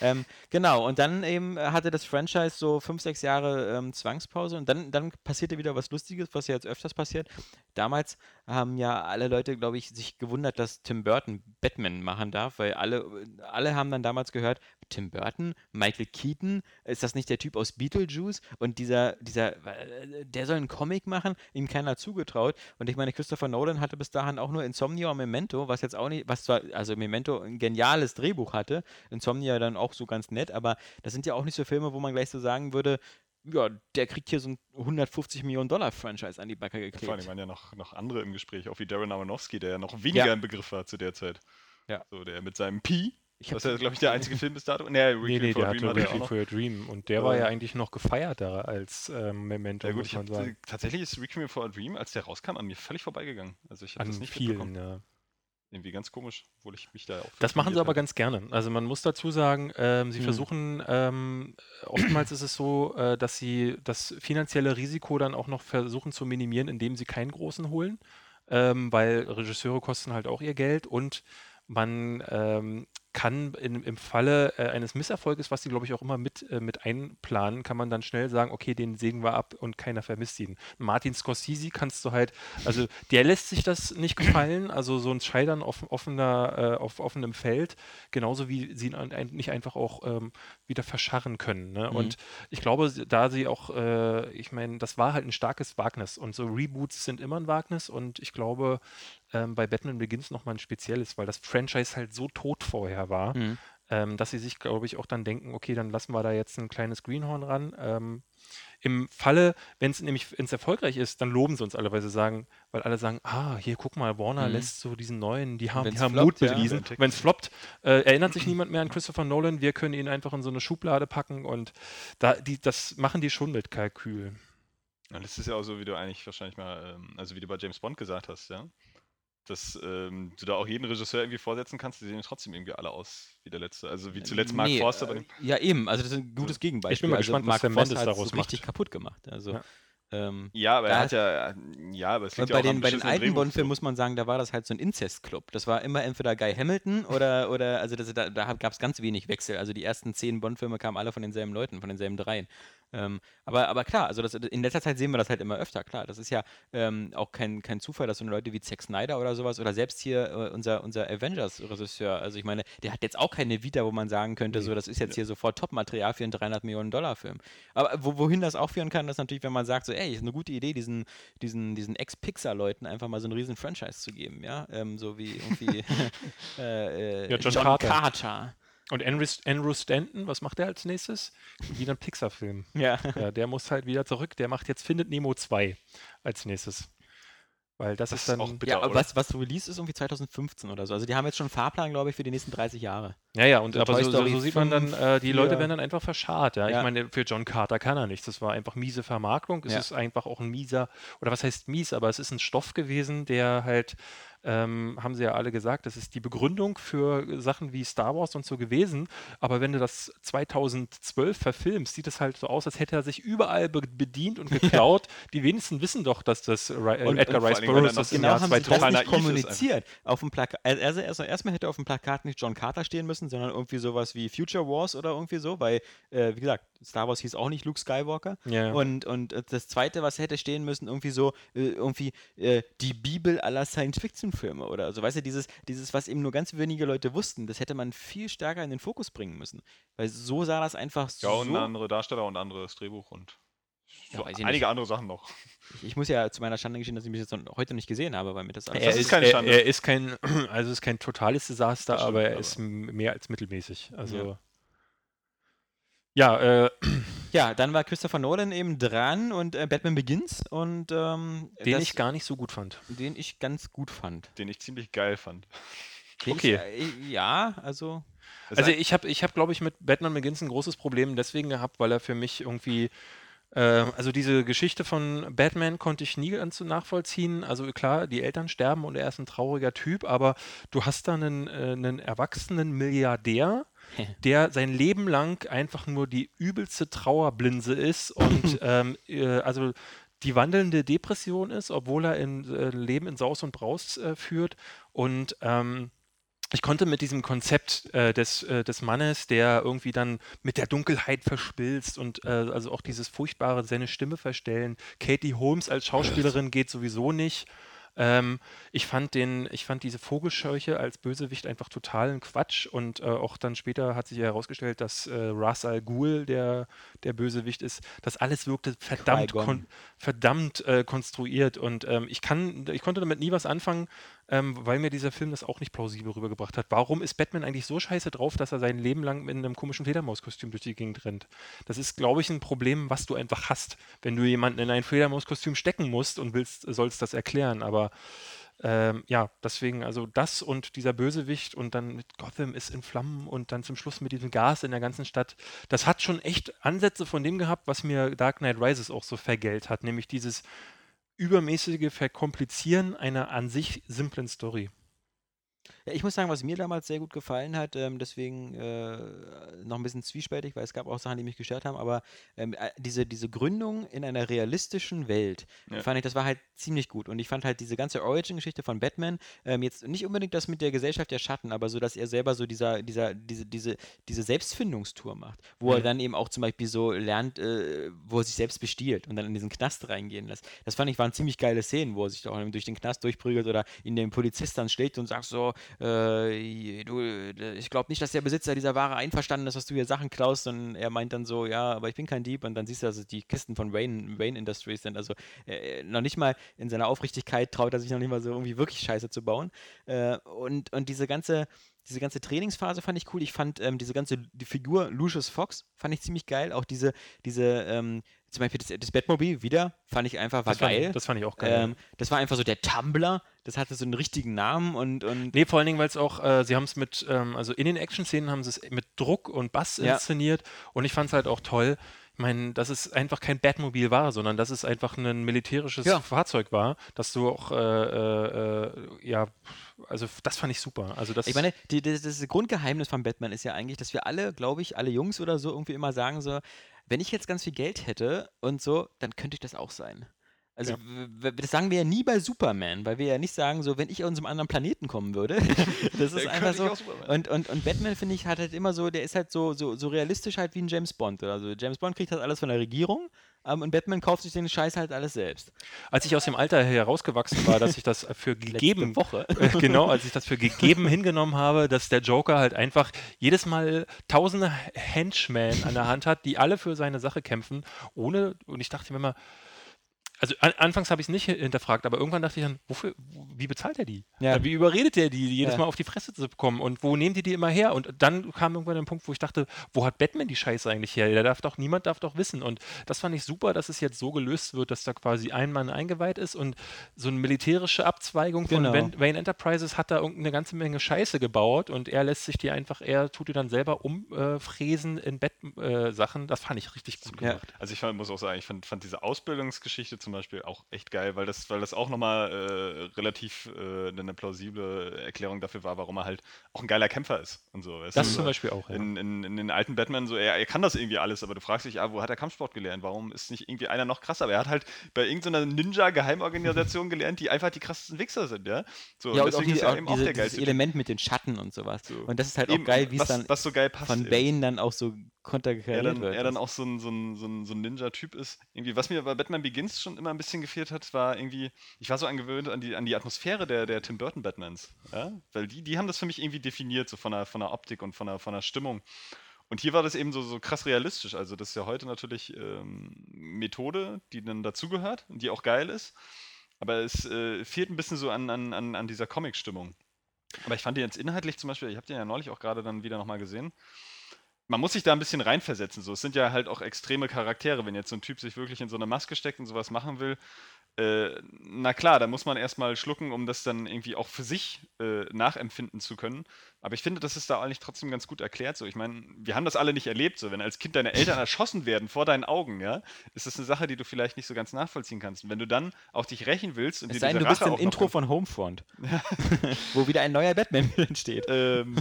Ähm, genau, und dann eben hatte das Franchise so fünf, sechs Jahre ähm, Zwangspause und dann, dann passierte wieder was Lustiges, was ja jetzt öfters passiert. Damals haben ja alle Leute, glaube ich, sich gewundert, dass Tim Burton Batman machen darf, weil alle, alle haben dann damals gehört, Tim Burton, Michael Keaton, ist das nicht der Typ aus Beetlejuice? Und dieser, dieser, äh, der soll einen Comic machen, ihm keiner zugetraut. Und ich meine, Christopher Nolan hatte bis dahin auch nur Insomnia und Memento, was jetzt auch nicht, was zwar, also Memento ein geniales Drehbuch hatte, Insomnia dann auch so ganz nett, aber das sind ja auch nicht so Filme, wo man gleich so sagen würde, ja, der kriegt hier so ein 150 Millionen Dollar Franchise an die Backe Vor allem geklebt. waren ja noch, noch andere im Gespräch, auch wie Darren Aronofsky, der ja noch weniger Ja. im Begriff war zu der Zeit. Ja. So, der mit seinem Pi, Ich das ist ja, glaube ich, der einzige *laughs* Film bis dato. Nee, Nee, nee, for der a hatte Dream hatte auch Requiem for a Dream und der war Ja. ja eigentlich noch gefeierter als ähm, Memento, Ja gut, muss ich man hab, sagen. tatsächlich ist Requiem for a Dream, als der rauskam, an mir völlig vorbeigegangen. Also ich habe das nicht vielen, mitbekommen. ja. Irgendwie ganz komisch, obwohl ich mich da auch. Das machen sie aber habe. ganz gerne. Also man muss dazu sagen, ähm, sie Hm. versuchen, ähm, oftmals ist es so, äh, dass sie das finanzielle Risiko dann auch noch versuchen zu minimieren, indem sie keinen großen holen, ähm, weil Regisseure kosten halt auch ihr Geld und man ähm, kann in, im Falle äh, eines Misserfolges, was sie, glaube ich, auch immer mit, äh, mit einplanen, kann man dann schnell sagen, okay, den sägen wir ab und keiner vermisst ihn. Martin Scorsese kannst du halt, also der lässt sich das nicht gefallen, also so ein Scheitern auf offener, äh, auf offenem Feld, genauso wie sie ihn ein, nicht einfach auch ähm, wieder verscharren können. Ne? Mhm. Und ich glaube, da sie auch, äh, ich meine, das war halt ein starkes Wagnis und so Reboots sind immer ein Wagnis und ich glaube, ähm, bei Batman Begins nochmal ein spezielles, weil das Franchise halt so tot vorher war, Mhm. ähm, dass sie sich, glaube ich, auch dann denken, okay, dann lassen wir da jetzt ein kleines Greenhorn ran. Ähm, Im Falle, wenn es nämlich wenn's erfolgreich ist, dann loben sie uns alle, weil sie sagen, weil alle sagen, ah, hier guck mal, Warner Mhm. lässt so diesen neuen, die haben, die haben floppt, Mut ja. bewiesen. Wenn es floppt, äh, erinnert sich niemand mehr an Christopher Nolan, wir können ihn einfach in so eine Schublade packen und da, die, das machen die schon mit Kalkül. Ja, das ist ja auch so, wie du eigentlich wahrscheinlich mal, ähm, also wie du bei James Bond gesagt hast, ja. Dass ähm, du da auch jeden Regisseur irgendwie vorsetzen kannst, die sehen trotzdem irgendwie alle aus wie der letzte. Also wie zuletzt Mark Nee, Forster äh. Ja, eben. Also das ist ein gutes Gegenbeispiel. Ich bin mal also gespannt, was Mark Sam Forster hat's daraus so macht. richtig kaputt gemacht. Also, Ja. ähm, Ja, aber er hat ja, ja, aber es liegt ja bei auch am den, bei den alten Bond-Filmen muss man sagen, da war das halt so ein Inzest-Club. Das war immer entweder Guy Hamilton oder, oder also das, da, da gab es ganz wenig Wechsel. Also die ersten zehn Bond-Filme kamen alle von denselben Leuten, von denselben dreien. Ähm, aber, aber klar, also das, in letzter Zeit sehen wir das halt immer öfter, klar. Das ist ja ähm, auch kein, kein Zufall, dass so eine Leute wie Zack Snyder oder sowas oder selbst hier äh, unser, unser Avengers-Regisseur, also ich meine, der hat jetzt auch keine Vita, wo man sagen könnte, so das ist jetzt hier sofort Top-Material für einen 300 Millionen Dollar Film. Aber wo, wohin das auch führen kann, ist natürlich, wenn man sagt, so, ey, ist eine gute Idee, diesen, diesen, diesen Ex-Pixar-Leuten einfach mal so einen riesen Franchise zu geben, ja, ähm, so wie irgendwie *laughs* *laughs* äh, äh, Ja, John Carter. Carter. Und Andrew, Andrew Stanton, was macht er als nächstes? Wieder ein Pixar-Film. Ja. Ja, der muss halt wieder zurück. Der macht jetzt Findet Nemo 2 als nächstes. Weil das, Das ist dann. auch bitter, Ja, aber was, was Release ist irgendwie 2015 oder so. Also die haben jetzt schon einen Fahrplan, glaube ich, für die nächsten 30 Jahre. ja, ja, und so aber so, so, so sieht man dann, 5, äh, die Leute 4. werden dann einfach verscharrt. Ja? Ja. Ich meine, für John Carter kann er nichts. Das war einfach miese Vermarktung. Es Ja. ist einfach auch ein mieser, oder was heißt mies, aber es ist ein Stoff gewesen, der halt, ähm, haben sie ja alle gesagt, das ist die Begründung für Sachen wie Star Wars und so gewesen. Aber wenn du das 2012 verfilmst, sieht es halt so aus, als hätte er sich überall be bedient und geklaut. Die wenigsten wissen doch, dass das Ri äh, Und- Edgar und Rice Burroughs das Genau, Jahr haben sie das 2000 total nicht kommuniziert. Auf dem Plakat, also erst, erstmal hätte auf dem Plakat nicht John Carter stehen müssen, sondern irgendwie sowas wie Future Wars oder irgendwie so, weil, äh, wie gesagt, Star Wars hieß auch nicht Luke Skywalker. Ja. Und, und äh, das zweite, was hätte stehen müssen, irgendwie so, äh, irgendwie äh, die Bibel aller Science-Fiction-Filme oder so. Weißt du, dieses, dieses, was eben nur ganz wenige Leute wussten, das hätte man viel stärker in den Fokus bringen müssen. Weil so sah das einfach Ja, und so. andere Darsteller und anderes Drehbuch und Ja, so ich einige nicht. andere Sachen noch. Ich, ich muss ja zu meiner Schande gestehen, dass ich mich jetzt noch heute nicht gesehen habe, weil mir das alles. Er ist ist, keine er, Schande. er ist kein, *clears throat* also ist kein totales Desaster, stimmt, aber er aber- ist mehr als mittelmäßig. Also Ja. Ja, äh, Ja, dann war Christopher Nolan eben dran und äh, Batman Begins und ähm, den das- ich gar nicht so gut fand. den ich ganz gut fand. Den ich ziemlich geil fand. Den Okay. Ich, äh, ja, also Also ich habe, ich hab, glaube ich, mit Batman Begins ein großes Problem deswegen gehabt, weil er für mich irgendwie äh, also diese Geschichte von Batman konnte ich nie ganz so nachvollziehen. Also klar, die Eltern sterben und er ist ein trauriger Typ, aber du hast da einen, äh, einen erwachsenen Milliardär, *laughs* der sein Leben lang einfach nur die übelste Trauerblinse ist und *laughs* ähm, äh, also die wandelnde Depression ist, obwohl er ein äh, Leben in Saus und Braus äh, führt und ähm, ich konnte mit diesem Konzept äh, des, äh, des Mannes, der irgendwie dann mit der Dunkelheit verschmilzt und äh, also auch dieses furchtbare seine Stimme verstellen. Katie Holmes als Schauspielerin geht sowieso nicht. Ähm, ich fand den, ich fand diese Vogelscheuche als Bösewicht einfach totalen Quatsch und äh, auch dann später hat sich ja herausgestellt, dass äh, Ras Al Ghul der, der Bösewicht ist. Das alles wirkte verdammt, kon verdammt äh, konstruiert und ähm, ich kann, ich konnte damit nie was anfangen, ähm, weil mir dieser Film das auch nicht plausibel rübergebracht hat. Warum ist Batman eigentlich so scheiße drauf, dass er sein Leben lang in einem komischen Fledermauskostüm durch die Gegend rennt? Das ist, glaube ich, ein Problem, was du einfach hast, wenn du jemanden in ein Fledermauskostüm stecken musst und willst, sollst das erklären. Aber ähm, ja, deswegen, also das und dieser Bösewicht und dann mit Gotham ist in Flammen und dann zum Schluss mit diesem Gas in der ganzen Stadt, das hat schon echt Ansätze von dem gehabt, was mir Dark Knight Rises auch so vergällt hat, nämlich dieses übermäßige Verkomplizieren einer an sich simplen Story. Ja, ich muss sagen, was mir damals sehr gut gefallen hat, ähm, deswegen äh, noch ein bisschen zwiespältig, weil es gab auch Sachen, die mich gestört haben, aber ähm, äh, diese, diese Gründung in einer realistischen Welt, Ja. fand ich, das war halt ziemlich gut. Und ich fand halt diese ganze Origin-Geschichte von Batman, ähm, jetzt nicht unbedingt das mit der Gesellschaft der Schatten, aber so, dass er selber so dieser, dieser, diese, diese, diese Selbstfindungstour macht, wo er dann eben auch zum Beispiel so lernt, äh, wo er sich selbst bestiehlt und dann in diesen Knast reingehen lässt. Das fand ich waren ziemlich geile Szenen, wo er sich auch durch den Knast durchprügelt oder ihn dem Polizist dann schlägt und sagt so, äh, du, äh, ich glaube nicht, dass der Besitzer dieser Ware einverstanden ist, dass du hier Sachen klaust und er meint dann so, ja, aber ich bin kein Dieb und dann siehst du, dass es die Kisten von Wayne, Wayne Industries sind, also äh, noch nicht mal in seiner Aufrichtigkeit traut er sich noch nicht mal so irgendwie wirklich Scheiße zu bauen äh, und, und diese ganze diese ganze Trainingsphase fand ich cool. Ich fand ähm, diese ganze die Figur Lucius Fox fand ich ziemlich geil. Auch diese, diese ähm, zum Beispiel das, das Batmobil wieder fand ich einfach war das, fand, geil. ich- das fand ich auch geil. ähm, das war einfach so der Tumblr. Das hatte so einen richtigen Namen und, und Nee, vor allen Dingen, weil es auch, äh, sie haben es mit, ähm, also in den Action-Szenen haben sie es mit Druck und Bass Ja. inszeniert und ich fand es halt auch toll. Ich meine, dass es einfach kein Batmobil war, sondern dass es einfach ein militärisches Ja. Fahrzeug war, dass du auch, äh, äh, ja, also das fand ich super. Also das, Ich meine, die, das, das Grundgeheimnis von Batman ist ja eigentlich, dass wir alle, glaube ich, alle Jungs oder so irgendwie immer sagen so, wenn ich jetzt ganz viel Geld hätte und so, dann könnte ich das auch sein. Also Ja. das sagen wir ja nie bei Superman, weil wir ja nicht sagen so, wenn ich aus einem anderen Planeten kommen würde. *laughs* das ist einfach so. Und, und, und Batman, finde ich, hat halt immer so, der ist halt so, so, so realistisch halt wie ein James Bond. Also James Bond kriegt halt alles von der Regierung ähm, und Batman kauft sich den Scheiß halt alles selbst. als ich aus dem Alter herausgewachsen war, dass ich das für gegeben *laughs* Woche. *laughs* Äh, genau, als ich das für gegeben hingenommen habe, dass der Joker halt einfach jedes Mal tausende Henchmen an der Hand hat, die alle für seine Sache kämpfen, ohne, und ich dachte mir immer, also an, anfangs habe ich es nicht hinterfragt, aber irgendwann dachte ich dann, wofür, wie bezahlt er die? Ja. Äh, Wie überredet der die, die jedes Ja. Mal auf die Fresse zu bekommen? Und wo nehmen die die immer her? Und dann kam irgendwann ein Punkt, wo ich dachte, wo hat Batman die Scheiße eigentlich her? Der darf doch, niemand darf doch wissen. Und das fand ich super, dass es jetzt so gelöst wird, dass da quasi ein Mann eingeweiht ist und so eine militärische Abzweigung von Genau. Van- Wayne Enterprises hat da irgendeine ganze Menge Scheiße gebaut und er lässt sich die einfach, er tut die dann selber umfräsen in Bettsachen. das fand ich richtig gut Ja. gemacht. Also ich fand, muss auch sagen, ich fand, fand diese Ausbildungsgeschichte zum Beispiel auch echt geil, weil das, weil das auch nochmal äh, relativ äh, eine plausible Erklärung dafür war, warum er halt auch ein geiler Kämpfer ist und so. weißt Das du? zum Beispiel auch, ja. In, in, in den alten Batman so, er, er kann das irgendwie alles, aber du fragst dich, ah, wo hat er Kampfsport gelernt? Warum ist nicht irgendwie einer noch krasser? Aber er hat halt bei irgendeiner Ninja-Geheimorganisation *laughs* gelernt, die einfach die krassesten Wichser sind, ja? So, ja, und auch, deswegen die, ist er auch eben auch diese, der dieses geilste. Element mit den Schatten und sowas. So. Und das ist halt Eben, auch geil, wie es was, dann was so geil passt. von eben. Bane dann auch so er konterkariert dann, wird. er dann auch so ein, so ein, so ein, so ein Ninja-Typ ist. Irgendwie, was mir bei Batman Begins schon immer ein bisschen gefehlt hat, war irgendwie, ich war so angewöhnt an die, an die Atmosphäre der, der Tim Burton Batmans. Ja? Weil die, die haben das für mich irgendwie definiert, so von der, von der Optik und von der, von der Stimmung. Und hier war das eben so, so krass realistisch. Also, das ist ja heute natürlich ähm, Methode, die dann dazugehört und die auch geil ist. Aber es äh, fehlt ein bisschen so an, an, an, an dieser Comic-Stimmung. Aber ich fand die jetzt inhaltlich zum Beispiel, ich habe den ja neulich auch gerade dann wieder nochmal gesehen, man muss sich da ein bisschen reinversetzen. So. Es sind ja halt auch extreme Charaktere. Wenn jetzt so ein Typ sich wirklich in so eine Maske steckt und sowas machen will, äh, na klar, da muss man erstmal schlucken, um das dann irgendwie auch für sich äh, nachempfinden zu können. Aber ich finde, das ist da eigentlich trotzdem ganz gut erklärt. So, ich meine, wir haben das alle nicht erlebt. So, wenn als Kind deine Eltern *laughs* erschossen werden vor deinen Augen, ja, ist das eine Sache, die du vielleicht nicht so ganz nachvollziehen kannst. Und wenn du dann auch dich rächen willst und es dir sei denn, du bist Rache im auch noch Intro im- von Homefront, *laughs* wo wieder ein neuer Batman *laughs* entsteht. ähm,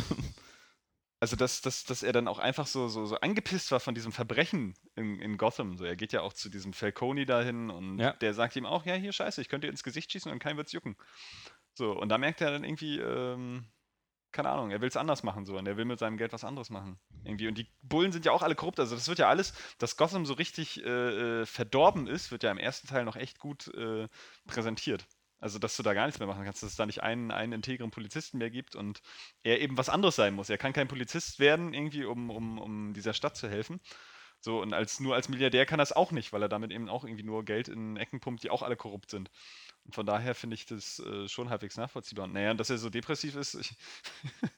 also dass, dass, dass er dann auch einfach so, so, so angepisst war von diesem Verbrechen in, in Gotham. So, er geht ja auch zu diesem Falcone dahin und Ja. der sagt ihm auch, ja, hier scheiße, ich könnte dir ins Gesicht schießen und kein wird's jucken. So, und da merkt er dann irgendwie, ähm, keine Ahnung, er will es anders machen so und er will mit seinem Geld was anderes machen. Irgendwie. Und die Bullen sind ja auch alle korrupt. Also das wird ja alles, dass Gotham so richtig äh, äh, verdorben ist, wird ja im ersten Teil noch echt gut äh, präsentiert. Also, dass du da gar nichts mehr machen kannst, dass es da nicht einen, einen integren Polizisten mehr gibt und er eben was anderes sein muss. Er kann kein Polizist werden, irgendwie, um, um, um dieser Stadt zu helfen. So, und als, nur als Milliardär kann er es auch nicht, weil er damit eben auch irgendwie nur Geld in Ecken pumpt, die auch alle korrupt sind. Und von daher finde ich das äh, schon halbwegs nachvollziehbar. Und naja, und dass er so depressiv ist, ich, *laughs*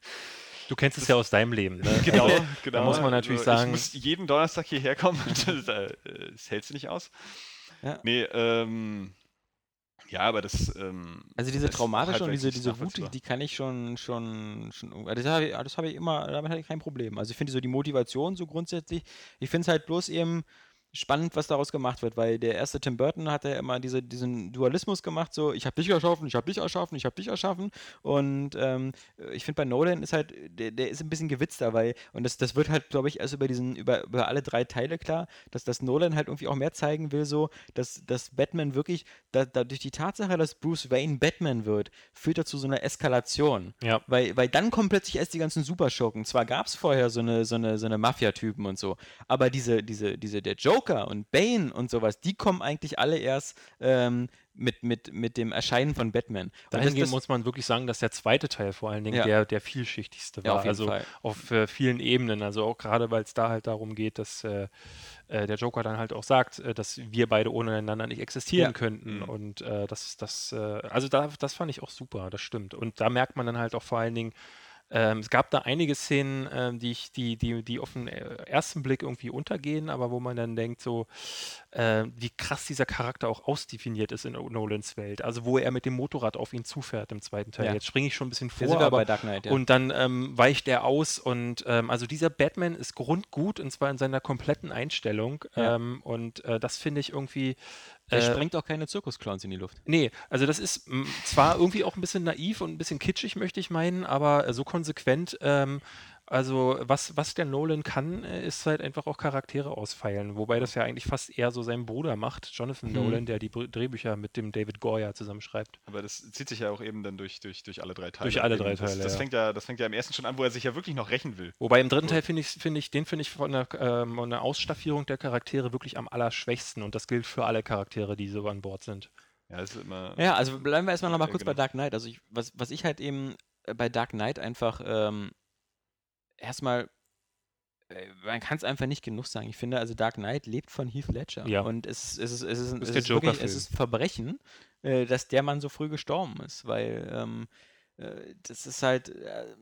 Du kennst es ja aus deinem Leben. Ne? *laughs* genau, Also, genau. Da muss man natürlich Also, sagen, Ich muss jeden Donnerstag hierher kommen und *laughs* das, äh, das hältst du nicht aus. Ja. Nee, ähm, ja, aber das. Ähm, Also diese traumatische und halbwegs diese, diese Wut, die, kann ich schon, schon, schon also das habe ich, habe ich immer, damit hatte ich kein Problem. Also ich finde so die Motivation so grundsätzlich, ich finde es halt bloß eben, spannend, was daraus gemacht wird, weil der erste Tim Burton hat ja immer diese, diesen Dualismus gemacht, so ich habe dich erschaffen, ich habe dich erschaffen, ich habe dich erschaffen und ähm, ich finde bei Nolan ist halt, der, der ist ein bisschen gewitzter, weil und das, das wird halt, glaube ich, erst über diesen, über, über alle drei Teile klar, dass das Nolan halt irgendwie auch mehr zeigen will, so, dass, dass Batman wirklich, da, da durch die Tatsache, dass Bruce Wayne Batman wird, führt er zu so einer Eskalation. Ja. Weil, weil dann kommen plötzlich erst die ganzen Superschurken. Zwar gab es vorher so eine, so eine, so eine Mafia-Typen und so, aber diese, diese, diese, der Joker und Bane und sowas, die kommen eigentlich alle erst ähm, mit, mit, mit dem Erscheinen von Batman. Dahingehend muss man wirklich sagen, dass der zweite Teil vor allen Dingen Ja. der, der vielschichtigste Ja, war. auf jeden also Fall. auf äh, vielen Ebenen. Also auch gerade, weil es da halt darum geht, dass äh, äh, der Joker dann halt auch sagt, äh, dass wir beide ohne einander nicht existieren Ja. könnten. Mhm. Und äh, das, das, also da, das fand ich auch super, das stimmt. Und da merkt man dann halt auch vor allen Dingen, ähm, es gab da einige Szenen, ähm, die, ich, die, die, die auf den äh, ersten Blick irgendwie untergehen, aber wo man dann denkt, so, äh, wie krass dieser Charakter auch ausdefiniert ist in Nolans Welt. Also wo er mit dem Motorrad auf ihn zufährt im zweiten Teil. Ja. Jetzt springe ich schon ein bisschen vor, aber bei Dark Knight, ja. und dann ähm, weicht er aus und ähm, also dieser Batman ist grundgut und zwar in seiner kompletten Einstellung. Ja. Ähm, und äh, das finde ich irgendwie. Äh, sprengt auch keine Zirkusclowns in die Luft. Nee, also das ist m, zwar irgendwie auch ein bisschen naiv und ein bisschen kitschig, möchte ich meinen, aber so konsequent. Ähm, also was, was der Nolan kann, äh, ist halt einfach auch Charaktere ausfeilen. Wobei das ja eigentlich fast eher so sein Bruder macht, Jonathan Mhm. Nolan, der die Br- Drehbücher mit dem David Goya zusammenschreibt. Aber das zieht sich ja auch eben dann durch, durch, durch alle drei Teile. Durch alle Eben drei das, Teile, Das ja. fängt ja. Das fängt ja im ersten schon an, wo er sich ja wirklich noch rächen will. Wobei im dritten So. Teil finde ich, finde ich, den finde ich von der, ähm, von der Ausstaffierung der Charaktere wirklich am allerschwächsten und das gilt für alle Charaktere, die so an Bord sind. Ja, das ist immer. Ja, also bleiben wir erstmal noch mal Ja, kurz bei genau. Dark Knight. Also ich, was, was ich halt eben äh, bei Dark Knight einfach ähm, erstmal, äh, man kann es einfach nicht genug sagen. Ich finde, also Dark Knight lebt von Heath Ledger. Ja. Und es, es, ist, es, ist, ist es, ist wirklich, es ist Verbrechen, äh, dass der Mann so früh gestorben ist, weil ähm, äh, das ist halt. Äh,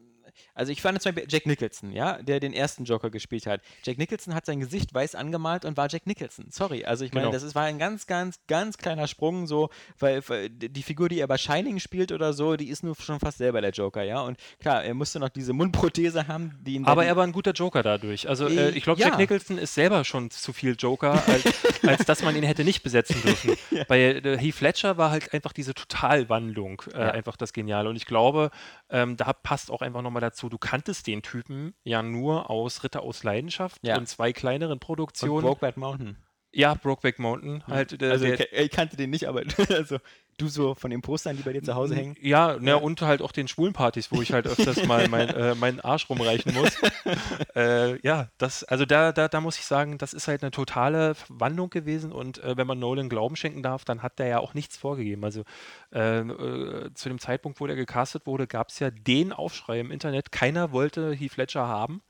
also ich fand zum Beispiel Jack Nicholson, ja, der den ersten Joker gespielt hat. Jack Nicholson hat sein Gesicht weiß angemalt und war Jack Nicholson. Sorry, also ich meine, Genau. das ist, war ein ganz, ganz, ganz kleiner Sprung so, weil, weil die Figur, die er bei Shining spielt oder so, die ist nur schon fast selber der Joker, ja. Und klar, er musste noch diese Mundprothese haben, die ihn Aber er war ein guter Joker dadurch. Also äh, Äh, ich glaube, ja. Jack Nicholson ist selber schon zu viel Joker, *laughs* als, als dass man ihn hätte nicht besetzen dürfen. *laughs* Bei äh, Heath Ledger war halt einfach diese Totalwandlung äh, Ja. einfach das Geniale. Und ich glaube, ähm, da passt auch einfach nochmal dazu, du kanntest den Typen ja nur aus Ritter aus Leidenschaft Ja. und zwei kleineren und Produktionen. Brokeback Mountain. ja, Brokeback Mountain. Halt, äh, Also der, ich, ich kannte den nicht, aber *laughs* also du so von den Postern, die bei dir zu Hause hängen. Ja, ne, und halt auch den Schwulenpartys, wo ich halt öfters mal mein, äh, meinen Arsch rumreichen muss. *laughs* äh, ja, das, also da, da, da muss ich sagen, das ist halt eine totale Wandlung gewesen und äh, wenn man Nolan Glauben schenken darf, dann hat der ja auch nichts vorgegeben. Also äh, äh, zu dem Zeitpunkt, wo der gecastet wurde, gab es ja den Aufschrei im Internet, keiner wollte Heath Ledger haben.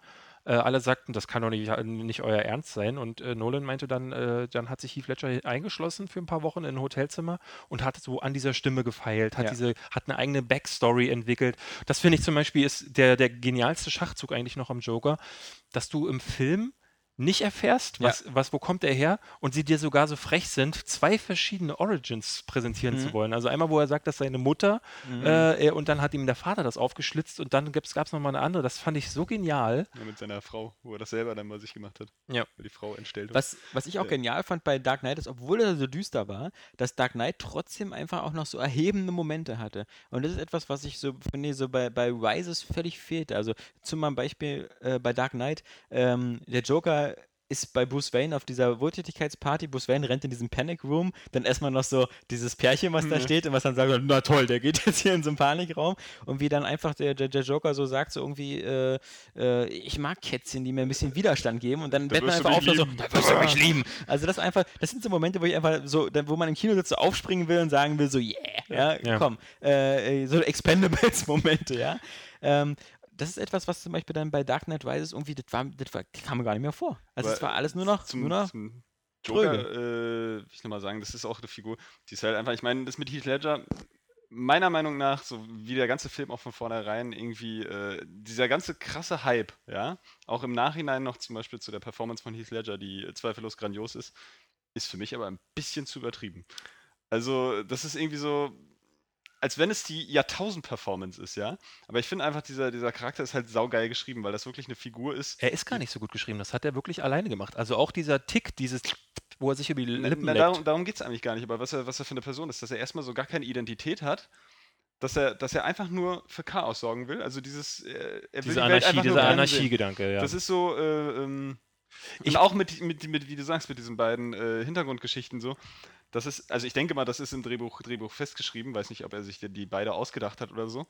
Äh, alle sagten, das kann doch nicht, nicht euer Ernst sein. Und äh, Nolan meinte dann, äh, dann hat sich Heath Ledger eingeschlossen für ein paar Wochen in ein Hotelzimmer und hat so an dieser Stimme gefeilt, hat Ja. diese, hat eine eigene Backstory entwickelt. Das finde ich zum Beispiel ist der, der genialste Schachzug eigentlich noch am Joker, dass du im Film nicht erfährst, was, was, wo kommt er her und sie dir sogar so frech sind, zwei verschiedene Origins präsentieren Mhm. zu wollen. Also einmal, wo er sagt, dass seine Mutter äh, er- und dann hat ihm der Vater das aufgeschlitzt und dann gab es nochmal eine andere. Das fand ich so genial. Ja, mit seiner Frau, wo er das selber dann mal sich gemacht hat. Ja. Weil die Frau entstellt Was, was ich auch Ja. genial fand bei Dark Knight ist, obwohl er so düster war, dass Dark Knight trotzdem einfach auch noch so erhebende Momente hatte. Und das ist etwas, was ich so finde, so bei, bei Rises völlig fehlte. Also zum Beispiel äh, bei Dark Knight, ähm, der Joker ist bei Bruce Wayne auf dieser Wohltätigkeitsparty. Bruce Wayne rennt in diesen Panic Room, dann erstmal noch so dieses Pärchen, was da steht und was dann sagt, na toll, der geht *laughs* jetzt hier in so einen Panikraum und wie dann einfach der, der, der Joker so sagt, so irgendwie, äh, äh, ich mag Kätzchen, die mir ein bisschen Widerstand geben und dann Da Batman einfach aufhört so, da wirst du mich lieben. Also das einfach, das sind so Momente, wo ich einfach so, wo man im Kino sitzt, so aufspringen will und sagen will, so yeah, ja, Ja. komm, äh, äh, so Expendables-Momente, ja. Ähm, das ist etwas, was zum Beispiel dann bei Dark Knight Rises irgendwie, das, war, das, war, das kam mir gar nicht mehr vor. Also es war alles nur noch, zum, nur noch zum Joker, äh, will ich nochmal sagen, das ist auch eine Figur, die ist halt einfach, ich meine, das mit Heath Ledger, meiner Meinung nach, so wie der ganze Film auch von vornherein irgendwie, äh, dieser ganze krasse Hype, ja, auch im Nachhinein noch zum Beispiel zu der Performance von Heath Ledger, die zweifellos grandios ist, ist für mich aber ein bisschen zu übertrieben. Also, das ist irgendwie so, als wenn es die Jahrtausend-Performance ist, ja. Aber ich finde einfach, dieser, dieser Charakter ist halt saugeil geschrieben, weil das wirklich eine Figur ist. Er ist gar nicht so gut geschrieben. Das hat er wirklich alleine gemacht. Also auch dieser Tick, dieses wo er sich über die Lippen na, darum darum geht es eigentlich gar nicht, aber was er, was er für eine Person ist, dass er erstmal so gar keine Identität hat, dass er, dass er einfach nur für Chaos sorgen will. Also dieses, äh, er will Diese die Anarchie, dieser. Anarchiegedanke, ja. Das ist so, äh, ähm, und auch mit, mit, mit, wie du sagst, mit diesen beiden äh, Hintergrundgeschichten so. Das ist, also ich denke mal, das ist im Drehbuch, Drehbuch festgeschrieben, weiß nicht, ob er sich die- die beide ausgedacht hat oder so.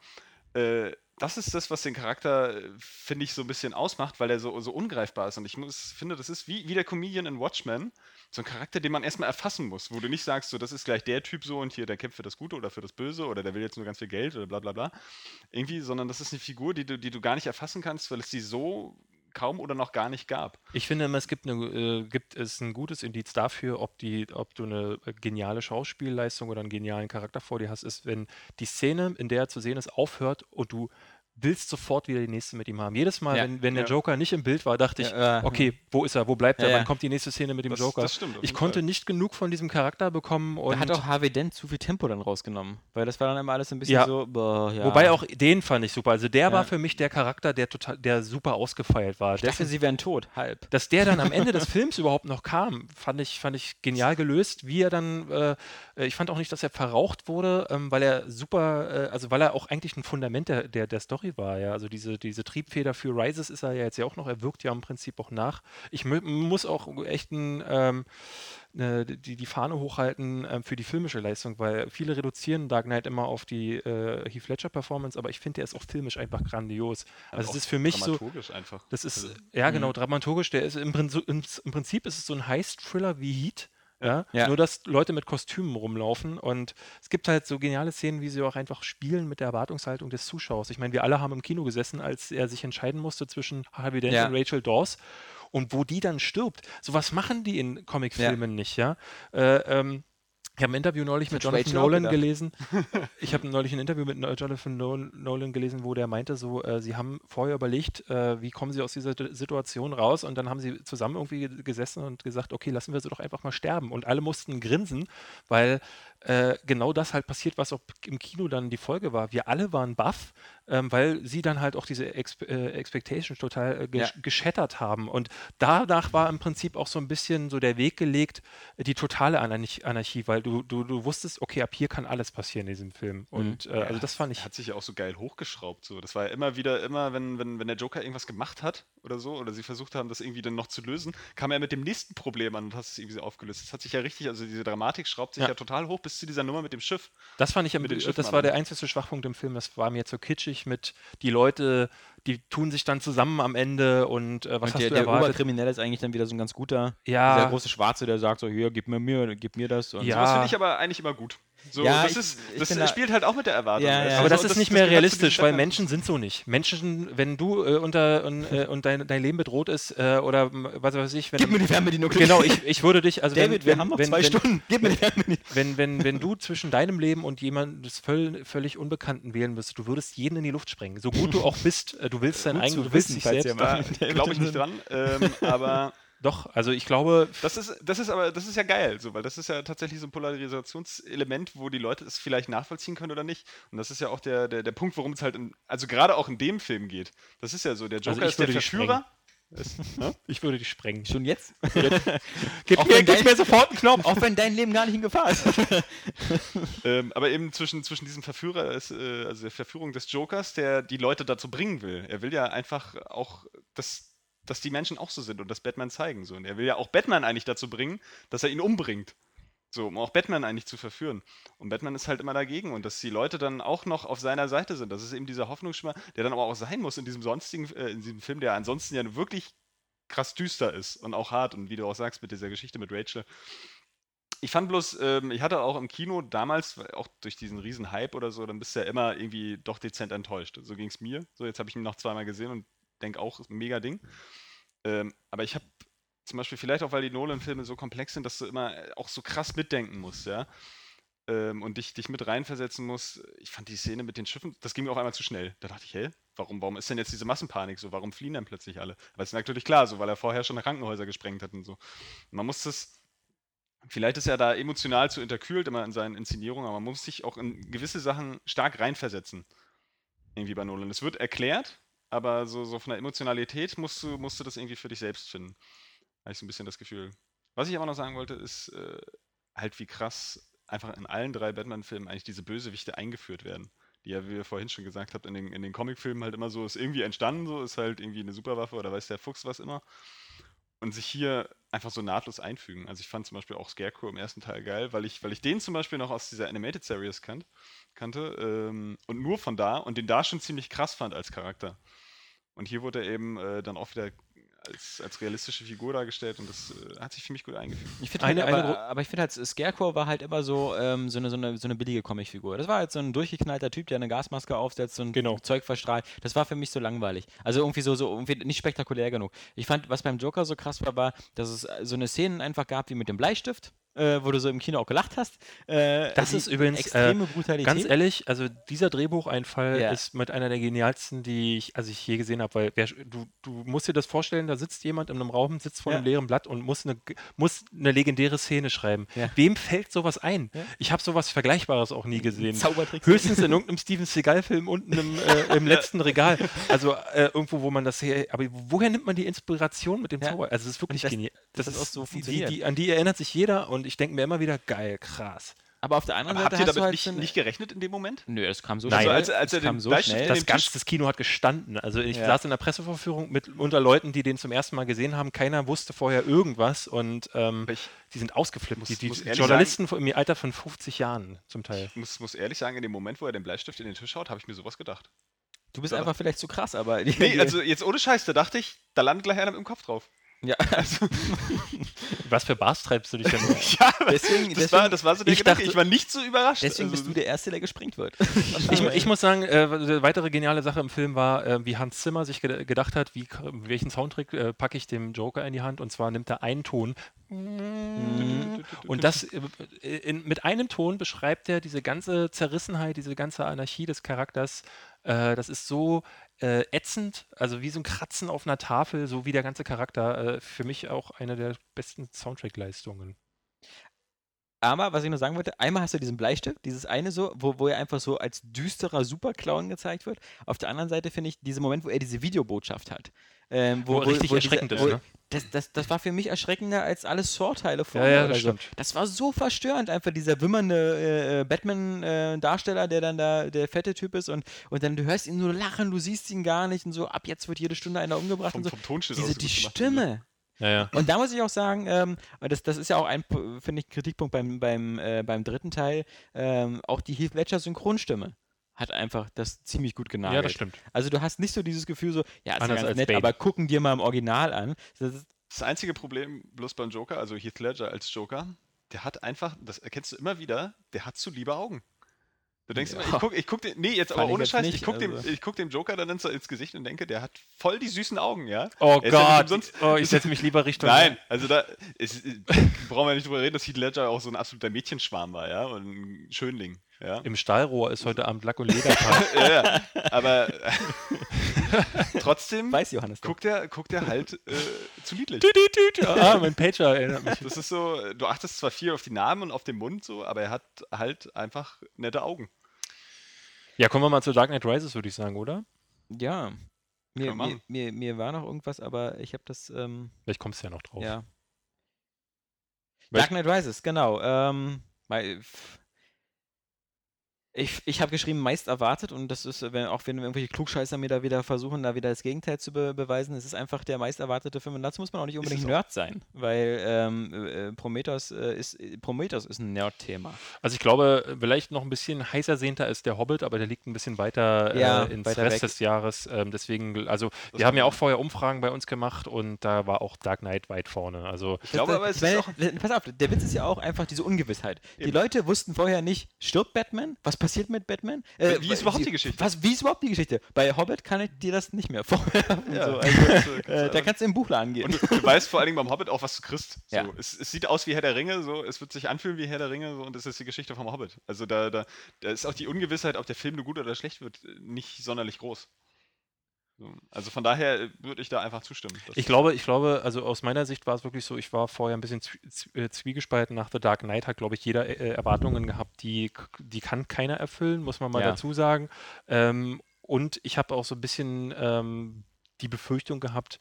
Äh, das ist das, was den Charakter, äh, finde ich, so ein bisschen ausmacht, weil er so, so ungreifbar ist. Und ich muss, finde, das ist wie, wie der Comedian in Watchmen, so ein Charakter, den man erstmal erfassen muss, wo du nicht sagst, so, das ist gleich der Typ so und hier, der kämpft für das Gute oder für das Böse oder der will jetzt nur ganz viel Geld oder bla bla bla. Irgendwie, sondern das ist eine Figur, die du, die du gar nicht erfassen kannst, weil es die so kaum oder noch gar nicht gab. Ich finde immer, es gibt, eine, äh, gibt es ein gutes Indiz dafür, ob, die, ob du eine äh, geniale Schauspielleistung oder einen genialen Charakter vor dir hast, ist, wenn die Szene, in der er zu sehen ist, aufhört und du willst sofort wieder die nächste mit ihm haben. Jedes Mal, Ja. wenn, wenn der Ja. Joker nicht im Bild war, dachte ich, Ja, äh, okay, wo ist er, wo bleibt er, wann kommt die nächste Szene mit dem Das- Joker? das stimmt ich konnte Fall. nicht genug von diesem Charakter bekommen und Da hat auch Harvey Dent zu viel Tempo dann rausgenommen. Weil das war dann immer alles ein bisschen so, boah, ja. Wobei auch den fand ich super. Also der war für mich der Charakter, der total, der super ausgefeilt war. Ich dachte, sie wären tot, halb. dass der dann am Ende des *laughs* Films überhaupt noch kam, fand ich, fand ich genial gelöst. Wie er dann, äh, ich fand auch nicht, dass er verraucht wurde, ähm, weil er super, äh, also weil er auch eigentlich ein Fundament der, der, der Story war. Ja, also diese, diese Triebfeder für Rises ist er ja jetzt ja auch noch. Er wirkt ja im Prinzip auch nach. Ich muss auch echt ein, ähm, äh, die, die Fahne hochhalten ähm, für die filmische Leistung, weil viele reduzieren Dark Knight immer auf die äh, Heath Ledger Performance, aber ich finde, der ist auch filmisch einfach grandios. Also es ist für mich so, dramaturgisch einfach. das ist, Also, ja genau, dramaturgisch, der ist im, Prinzip- im, im Prinzip ist es so ein Heist-Thriller wie Heat. Ja, Ja. Nur, dass Leute mit Kostümen rumlaufen und es gibt halt so geniale Szenen, wie sie auch einfach spielen mit der Erwartungshaltung des Zuschauers. Ich meine, wir alle haben im Kino gesessen, als er sich entscheiden musste zwischen Harvey Dent Ja. und Rachel Dawes und wo die dann stirbt. Sowas machen die in Comicfilmen nicht, ja. Äh, ähm, ich habe ein Interview neulich mit Jonathan Nolan gelesen. *laughs* Ich habe neulich ein Interview mit Jonathan Nol- Nolan gelesen, wo der meinte, so, äh, sie haben vorher überlegt, äh, wie kommen sie aus dieser Situation raus und dann haben sie zusammen irgendwie ge- gesessen und gesagt, okay, lassen wir sie doch einfach mal sterben. Und alle mussten grinsen, weil äh, genau das halt passiert, was auch im Kino dann die Folge war. Wir alle waren baff, ähm, weil sie dann halt auch diese Exp äh, Expectations total äh, gesch Ja. geschettert haben. Und danach war im Prinzip auch so ein bisschen so der Weg gelegt, äh, die totale Anarch Anarchie, weil du, du, du wusstest, okay, ab hier kann alles passieren in diesem Film. Und äh, also das fand ich. Hat sich ja auch so geil hochgeschraubt. So. Das war ja immer wieder, immer, wenn, wenn, wenn der Joker irgendwas gemacht hat oder so, oder sie versucht haben, das irgendwie dann noch zu lösen, kam er mit dem nächsten Problem an und hat es irgendwie so aufgelöst. Das hat sich ja richtig, also diese Dramatik schraubt sich Ja. ja, total hoch bis zu dieser Nummer mit dem Schiff. Das fand ich am, mit den das Schiffen war der einzige Schwachpunkt im Film. Das war mir zu kitschig mit die Leute, die tun sich dann zusammen am Ende und äh, was und hast der, du der? Oberkriminelle ist eigentlich dann wieder so ein ganz guter, Ja. dieser große Schwarze, der sagt so, hier, gib mir mir, gib mir das. Und Ja. Sowas finde ich aber eigentlich immer gut. So, Ja, das ich- ist, ich das da- spielt halt auch mit der Erwartung. Ja, ja. du? Aber das So, ist nicht mehr gehört zu realistisch, weil Menschen sind so nicht. Menschen, wenn du äh, unter und, äh, und dein, dein Leben bedroht ist äh, oder was weiß ich, wenn Gib mir die Fernbedienung. Genau, ich, ich würde dich, also David, wenn, wir wenn, haben noch wenn, zwei wenn, Stunden. Gib mir die Fernbedienung. Wenn, wenn, wenn du zwischen deinem Leben und jemandes völ, völlig Unbekannten wählen müsstest, du würdest jeden in die Luft sprengen. So gut du auch bist, äh, du willst dein eigenes, du willst wissen, dich selbst. *laughs* glaube ich nicht dran. Ähm, aber Doch, also ich glaube, Das ist, das ist aber, das ist ja geil, so, weil das ist ja tatsächlich so ein Polarisationselement, wo die Leute es vielleicht nachvollziehen können oder nicht. Und das ist ja auch der, der, der Punkt, worum es halt, in, also gerade auch in dem Film geht. Das ist ja so, der Joker ich ist der die Verführer. *laughs* ich würde dich sprengen. Schon jetzt? *laughs* *laughs* Gib Auch mir, wenn gib dein- mir sofort einen Knopf. Auch wenn dein Leben gar nicht in Gefahr ist. Ähm, aber eben zwischen, zwischen diesem Verführer, ist, äh, also der Verführung des Jokers, der die Leute dazu bringen will. Er will ja einfach auch, dass, dass die Menschen auch so sind und das Batman zeigen. So. Und er will ja auch Batman eigentlich dazu bringen, dass er ihn umbringt. So, um auch Batman eigentlich zu verführen. Und Batman ist halt immer dagegen und dass die Leute dann auch noch auf seiner Seite sind. Das ist eben dieser Hoffnungsschimmer, der dann aber auch sein muss in diesem sonstigen, äh, in diesem Film, der ansonsten ja wirklich krass düster ist und auch hart und wie du auch sagst mit dieser Geschichte mit Rachel. Ich fand bloß, ähm, ich hatte auch im Kino damals, auch durch diesen riesen Hype oder so, dann bist du ja immer irgendwie doch dezent enttäuscht. So ging es mir. So, jetzt habe ich ihn noch zweimal gesehen und denke auch, ist ein mega Ding. Ähm, aber ich habe zum Beispiel, vielleicht auch, weil die Nolan-Filme so komplex sind, dass du immer äh, auch so krass mitdenken musst, ja. Ähm, und dich, dich mit reinversetzen musst. Ich fand die Szene mit den Schiffen, das ging mir auf einmal zu schnell. Da dachte ich, hä, warum, warum ist denn jetzt diese Massenpanik so? Warum fliehen dann plötzlich alle? Aber es natürlich klar, so, weil er vorher schon Krankenhäuser gesprengt hat und so. Man muss das, vielleicht ist er da emotional zu interkühlt immer in seinen Inszenierungen, aber man muss sich auch in gewisse Sachen stark reinversetzen. Irgendwie bei Nolan. Es wird erklärt, aber so, so von der Emotionalität musst du, musst du das irgendwie für dich selbst finden. Habe ich so ein bisschen das Gefühl. Was ich aber noch sagen wollte, ist äh, halt, wie krass einfach in allen drei Batman-Filmen eigentlich diese Bösewichte eingeführt werden. Die ja, wie ihr vorhin schon gesagt habt, in den, in den Comicfilmen halt immer so, ist irgendwie entstanden, so ist halt irgendwie eine Superwaffe oder weiß der Fuchs was immer. Und sich hier einfach so nahtlos einfügen. Also ich fand zum Beispiel auch Scarecrow im ersten Teil geil, weil ich, weil ich den zum Beispiel noch aus dieser Animated Series kannt, kannte ähm, und nur von da und den da schon ziemlich krass fand als Charakter. Und hier wurde er eben äh, dann auch wieder als, als realistische Figur dargestellt und das äh, hat sich für mich gut eingefügt. Ich finde Eine- halt, eine aber, aber ich finde halt, Scarecrow war halt immer so, ähm, so, eine, so, eine, so eine billige Comicfigur. Das war halt so ein durchgeknallter Typ, der eine Gasmaske aufsetzt und Genau. Zeug verstrahlt. Das war für mich so langweilig. Also irgendwie so, so irgendwie nicht spektakulär genug. Ich fand, was beim Joker so krass war, war, dass es so eine Szenen einfach gab wie mit dem Bleistift, äh, wo du so im Kino auch gelacht hast. Äh, Das die- ist übrigens, äh, extreme Brutalität. Ganz ehrlich, also dieser Drehbucheinfall Ja. ist mit einer der genialsten, die ich, also ich je gesehen habe, weil wer, du, du musst dir das vorstellen, da sitzt jemand in einem Raum, sitzt vor Ja. einem leeren Blatt und muss eine, muss eine legendäre Szene schreiben. Ja. Wem fällt sowas ein? Ich habe sowas Vergleichbares auch nie gesehen. Zaubertricks. Höchstens in irgendeinem Steven Seagal-Film unten im, äh, im letzten Regal. Also äh, irgendwo, wo man das her. Aber woher nimmt man die Inspiration mit dem. Zauber? Also es ist wirklich das- genial. das hat auch so die, funktioniert. die, an die erinnert sich jeder und ich denke mir immer wieder, geil, krass. Aber auf der anderen Aber Seite habt ihr damit halt nicht, so nicht gerechnet in dem Moment? Nö, das kam so Nein. schnell. Also als- als das er kam so schnell. Das, dem ganz, Tisch- das Kino hat gestanden. Also ich Ja. saß in der Presseverführung mit unter Leuten, die den zum ersten Mal gesehen haben. Keiner wusste vorher irgendwas und ähm, ich die sind ausgeflippt. muss- die die muss Journalisten von- im Alter von 50 Jahren zum Teil. muss, muss ehrlich sagen, in dem Moment, wo er den Bleistift in den Tisch haut, habe ich mir sowas gedacht. Du bist Aber- einfach vielleicht zu krass, aber. die- Nee, also jetzt ohne Scheiß, da dachte ich, da landet gleich einer mit dem Kopf drauf. Ja, *laughs* Was für Bars treibst du dich denn? *laughs* Ja, Deswegen- das, war, deswegen- das war so der ich dachte- ich war nicht so überrascht. deswegen Also, bist du der Erste, der gesprengt wird. *laughs* ich, ich muss sagen, äh, eine weitere geniale Sache im Film war, äh, wie Hans Zimmer sich ged gedacht hat, wie, welchen Soundtrack äh, packe ich dem Joker in die Hand. Und zwar nimmt er einen Ton Und das äh, in, mit einem Ton beschreibt er diese ganze Zerrissenheit, diese ganze Anarchie des Charakters. Äh, das ist so äh, ätzend, also wie so ein Kratzen auf einer Tafel, so wie der ganze Charakter. Äh, für mich auch eine der besten Soundtrack-Leistungen. Aber was ich noch sagen wollte, einmal hast du diesen Bleistift, dieses eine so, wo, wo er einfach so als düsterer Superclown gezeigt wird. Auf der anderen Seite finde ich diesen Moment, wo er diese Videobotschaft hat. Ähm, Wo richtig erschreckend ist, wo, ne? Das, das, das war für mich erschreckender als alle Saw-Teile Ja, ja, oder das so. stimmt. Das war so verstörend, einfach dieser wimmernde äh, äh, Batman-Darsteller, der dann da der fette Typ ist und, und dann du hörst ihn nur lachen, du siehst ihn gar nicht und so, ab jetzt wird jede Stunde einer umgebracht vom, und so. vom Tonschnitt Diese, die. Stimme, Ja, ja. und da muss ich auch sagen, ähm, und das, das ist ja auch ein, finde ich, Kritikpunkt beim, beim, äh, beim dritten Teil, ähm, auch die Heath Ledger Synchronstimme hat einfach das ziemlich gut genagelt. ja, das stimmt. Also du hast nicht so dieses Gefühl so, ja, ist ja ganz nett, Bane. aber gucken dir mal im Original an. Das ist, Das einzige Problem bloß beim Joker, also Heath Ledger als Joker, der hat einfach, das erkennst du immer wieder, der hat zu liebe Augen. Du denkst Ja. immer, ich guck, ich guck den, nee, jetzt Fand aber ohne Scheiß, nicht, ich, guck dem, also. ich guck dem Joker dann ins, ins Gesicht und denke, der hat voll die süßen Augen, ja? Oh Er ja Gott, umsonst- oh, ich setze mich lieber Richtung. Nein, also da ist, *laughs* brauchen wir nicht drüber reden, dass Heath Ledger auch so ein absoluter Mädchenschwarm war, ja? Und ein Schönling, ja? Im Stahlrohr ist heute Abend Lack- und Ledertag. *laughs* ja, ja. Aber *laughs* trotzdem weiß Johannes. guckt er, guckt er halt äh, zu niedlich. ah, mein Pager erinnert mich. Das ist so, du achtest zwar viel auf die Namen und auf den Mund so, aber er hat halt einfach nette Augen. Ja, kommen wir mal zu Dark Knight Rises, würde ich sagen, oder? Ja. Mir, mir, mir, mir war noch irgendwas, aber ich habe das, ähm, Vielleicht kommst du ja noch drauf. ja. Dark Knight Rises, genau. Ähm, ich ich habe geschrieben, meist erwartet und das ist, äh, wenn, auch wenn irgendwelche Klugscheißer mir da wieder versuchen, da wieder das Gegenteil zu be beweisen, es ist einfach der meist erwartete Film und dazu muss man auch nicht unbedingt. Nerd sein, weil ähm, äh, Prometheus, äh, ist, äh, Prometheus ist ein Nerd-Thema. Also ich glaube, vielleicht noch ein bisschen heißer sehnter ist der Hobbit, aber der liegt ein bisschen weiter Ja, äh, ins weiter Rest weg. des Jahres. Ähm, deswegen, also wir kann haben ja sein. auch vorher Umfragen bei uns gemacht und da war auch Dark Knight weit vorne. Also Ich glaube aber, es meine, ist auch. Pass auf, der Witz ist ja auch einfach diese Ungewissheit. Die Eben. Leute wussten vorher nicht, stirbt Batman? Was passiert mit Batman? Äh, Wie ist überhaupt die Geschichte? Was, wie ist überhaupt die Geschichte? Bei Hobbit kann ich dir das nicht mehr *laughs* vorher. Ja, so, also, kannst du- kannst äh, da kannst du im Buchladen gehen. Und du, du weißt vor allen Dingen beim Hobbit auch, was du kriegst. So, Ja. es, es sieht aus wie Herr der Ringe, so, es wird sich anfühlen wie Herr der Ringe, so, und das ist die Geschichte vom Hobbit. Also da, da, da ist auch die Ungewissheit, ob der Film nur gut oder schlecht wird, nicht sonderlich groß. So, also von daher äh, würde ich da einfach zustimmen. Ich glaube, ich glaube, also aus meiner Sicht war es wirklich so, ich war vorher ein bisschen äh, zwiegespalten. Nach The Dark Knight hat, glaube ich, jeder äh, Erwartungen gehabt, die, die kann keiner erfüllen, muss man mal Ja. dazu sagen. Ähm, und ich habe auch so ein bisschen ähm, die Befürchtung gehabt,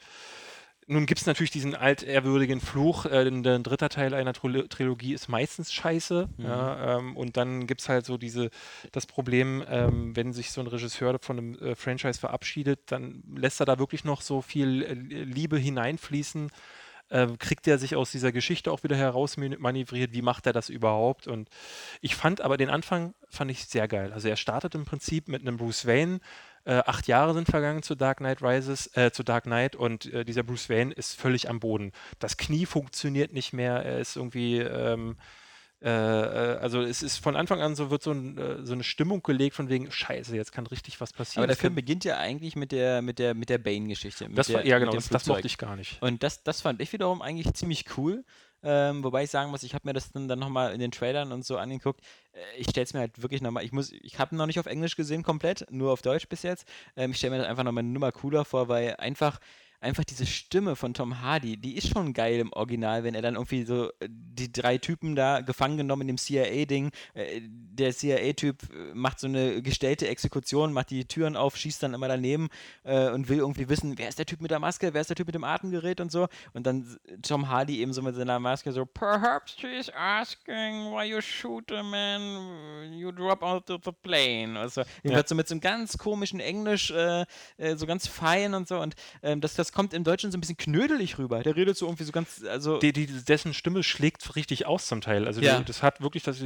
nun gibt es natürlich diesen altehrwürdigen Fluch, äh, denn der dritte Teil einer Trilo Trilogie ist meistens scheiße. Ja, ähm, und dann gibt es halt so diese, das Problem, ähm, wenn sich so ein Regisseur von einem äh, Franchise verabschiedet, dann lässt er da wirklich noch so viel äh, Liebe hineinfließen. Äh, kriegt er sich aus dieser Geschichte auch wieder herausmanövriert? Wie macht er das überhaupt? Und ich fand aber den Anfang fand ich sehr geil. Also er startet im Prinzip mit einem Bruce Wayne, äh, acht Jahre sind vergangen zu Dark Knight Rises, äh, zu Dark Knight und äh, dieser Bruce Wayne ist völlig am Boden. Das Knie funktioniert nicht mehr, er ist irgendwie, ähm, äh, äh, also es ist von Anfang an so, wird so, ein, äh, so eine Stimmung gelegt von wegen, scheiße, jetzt kann richtig was passieren. Aber der Film beginnt ja eigentlich mit der, mit der, mit der Bane-Geschichte. das der, war, ja genau, das, das mochte ich gar nicht. Und das, das fand ich wiederum eigentlich ziemlich cool. Ähm, wobei ich sagen muss, ich habe mir das dann, dann nochmal in den Trailern und so angeguckt. Äh, ich stelle es mir halt wirklich nochmal, ich muss, ich habe ihn noch nicht auf Englisch gesehen komplett, nur auf Deutsch bis jetzt. Ähm, ich stelle mir das einfach nochmal eine Nummer cooler vor, weil einfach, einfach diese Stimme von Tom Hardy, die ist schon geil im Original, wenn er dann irgendwie so äh, die drei Typen da gefangen genommen in dem CIA-Ding. Äh, der CIA-Typ äh, macht so eine gestellte Exekution, macht die Türen auf, schießt dann immer daneben äh, und will irgendwie wissen, wer ist der Typ mit der Maske, wer ist der Typ mit dem Atemgerät und so. Und dann Tom Hardy eben so mit seiner Maske so, perhaps she's asking why you shoot a man, you drop out of the plane. Also, ja. so mit so einem ganz komischen Englisch, äh, so ganz fein und so. Und ähm, das, das kommt im Deutschen so ein bisschen knödelig rüber. Der redet so irgendwie so ganz, also. Die, die, dessen Stimme schlägt richtig aus zum Teil. Also Ja. das hat wirklich, dass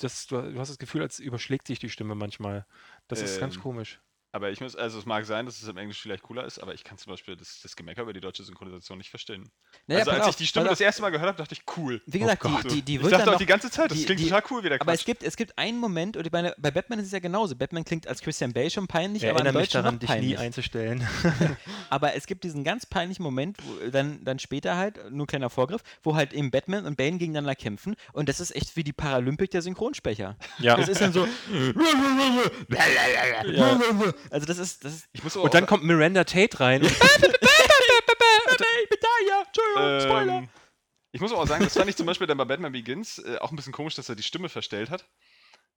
das, du, hast das Gefühl, als überschlägt sich die Stimme manchmal. Das ist ganz Ähm, komisch. Aber ich muss, also es mag sein, dass es im Englisch vielleicht cooler ist, aber ich kann zum Beispiel das, das Gemecker über die deutsche Synchronisation nicht verstehen. Naja, also als auf, ich die Stimme das erste Mal gehört habe, dachte ich, cool. Wie gesagt, Oh die, die, die ich wird dachte dann auch die ganze Zeit, das die- klingt die- total cool, wie der Aber es gibt, es gibt einen Moment, und ich meine, bei Batman ist es ja genauso. Batman klingt als Christian Bale schon peinlich, Ich aber mich Deutschen daran, dich peinlich. nie einzustellen. *laughs* Aber es gibt diesen ganz peinlichen Moment, wo, dann, dann später halt, nur ein kleiner Vorgriff, wo halt eben Batman und Bane gegeneinander kämpfen und das ist echt wie die Paralympik der Synchronsprecher. Ja. Das ist dann so. *laughs* *laughs* Also das ist, das ist Ich muss Und dann kommt Miranda Tate rein. Und *laughs* Ähm, ich muss aber auch sagen, das fand ich zum Beispiel dann bei Batman Begins äh, auch ein bisschen komisch, dass er die Stimme verstellt hat.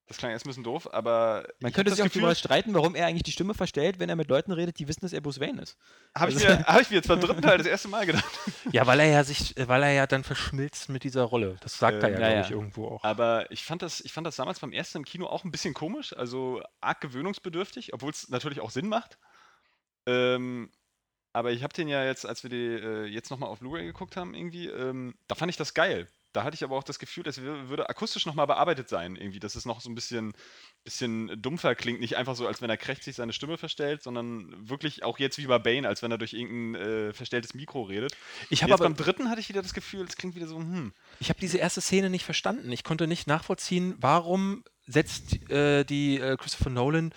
Das klang erst ein bisschen doof, aber man ich könnte sich auch darüber streiten, warum er eigentlich die Stimme verstellt, wenn er mit Leuten redet, die wissen, dass er Bruce Wayne ist. habe ich, Also- mir, *laughs* hab ich mir jetzt beim dritten Teil das erste Mal gedacht. ja, weil er ja sich, weil er ja dann verschmilzt mit dieser Rolle. Das sagt er Ähm, ja, ja, glaube ja. ich, irgendwo auch. Aber ich fand, das, ich fand das damals beim ersten im Kino auch ein bisschen komisch, also arg gewöhnungsbedürftig, obwohl es natürlich auch Sinn macht. Ähm, aber ich habe den ja jetzt, als wir die äh, jetzt nochmal auf Blu-ray geguckt haben, irgendwie, ähm, da fand ich das geil. Da hatte ich aber auch das Gefühl, das wür- würde akustisch nochmal bearbeitet sein, irgendwie, dass es noch so ein bisschen, bisschen dumpfer klingt. Nicht einfach so, als wenn er krächzig seine Stimme verstellt, sondern wirklich auch jetzt wie bei Bane, als wenn er durch irgendein äh, verstelltes Mikro redet. Ich habe aber beim dritten hatte ich wieder das Gefühl, es klingt wieder so, hm. Ich habe diese erste Szene nicht verstanden. Ich konnte nicht nachvollziehen, warum setzt äh, die äh, Christopher Nolan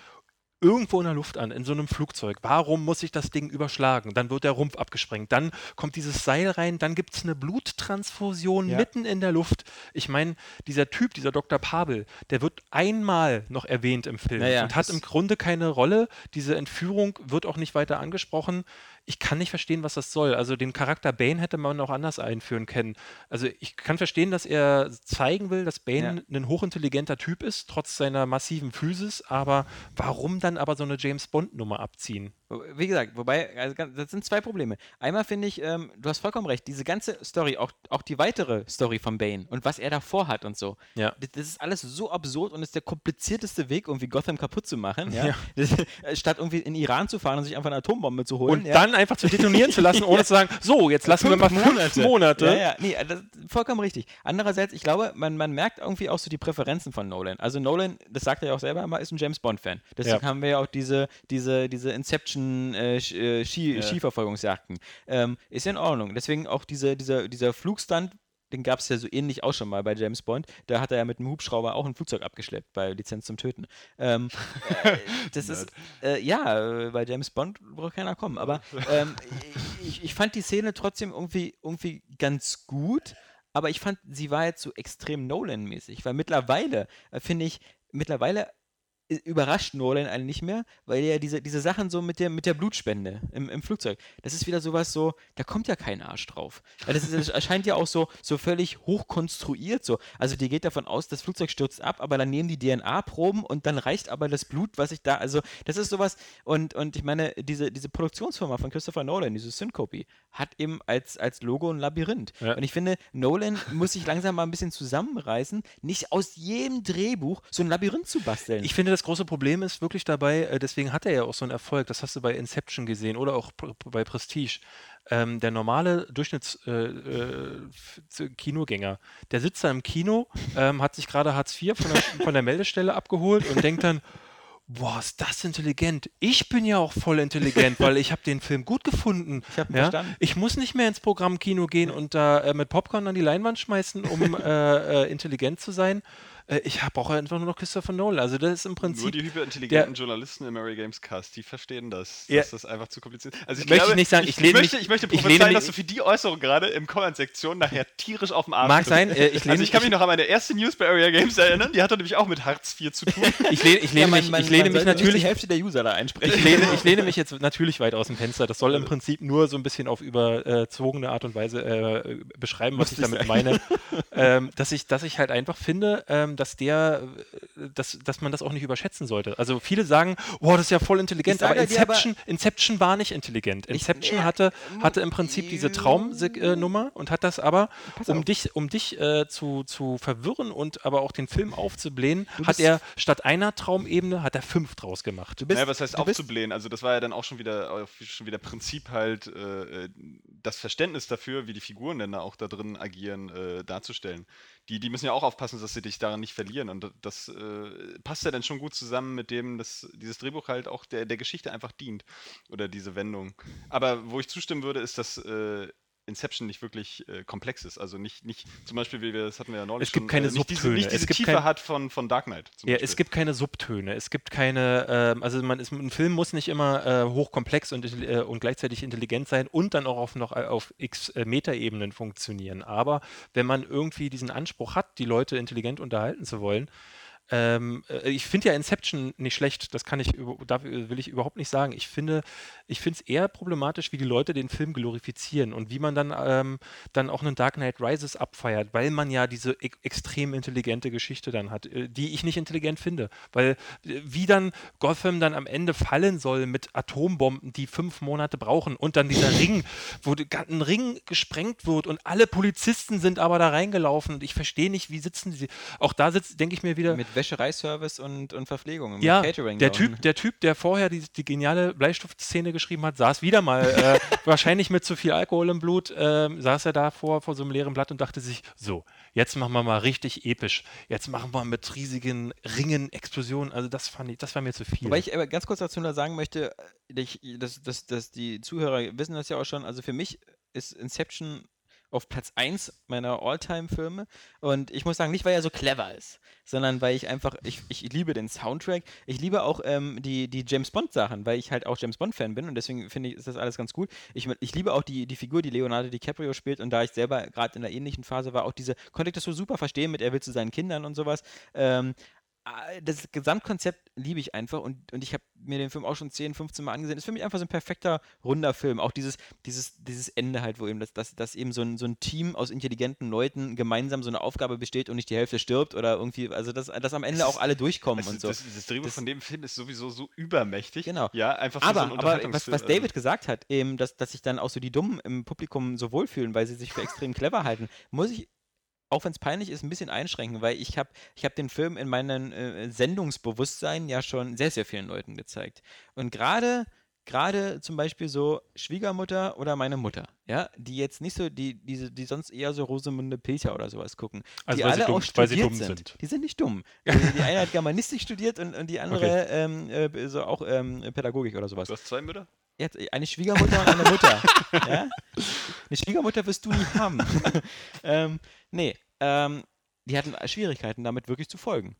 irgendwo in der Luft an, in so einem Flugzeug. Warum muss sich das Ding überschlagen? Dann wird der Rumpf abgesprengt. Dann kommt dieses Seil rein. Dann gibt es eine Bluttransfusion Ja. mitten in der Luft. Ich meine, dieser Typ, dieser Dr. Pavel, der wird einmal noch erwähnt im Film Naja, und hat im Grunde keine Rolle. Diese Entführung wird auch nicht weiter angesprochen. Ich kann nicht verstehen, was das soll. Also den Charakter Bane hätte man auch anders einführen können. Also ich kann verstehen, dass er zeigen will, dass Bane ein hochintelligenter Typ ist, trotz seiner massiven Physis, aber warum dann aber so eine James Bond-Nummer abziehen? Wie gesagt, wobei, also das sind zwei Probleme. Einmal finde ich, ähm, du hast vollkommen recht, diese ganze Story, auch, auch die weitere Story von Bane und was er davor hat und so, Ja. das, das ist alles so absurd und ist der komplizierteste Weg, irgendwie Gotham kaputt zu machen, ja? Das, äh, statt irgendwie in Iran zu fahren und sich einfach eine Atombombe zu holen. Und ja? dann einfach zu detonieren zu lassen, *laughs* ohne zu sagen, so, jetzt lassen wir mal fünf Monate. Ja, ja, nee, das, vollkommen richtig. Andererseits, ich glaube, man, man merkt irgendwie auch so die Präferenzen von Nolan. Also Nolan, das sagt er ja auch selber immer, ist ein James Bond-Fan. Deswegen haben wir ja auch diese, diese, diese Inception äh, Sch- äh, Ski, Ja. Skiverfolgungsjagden. Ähm, ist ja in Ordnung. Deswegen auch diese, dieser, dieser Flugstunt, den gab es ja so ähnlich auch schon mal bei James Bond. Da hat er ja mit einem Hubschrauber auch ein Flugzeug abgeschleppt bei Lizenz zum Töten. Ähm, *laughs* äh, das ist, äh, ja, äh, bei James Bond braucht keiner kommen. Aber ähm, ich, ich fand die Szene trotzdem irgendwie, irgendwie ganz gut. Aber ich fand, sie war jetzt so extrem Nolan-mäßig. Weil mittlerweile, äh, finde ich, mittlerweile überrascht Nolan einen nicht mehr, weil er diese, diese Sachen so mit der, mit der Blutspende im, im Flugzeug, das ist wieder sowas so, da kommt ja kein Arsch drauf. Weil das, ist, das erscheint ja auch so, so völlig hochkonstruiert so. Also die geht davon aus, das Flugzeug stürzt ab, aber dann nehmen die DNA-Proben und dann reicht aber das Blut, was ich da, also das ist sowas, und, und ich meine, diese, diese Produktionsfirma von Christopher Nolan, diese Syncope, hat eben als, als Logo ein Labyrinth. Ja. Und ich finde, Nolan muss sich langsam mal ein bisschen zusammenreißen, nicht aus jedem Drehbuch so ein Labyrinth zu basteln. Ich finde, das große Problem ist wirklich dabei, äh, deswegen hat er ja auch so einen Erfolg, das hast du bei Inception gesehen oder auch bei Prestige. Ähm, der normale Durchschnitts-Kinogänger, äh, der sitzt da im Kino, ähm, hat sich gerade Hartz IV von der, von der Meldestelle abgeholt und denkt dann, boah, ist das intelligent. Ich bin ja auch voll intelligent, weil ich habe den Film gut gefunden. Ich hab ihn ja? verstanden. Ich muss nicht mehr ins Programm Kino gehen und da äh, mit Popcorn an die Leinwand schmeißen, um äh, äh, intelligent zu sein. Äh, ich brauche einfach nur noch Christopher Nolan. Also das ist im Nur Prinzip die hyperintelligenten Journalisten im Mary Games Cast, die verstehen das, Ja. dass das einfach zu kompliziert ist. Also ich Möchte ich glaube, nicht sagen, ich lehne möchte, mich- ich möchte ich lehne prophezeien, mich- dass du für die Äußerung gerade im Comment-Sektion nachher tierisch auf dem Arm Mag bist. sein, äh, ich lehne Also ich kann mich ich- noch an meine erste News bei Area Games erinnern, die hatte nämlich auch mit Hartz IV zu tun. *laughs* Ich lehne, ich lehne mich, ich lehne mich natürlich die Hälfte der User da einsprechen. ich lehne, ich lehne *laughs* mich jetzt natürlich weit aus dem Fenster. Das soll im Prinzip nur so ein bisschen auf überzogene Art und Weise äh, beschreiben, was ich damit meine. *laughs* ähm, dass, ich, dass ich halt einfach finde, ähm, dass der, äh, dass, dass man das auch nicht überschätzen sollte. Also viele sagen, oh, das ist ja voll intelligent, Ich aber dir aber- Inception, Inception war nicht intelligent. Inception hatte, hatte im Prinzip diese Traumnummer und hat das aber, um dich, um dich äh, zu, zu verwirren und aber auch den Film aufzublähen, hat er statt einer Traumebene, hat er fünf draus gemacht. Du bist, naja, was heißt aufzublähen? Also das war ja dann auch schon wieder, auf- schon wieder Prinzip halt, äh, äh, das Verständnis dafür, wie die Figuren denn da auch da drin agieren, äh, darzustellen. Die, die müssen ja auch aufpassen, dass sie dich daran nicht verlieren. Und das äh, passt ja dann schon gut zusammen mit dem, dass dieses Drehbuch halt auch der, der Geschichte einfach dient. Oder diese Wendung. Aber wo ich zustimmen würde, ist, dass äh, Inception nicht wirklich äh, komplex ist. Also nicht, nicht, zum Beispiel, wie wir, das hatten wir ja neulich Es gibt schon, keine äh, nicht diese, Subtöne. nicht Es diese gibt Tiefe kein- hat von, von Dark Knight. Ja, Beispiel. es gibt keine Subtöne, es gibt keine, ähm, also man ist, ein Film muss nicht immer äh, hochkomplex und, äh, und gleichzeitig intelligent sein und dann auch auf noch äh, auf x äh, Metaebenen funktionieren. Aber wenn man irgendwie diesen Anspruch hat, die Leute intelligent unterhalten zu wollen, ähm, äh, ich finde ja Inception nicht schlecht, das kann ich, über- da will ich überhaupt nicht sagen. Ich finde, ich finde es eher problematisch, wie die Leute den Film glorifizieren und wie man dann, ähm, dann auch einen Dark Knight Rises abfeiert, weil man ja diese e extrem intelligente Geschichte dann hat, äh, die ich nicht intelligent finde. Weil äh, wie dann Gotham dann am Ende fallen soll mit Atombomben, die fünf Monate brauchen und dann dieser *laughs* Ring, wo ein Ring gesprengt wird und alle Polizisten sind aber da reingelaufen und ich verstehe nicht, wie sitzen sie. Auch da sitzt, denke ich mir wieder, mit Wäschereiservice und, und Verpflegung, ja, mit Catering. der typ, der Typ, der vorher die, die geniale Bleistiftszene geschrieben hat, saß wieder mal, äh, *laughs* wahrscheinlich mit zu viel Alkohol im Blut, ähm, saß er da vor, vor so einem leeren Blatt und dachte sich, so, jetzt machen wir mal richtig episch. Jetzt machen wir mit riesigen Ringen, Explosionen. Also das fand ich, das war mir zu viel. Wobei ich aber ganz kurz dazu nur sagen möchte, äh, ich, dass, dass, dass die Zuhörer wissen das ja auch schon, also für mich ist Inception auf Platz 1 meiner All-Time-Filme und ich muss sagen, nicht weil er so clever ist, sondern weil ich einfach, ich, ich liebe den Soundtrack, ich liebe auch ähm, die, die James Bond-Sachen, weil ich halt auch James Bond-Fan bin und deswegen finde ich, ist das alles ganz gut. Ich, ich liebe auch die, die Figur, die Leonardo DiCaprio spielt und da ich selber gerade in einer ähnlichen Phase war, auch diese, konnte ich das so super verstehen mit, er will zu seinen Kindern und sowas. Ähm, äh, das Gesamtkonzept liebe ich einfach und, und ich habe mir den Film auch schon 10, 15 Mal angesehen. Ist für mich einfach so ein perfekter, runder Film. Auch dieses, dieses, dieses Ende halt, wo eben das, das, das eben so ein, so ein Team aus intelligenten Leuten gemeinsam so eine Aufgabe besteht und nicht die Hälfte stirbt oder irgendwie, also dass, dass am Ende auch alle durchkommen Also und so. das, das Drehbuch Das- von dem Film ist sowieso so übermächtig. Genau. Ja, einfach Aber, so aber was, was äh, David gesagt hat, eben, dass, dass sich dann auch so die Dummen im Publikum so wohlfühlen, weil sie sich für extrem clever halten, muss ich, auch wenn es peinlich ist, ein bisschen einschränken, weil ich habe ich hab den Film in meinem äh, Sendungsbewusstsein ja schon sehr, sehr vielen Leuten gezeigt. Und gerade gerade zum Beispiel so Schwiegermutter oder meine Mutter, ja, die jetzt nicht so, die, die, die sonst eher so Rosamunde Pilcher oder sowas gucken, Also die weil sie alle dumm- auch weil sie studiert dumm sind. sind. Die sind nicht dumm. *laughs* Die, die eine hat Germanistik studiert und, und die andere ähm, äh, so auch ähm, Pädagogik oder sowas. Du hast zwei Mütter? Jetzt eine Schwiegermutter und eine Mutter. *laughs* ja? Eine Schwiegermutter wirst du nie haben. *laughs* ähm, nee, ähm, die hatten Schwierigkeiten damit wirklich zu folgen.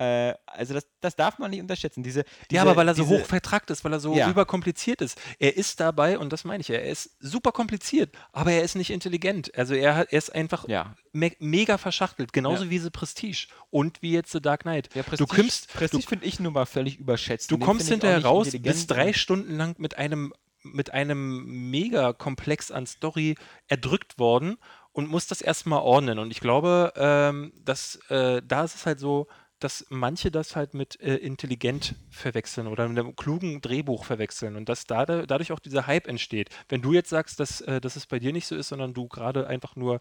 Äh, also das, das darf man nicht unterschätzen. Diese, diese, Ja, aber weil er so diese, hoch vertrackt ist, weil er so Ja. überkompliziert ist. Er ist dabei, und das meine ich, ja, er ist super kompliziert, aber er ist nicht intelligent. Also er, hat, er ist einfach Ja. me mega verschachtelt, genauso wie The Prestige und wie jetzt The Dark Knight. Ja, du kommst, Prestige finde ich nun mal völlig überschätzt. du kommst hinterher raus, bist drei und- Stunden lang mit einem, mit einem Mega-Komplex an Story erdrückt worden und musst das erstmal ordnen. Und ich glaube, ähm, dass äh, da ist es halt so, dass manche das halt mit äh, intelligent verwechseln oder mit einem klugen Drehbuch verwechseln und dass da, dadurch auch dieser Hype entsteht. Wenn du jetzt sagst, dass, äh, dass es bei dir nicht so ist, sondern du gerade einfach nur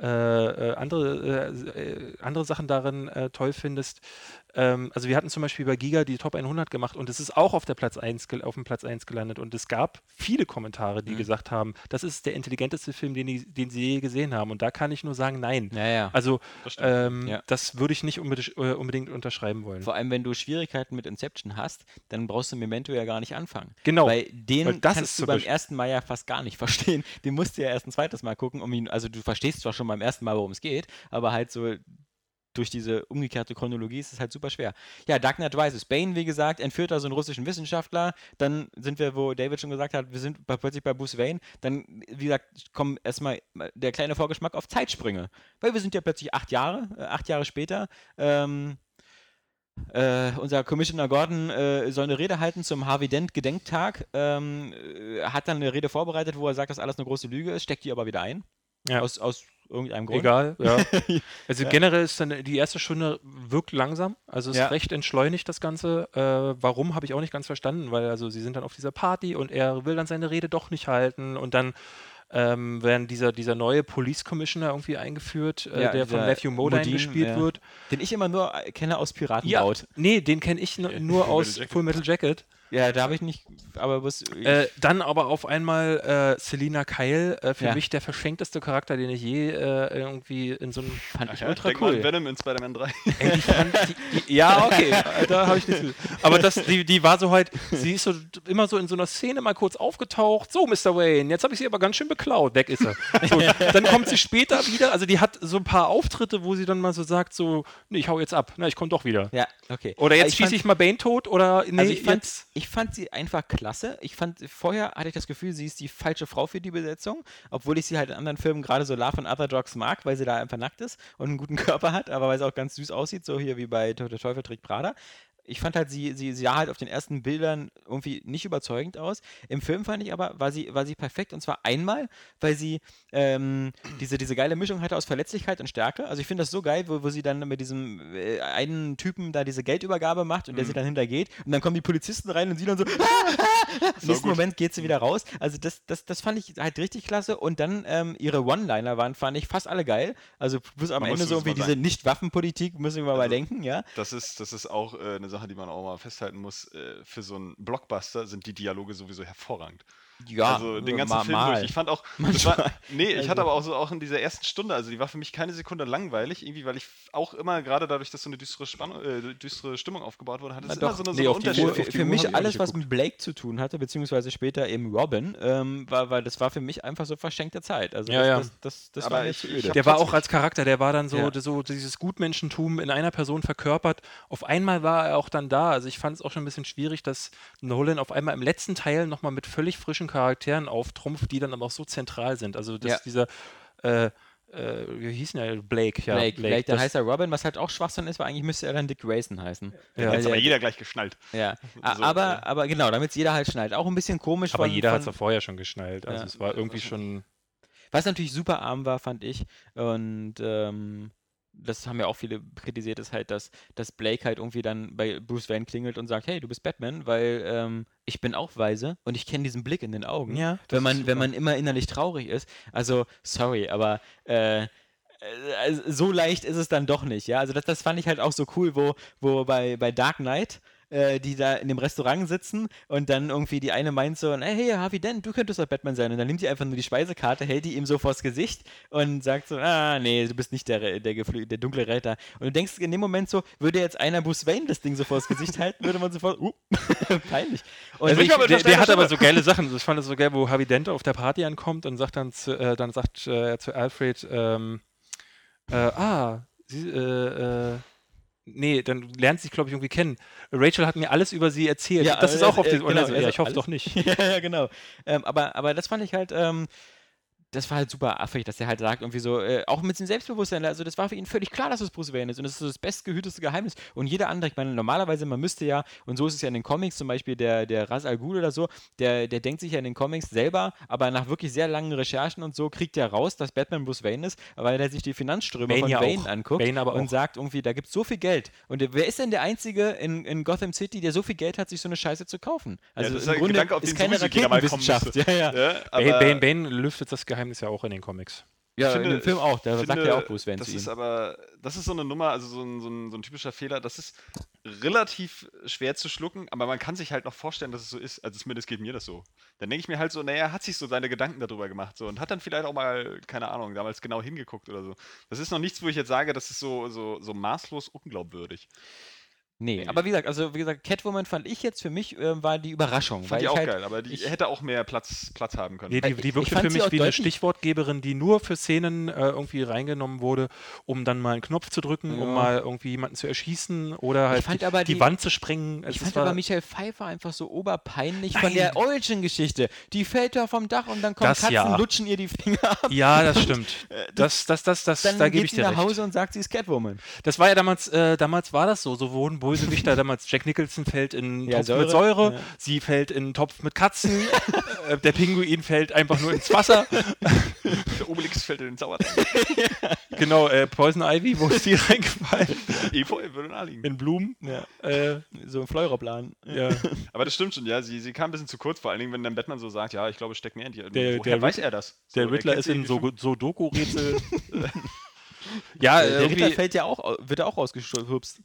äh, äh, andere, äh, äh, andere Sachen darin toll findest. Ähm, also wir hatten zum Beispiel bei Giga die Top 100 gemacht und es ist auch auf, der Platz 1, gel- auf dem Platz 1 gelandet und es gab viele Kommentare, die gesagt haben, das ist der intelligenteste Film, den, die, den sie je gesehen haben und da kann ich nur sagen, nein. Ja, ja. Also Das ähm, Ja. das würde ich nicht unbedingt, äh, unbedingt unterschreiben wollen. Vor allem, wenn du Schwierigkeiten mit Inception hast, dann brauchst du Memento ja gar nicht anfangen. Genau, Weil den weil das kannst du beim ersten Mal ja fast gar nicht *laughs* verstehen. Den musst du ja erst ein zweites Mal gucken, um ihn, also du verstehst zwar schon beim ersten Mal, worum es geht, aber halt so durch diese umgekehrte Chronologie ist es halt super schwer. Ja, Dark Knight Rises. Bane, wie gesagt, entführt da so einen russischen Wissenschaftler. Dann sind wir, wo David schon gesagt hat, wir sind bei, plötzlich bei Bruce Wayne. Dann, wie gesagt, kommt erstmal der kleine Vorgeschmack auf Zeitsprünge. Weil wir sind ja plötzlich acht Jahre, äh, acht Jahre später. Ähm, äh, unser Commissioner Gordon äh, soll eine Rede halten zum Harvey Dent Gedenktag. Ähm, äh, hat dann eine Rede vorbereitet, wo er sagt, dass alles eine große Lüge ist, steckt die aber wieder ein. Ja. Aus, aus irgendeinem Grund. Egal, ja. *laughs* Also Ja. generell ist dann die erste Stunde wirkt langsam, also ist Ja. recht entschleunigt das Ganze. Äh, warum habe ich auch nicht ganz verstanden, weil also sie sind dann auf dieser Party und er will dann seine Rede doch nicht halten und dann ähm, werden dieser, dieser neue Police Commissioner irgendwie eingeführt, äh, Ja, der von Matthew Modine Modine, gespielt ja. wird. Den ich immer nur äh, kenne aus Piratenbraut. nee, den kenne ich nur, nur Full aus. Full Metal Jacket. Ja, da habe ich nicht, aber was. Äh, dann aber auf einmal äh, Selina Kyle, äh, für Ja. mich der verschenkteste Charakter, den ich je äh, irgendwie in so einem fand ich Ja, ultra denk mal an cool. Venom in Spider-Man 3. Ey, *laughs* die ja, okay, *laughs* da habe ich nichts. Aber das, die, die war so halt, sie ist so immer so in so einer Szene mal kurz aufgetaucht. So, Mr. Wayne, jetzt habe ich sie aber ganz schön beklaut. Weg ist er. So, dann kommt sie später wieder. Also die hat so ein paar Auftritte, wo sie dann mal so sagt, so, nee, ich hau jetzt ab. Na, ich komme doch wieder. Ja, okay. Oder jetzt schieße fand- ich mal Bane tot oder nee, also ich fand, jetzt. ich fand sie einfach klasse. Ich fand, vorher hatte ich das Gefühl, sie ist die falsche Frau für die Besetzung, obwohl ich sie halt in anderen Filmen gerade so Love and Other Dogs mag, weil sie da einfach nackt ist und einen guten *laughs* Körper hat, aber weil sie auch ganz süß aussieht, so hier wie bei Der Teufel trägt Prada. Ich fand halt, sie, sie sah halt auf den ersten Bildern irgendwie nicht überzeugend aus. Im Film fand ich aber, war sie, war sie perfekt und zwar einmal, weil sie ähm, diese, diese geile Mischung hatte aus Verletzlichkeit und Stärke. Also ich finde das so geil, wo, wo sie dann mit diesem äh, einen Typen da diese Geldübergabe macht und der sie dann hintergeht und dann kommen die Polizisten rein und sie dann so, *laughs* *laughs* Im nächsten Moment geht sie wieder raus. Also das, das, das fand ich halt richtig klasse. Und dann ähm, ihre One-Liner waren, fand ich fast alle geil. Also bis am Man Ende so mal irgendwie diese. Nicht-Waffenpolitik, müssen wir mal Also, denken, ja. Das ist, das ist auch äh, eine Sache, die man auch mal festhalten muss. Äh, für so einen Blockbuster sind die Dialoge sowieso hervorragend. Ja, also den ganzen ma- Film mal. durch. Ich fand auch, war, nee, ich Also- hatte aber auch so auch in dieser ersten Stunde, also die war für mich keine Sekunde langweilig, irgendwie, weil ich auch immer, gerade dadurch, dass so eine düstere, Spannung, äh, düstere Stimmung aufgebaut wurde, hatte es immer doch. so eine, so Nee, eine auf die Uhr- Unterschied. Für, für mich alles, was mit Blake zu tun hatte, beziehungsweise später eben Robin, ähm, war, weil das war für mich einfach so verschenkte Zeit. Also Ja, das, ja. das, das, das Aber war ich- nicht ich öde. Der war auch als Charakter, der war dann so, Ja. so dieses Gutmenschentum in einer Person verkörpert. Auf einmal war er auch dann da. Also ich fand es auch schon ein bisschen schwierig, dass Nolan auf einmal im letzten Teil nochmal mit völlig frischen Charakteren auftrumpft, die dann aber auch so zentral sind. Also dass Ja. dieser, äh, äh, wie hieß denn der? Blake, ja. Blake, Blake, dann das- heißt er Robin, was halt auch Schwachsinn ist, weil eigentlich müsste er dann Dick Grayson heißen. Ja. Jetzt aber der- jeder gleich geschnallt. Ja, *laughs* So, aber, ja. aber genau, damit es jeder halt schnallt. Auch ein bisschen komisch aber von, jeder hat es ja vorher schon geschnallt. Also Ja. es war irgendwie schon. Was natürlich super arm war, fand ich. Und ähm, das haben ja auch viele kritisiert, ist halt, dass, dass Blake halt irgendwie dann bei Bruce Wayne klingelt und sagt, hey, du bist Batman, weil ähm, ich bin auch weise und ich kenne diesen Blick in den Augen. Ja, wenn man, wenn man immer innerlich traurig ist. Also, sorry, aber äh, äh, so leicht ist es dann doch nicht, ja. Also das, das fand ich halt auch so cool, wo, wo bei, bei Dark Knight äh, die da in dem Restaurant sitzen und dann irgendwie die eine meint so, hey, hey Harvey Dent, du könntest doch Batman sein. Und dann nimmt die einfach nur die Speisekarte, hält die ihm so vors Gesicht und sagt so, ah, nee, du bist nicht der, der, geflü- der dunkle Retter. Und du denkst in dem Moment so, würde jetzt einer Bruce Wayne das Ding so vors Gesicht halten, würde man sofort, uh, *laughs* peinlich. Und Also ich ich, der, der hat aber so geile Sachen. Ich fand es so geil, wo Harvey Dent auf der Party ankommt und sagt dann zu, äh, dann sagt äh, er zu Alfred, ähm, äh, ah, sie, äh, äh, Nee, dann lernt sich, glaube ich, irgendwie kennen. Rachel hat mir alles über sie erzählt. Ja, das ist auch er- auf er- den. genau, so, er ja, ich hoffe alles- doch nicht. *laughs* ja, ja, genau. Ähm, aber, aber das fand ich halt, ähm, das war halt super affig, dass er halt sagt, irgendwie so, äh, auch mit dem Selbstbewusstsein, also das war für ihn völlig klar, dass es Bruce Wayne ist und das ist so das bestgehüteste Geheimnis. Und jeder andere, ich meine, normalerweise, man müsste ja, und so ist es ja in den Comics, zum Beispiel der, der Ras Al Ghul oder so, der, der denkt sich ja in den Comics selber, aber nach wirklich sehr langen Recherchen und so, kriegt er raus, dass Batman Bruce Wayne ist, weil er sich die Finanzströme Bane von ja Wayne auch. anguckt Bane aber und auch. sagt irgendwie, da gibt es so viel Geld. Und wer ist denn der Einzige in, in Gotham City, der so viel Geld hat, sich so eine Scheiße zu kaufen? Also das ist im ein Grunde Gedanke, auf ist den keine Raketenwissenschaft. Ja, ja. Ja, Bane, aber Bane, Bane lüftet das Geheimnis ja auch in den Comics. Ja, Ich in finde- dem Film auch, da ich sagt finde, ja auch Bruce Wayne das zu ist aber, das ist so eine Nummer, also so ein, so, ein, so ein typischer Fehler, das ist relativ schwer zu schlucken, aber man kann sich halt noch vorstellen, dass es so ist, also zumindest geht mir das so. Dann denke ich mir halt so, naja, er hat sich so seine Gedanken darüber gemacht so und hat dann vielleicht auch mal, keine Ahnung, damals genau hingeguckt oder so. Das ist noch nichts, wo ich jetzt sage, das ist so, so, so maßlos unglaubwürdig. Nee, Nee. aber wie gesagt, also wie gesagt, Catwoman fand ich jetzt für mich, äh, war die Überraschung. Fand weil ich ich auch halt, geil, aber die ich- hätte auch mehr Platz, Platz haben können. Nee, die, ich- die ich wirkte für mich wie eine Stichwortgeberin, die nur für Szenen äh, irgendwie reingenommen wurde, um dann mal einen Knopf zu drücken, um Ja. mal irgendwie jemanden zu erschießen oder halt fand die, aber die die- Wand zu sprengen. ich Es fand war- aber Michael Pfeiffer einfach so oberpeinlich von Nein. der Origin-Geschichte. Die fällt da vom Dach und dann kommen Das Katzen, ja. lutschen ihr die Finger ab. ja, das stimmt. *laughs* Das, das, das, das, Dann da gebe geht ich sie dir nach recht. Hause und sagt, sie ist Catwoman. Das war ja damals, äh, damals war das so. So wurden Bösewichter damals. Jack Nicholson fällt in einen Ja, Topf Säure. mit Säure, Ja. sie fällt in einen Topf mit Katzen, *laughs* äh, der Pinguin fällt einfach nur ins Wasser. Der *laughs* Obelix fällt in den Sauerteig. *laughs* genau, äh, Poison Ivy, wo ist die reingefallen? Efeu würde naheliegen. In Blumen. Ja. Äh, So ein Fleurerplan. ja. Aber das stimmt schon, ja. Sie, sie kam ein bisschen zu kurz, vor allen Dingen, wenn dann Batman so sagt, ja, ich glaube, es steckt mehr in dir. Der- Woher der weiß er das? So, Der er Riddler ist in irgendwie so Sudoku-Rätsel. ja, Der, Ritter fällt ja auch, au- wird ja auch rausgestupst.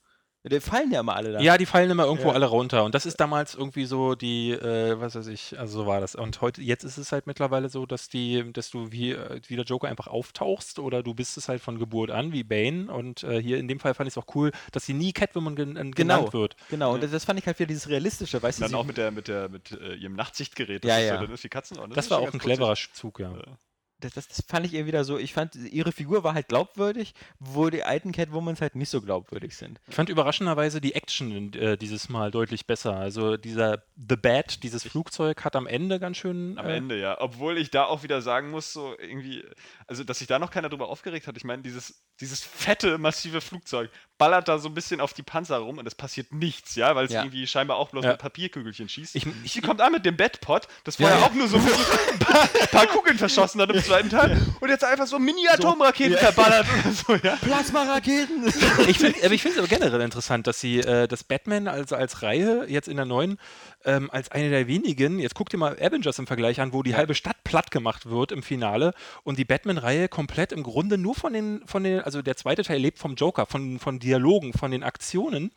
Die fallen ja immer alle da. ja, die fallen immer irgendwo Ja. alle runter. Und das ist damals irgendwie so die, äh, was weiß ich, also so war das. Und heute, jetzt ist es halt mittlerweile so, dass die, dass du wie, äh, wie der Joker einfach auftauchst oder du bist es halt von Geburt an, wie Bane. Und äh, hier in dem Fall fand ich es auch cool, dass sie nie Catwoman gen äh, Genau. genannt wird. Genau, und das, das fand ich halt wieder dieses Realistische, weißt du? Dann sie- auch mit, der, mit, der, mit äh, ihrem Nachtsichtgerät. Ja, ist ja. So, dann ist die Katzen Das, ist war auch ein cleverer Zug, ja. Ja. Das, das, das fand ich ihr wieder so, ich fand, ihre Figur war halt glaubwürdig, wo die alten Catwomans halt nicht so glaubwürdig sind. Ich fand überraschenderweise die Action äh, dieses Mal deutlich besser. Also dieser The Bat, dieses Flugzeug, hat am Ende ganz schön. Am äh, Ende, ja. Obwohl ich da auch wieder sagen muss, so irgendwie, also dass sich da noch keiner drüber aufgeregt hat. Ich meine, dieses, dieses fette, massive Flugzeug ballert da so ein bisschen auf die Panzer rum und es passiert nichts, ja, weil es Ja. irgendwie scheinbar auch bloß Ja. mit Papierkügelchen schießt. Ich- Sie kommt an mit dem Bedpot, das vorher Ja. auch nur so ein *laughs* paar, paar Kugeln verschossen hat im zweiten Teil und jetzt einfach so Mini-Atomraketen verballert oder *laughs* so, ja. Plasma-Raketen! ich finde aber ich finde es aber generell interessant, dass sie äh, das Batman also als Reihe jetzt in der neuen ähm, als eine der wenigen, jetzt guck dir mal Avengers im Vergleich an, wo die halbe Stadt platt gemacht wird im Finale und die Batman-Reihe komplett im Grunde nur von den, von den, also der zweite Teil lebt vom Joker, von, von Dialogen, von den Aktionen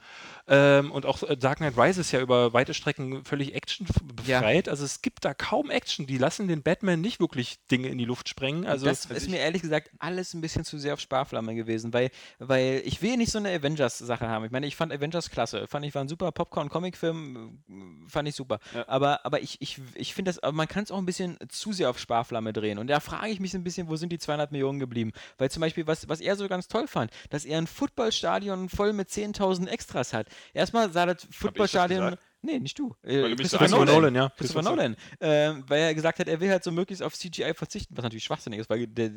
ähm, und auch äh, Dark Knight Rises ja über weite Strecken völlig Action Ja. befreit. Also es gibt da kaum Action. Die lassen den Batman nicht wirklich Dinge in die Luft sprengen. Also das ist mir ehrlich gesagt alles ein bisschen zu sehr auf Sparflamme gewesen, weil, weil ich will nicht so eine Avengers-Sache haben. Ich meine, ich fand Avengers klasse. Fand ich war ein super Popcorn-Comic-Film, äh, fand ich super. Ja. Aber, aber ich, ich, ich finde das, aber man kann es auch ein bisschen zu sehr auf Sparflamme drehen. Und da frage ich mich so ein bisschen, wo sind die 200 Millionen geblieben? Weil zum Beispiel, was, was er so ganz toll fand, dass er ein Footballstadion voll mit 10.000 Extras hat. Erstmal sah das Footballstadion. Nee, nicht du. Äh, du Christopher angeguckt Nolan. ja. Christopher Nolan, ähm, weil er gesagt hat, er will halt so möglichst auf CGI verzichten, was natürlich schwachsinnig ist, weil der,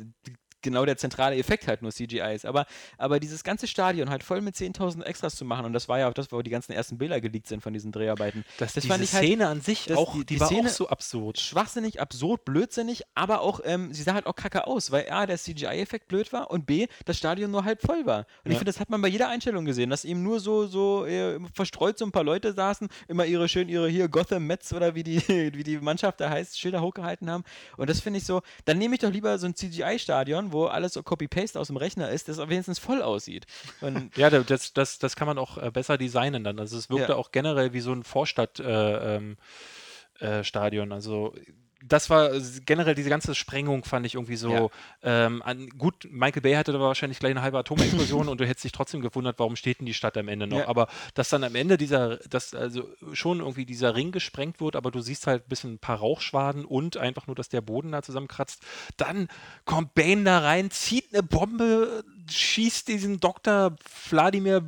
genau der zentrale Effekt halt nur CGI ist. Aber, aber dieses ganze Stadion halt voll mit 10.000 Extras zu machen, und das war ja auch das, wo die ganzen ersten Bilder geleakt sind von diesen Dreharbeiten. das, das fand ich halt- Szene an sich das- auch, die- die, die war Szene- auch so absurd. Schwachsinnig, absurd, blödsinnig, aber auch, ähm, sie sah halt auch kacke aus, weil A, der CGI-Effekt blöd war und B, das Stadion nur halb voll war. Und ich Ja. finde, das hat man bei jeder Einstellung gesehen, dass eben nur so, so äh, verstreut so ein paar Leute saßen, immer ihre schön, ihre hier Gotham Mets oder wie die, *laughs* wie die Mannschaft da heißt, Schilder hochgehalten haben. Und das finde ich so, dann nehme ich doch lieber so ein CGI-Stadion, wo alles so Copy-Paste aus dem Rechner ist, das wenigstens voll aussieht. Und *laughs* Ja, da- das, das, das kann man auch äh, besser designen dann. Also es wirkte Ja. auch generell wie so ein Vorstadtstadion. Äh, ähm, äh, Stadion. also das war s- generell diese ganze Sprengung fand ich irgendwie so Ja. ähm, an, gut, Michael Bay hatte da wahrscheinlich gleich eine halbe Atomexplosion *laughs* und du hättest dich trotzdem gewundert, warum steht denn die Stadt am Ende noch. Ja. Aber dass dann am Ende dieser, dass also schon irgendwie dieser Ring gesprengt wird, aber du siehst halt ein bisschen ein paar Rauchschwaden und einfach nur, dass der Boden da zusammenkratzt. Dann kommt Bane da rein, zieht eine Bombe, schießt diesen Dr. Wladimir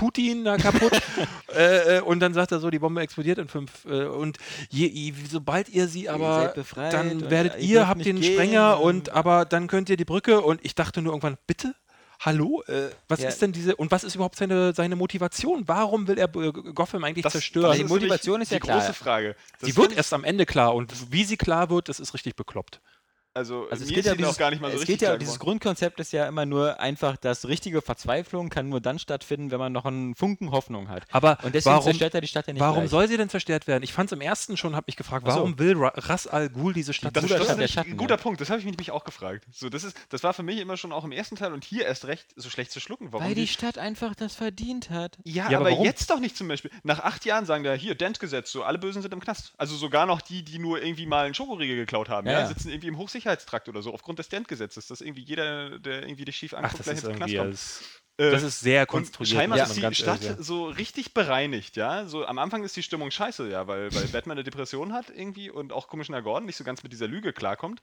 Putin da kaputt. *laughs* äh, äh, und dann sagt er so, die Bombe explodiert in fünf. Äh, und je, je, sobald ihr sie aber, befreit dann werdet ihr ihr, habt den gehen Sprenger und- aber dann könnt ihr die Brücke. Und ich dachte nur irgendwann, bitte? Hallo? Äh, was Ja. ist denn diese, und was ist überhaupt seine, seine Motivation? Warum will er äh, Gotham eigentlich Das- zerstören? das Die ist Motivation ist ja die klar. große Frage. Das sie wird erst am Ende klar und wie sie klar wird, das ist richtig bekloppt. Also, Also es mir geht ist ja dieses, gar nicht mal so es richtig geht ja, klar dieses. Grundkonzept ist ja immer nur einfach, dass richtige Verzweiflung kann nur dann stattfinden, wenn man noch einen Funken Hoffnung hat. Aber Und deswegen warum, zerstört er die Stadt ja nicht warum gleich. soll sie denn zerstört werden? Ich fand es im ersten schon, habe mich gefragt, so. warum will Ra Ras Al Ghul diese Stadt Das, das ist der nämlich Schatten, ein guter ja. Punkt, das habe ich mich nämlich auch gefragt. So, das, ist, das war für mich immer schon auch im ersten Teil und hier erst recht so schlecht zu schlucken. Warum Weil die Stadt einfach das verdient hat. ja, Ja, aber aber jetzt doch nicht zum Beispiel. Nach acht Jahren sagen da, hier, Dent-Gesetz, so alle Bösen sind im Knast. Also sogar noch die, die nur irgendwie mal einen Schokoriegel geklaut haben, Ja, sitzen irgendwie im Hochsicherheitstrakt oder so, aufgrund des Dent-Gesetzes, dass irgendwie jeder, der irgendwie dich schief anguckt, gleich ist ins Knast kommt. das, Äh, das ist sehr konstruiert. scheinbar muss ist die Stadt sagen. so richtig bereinigt, ja. So am Anfang ist die Stimmung scheiße, ja, weil, weil Batman eine Depression hat irgendwie und auch Commissioner Gordon nicht so ganz mit dieser Lüge klarkommt.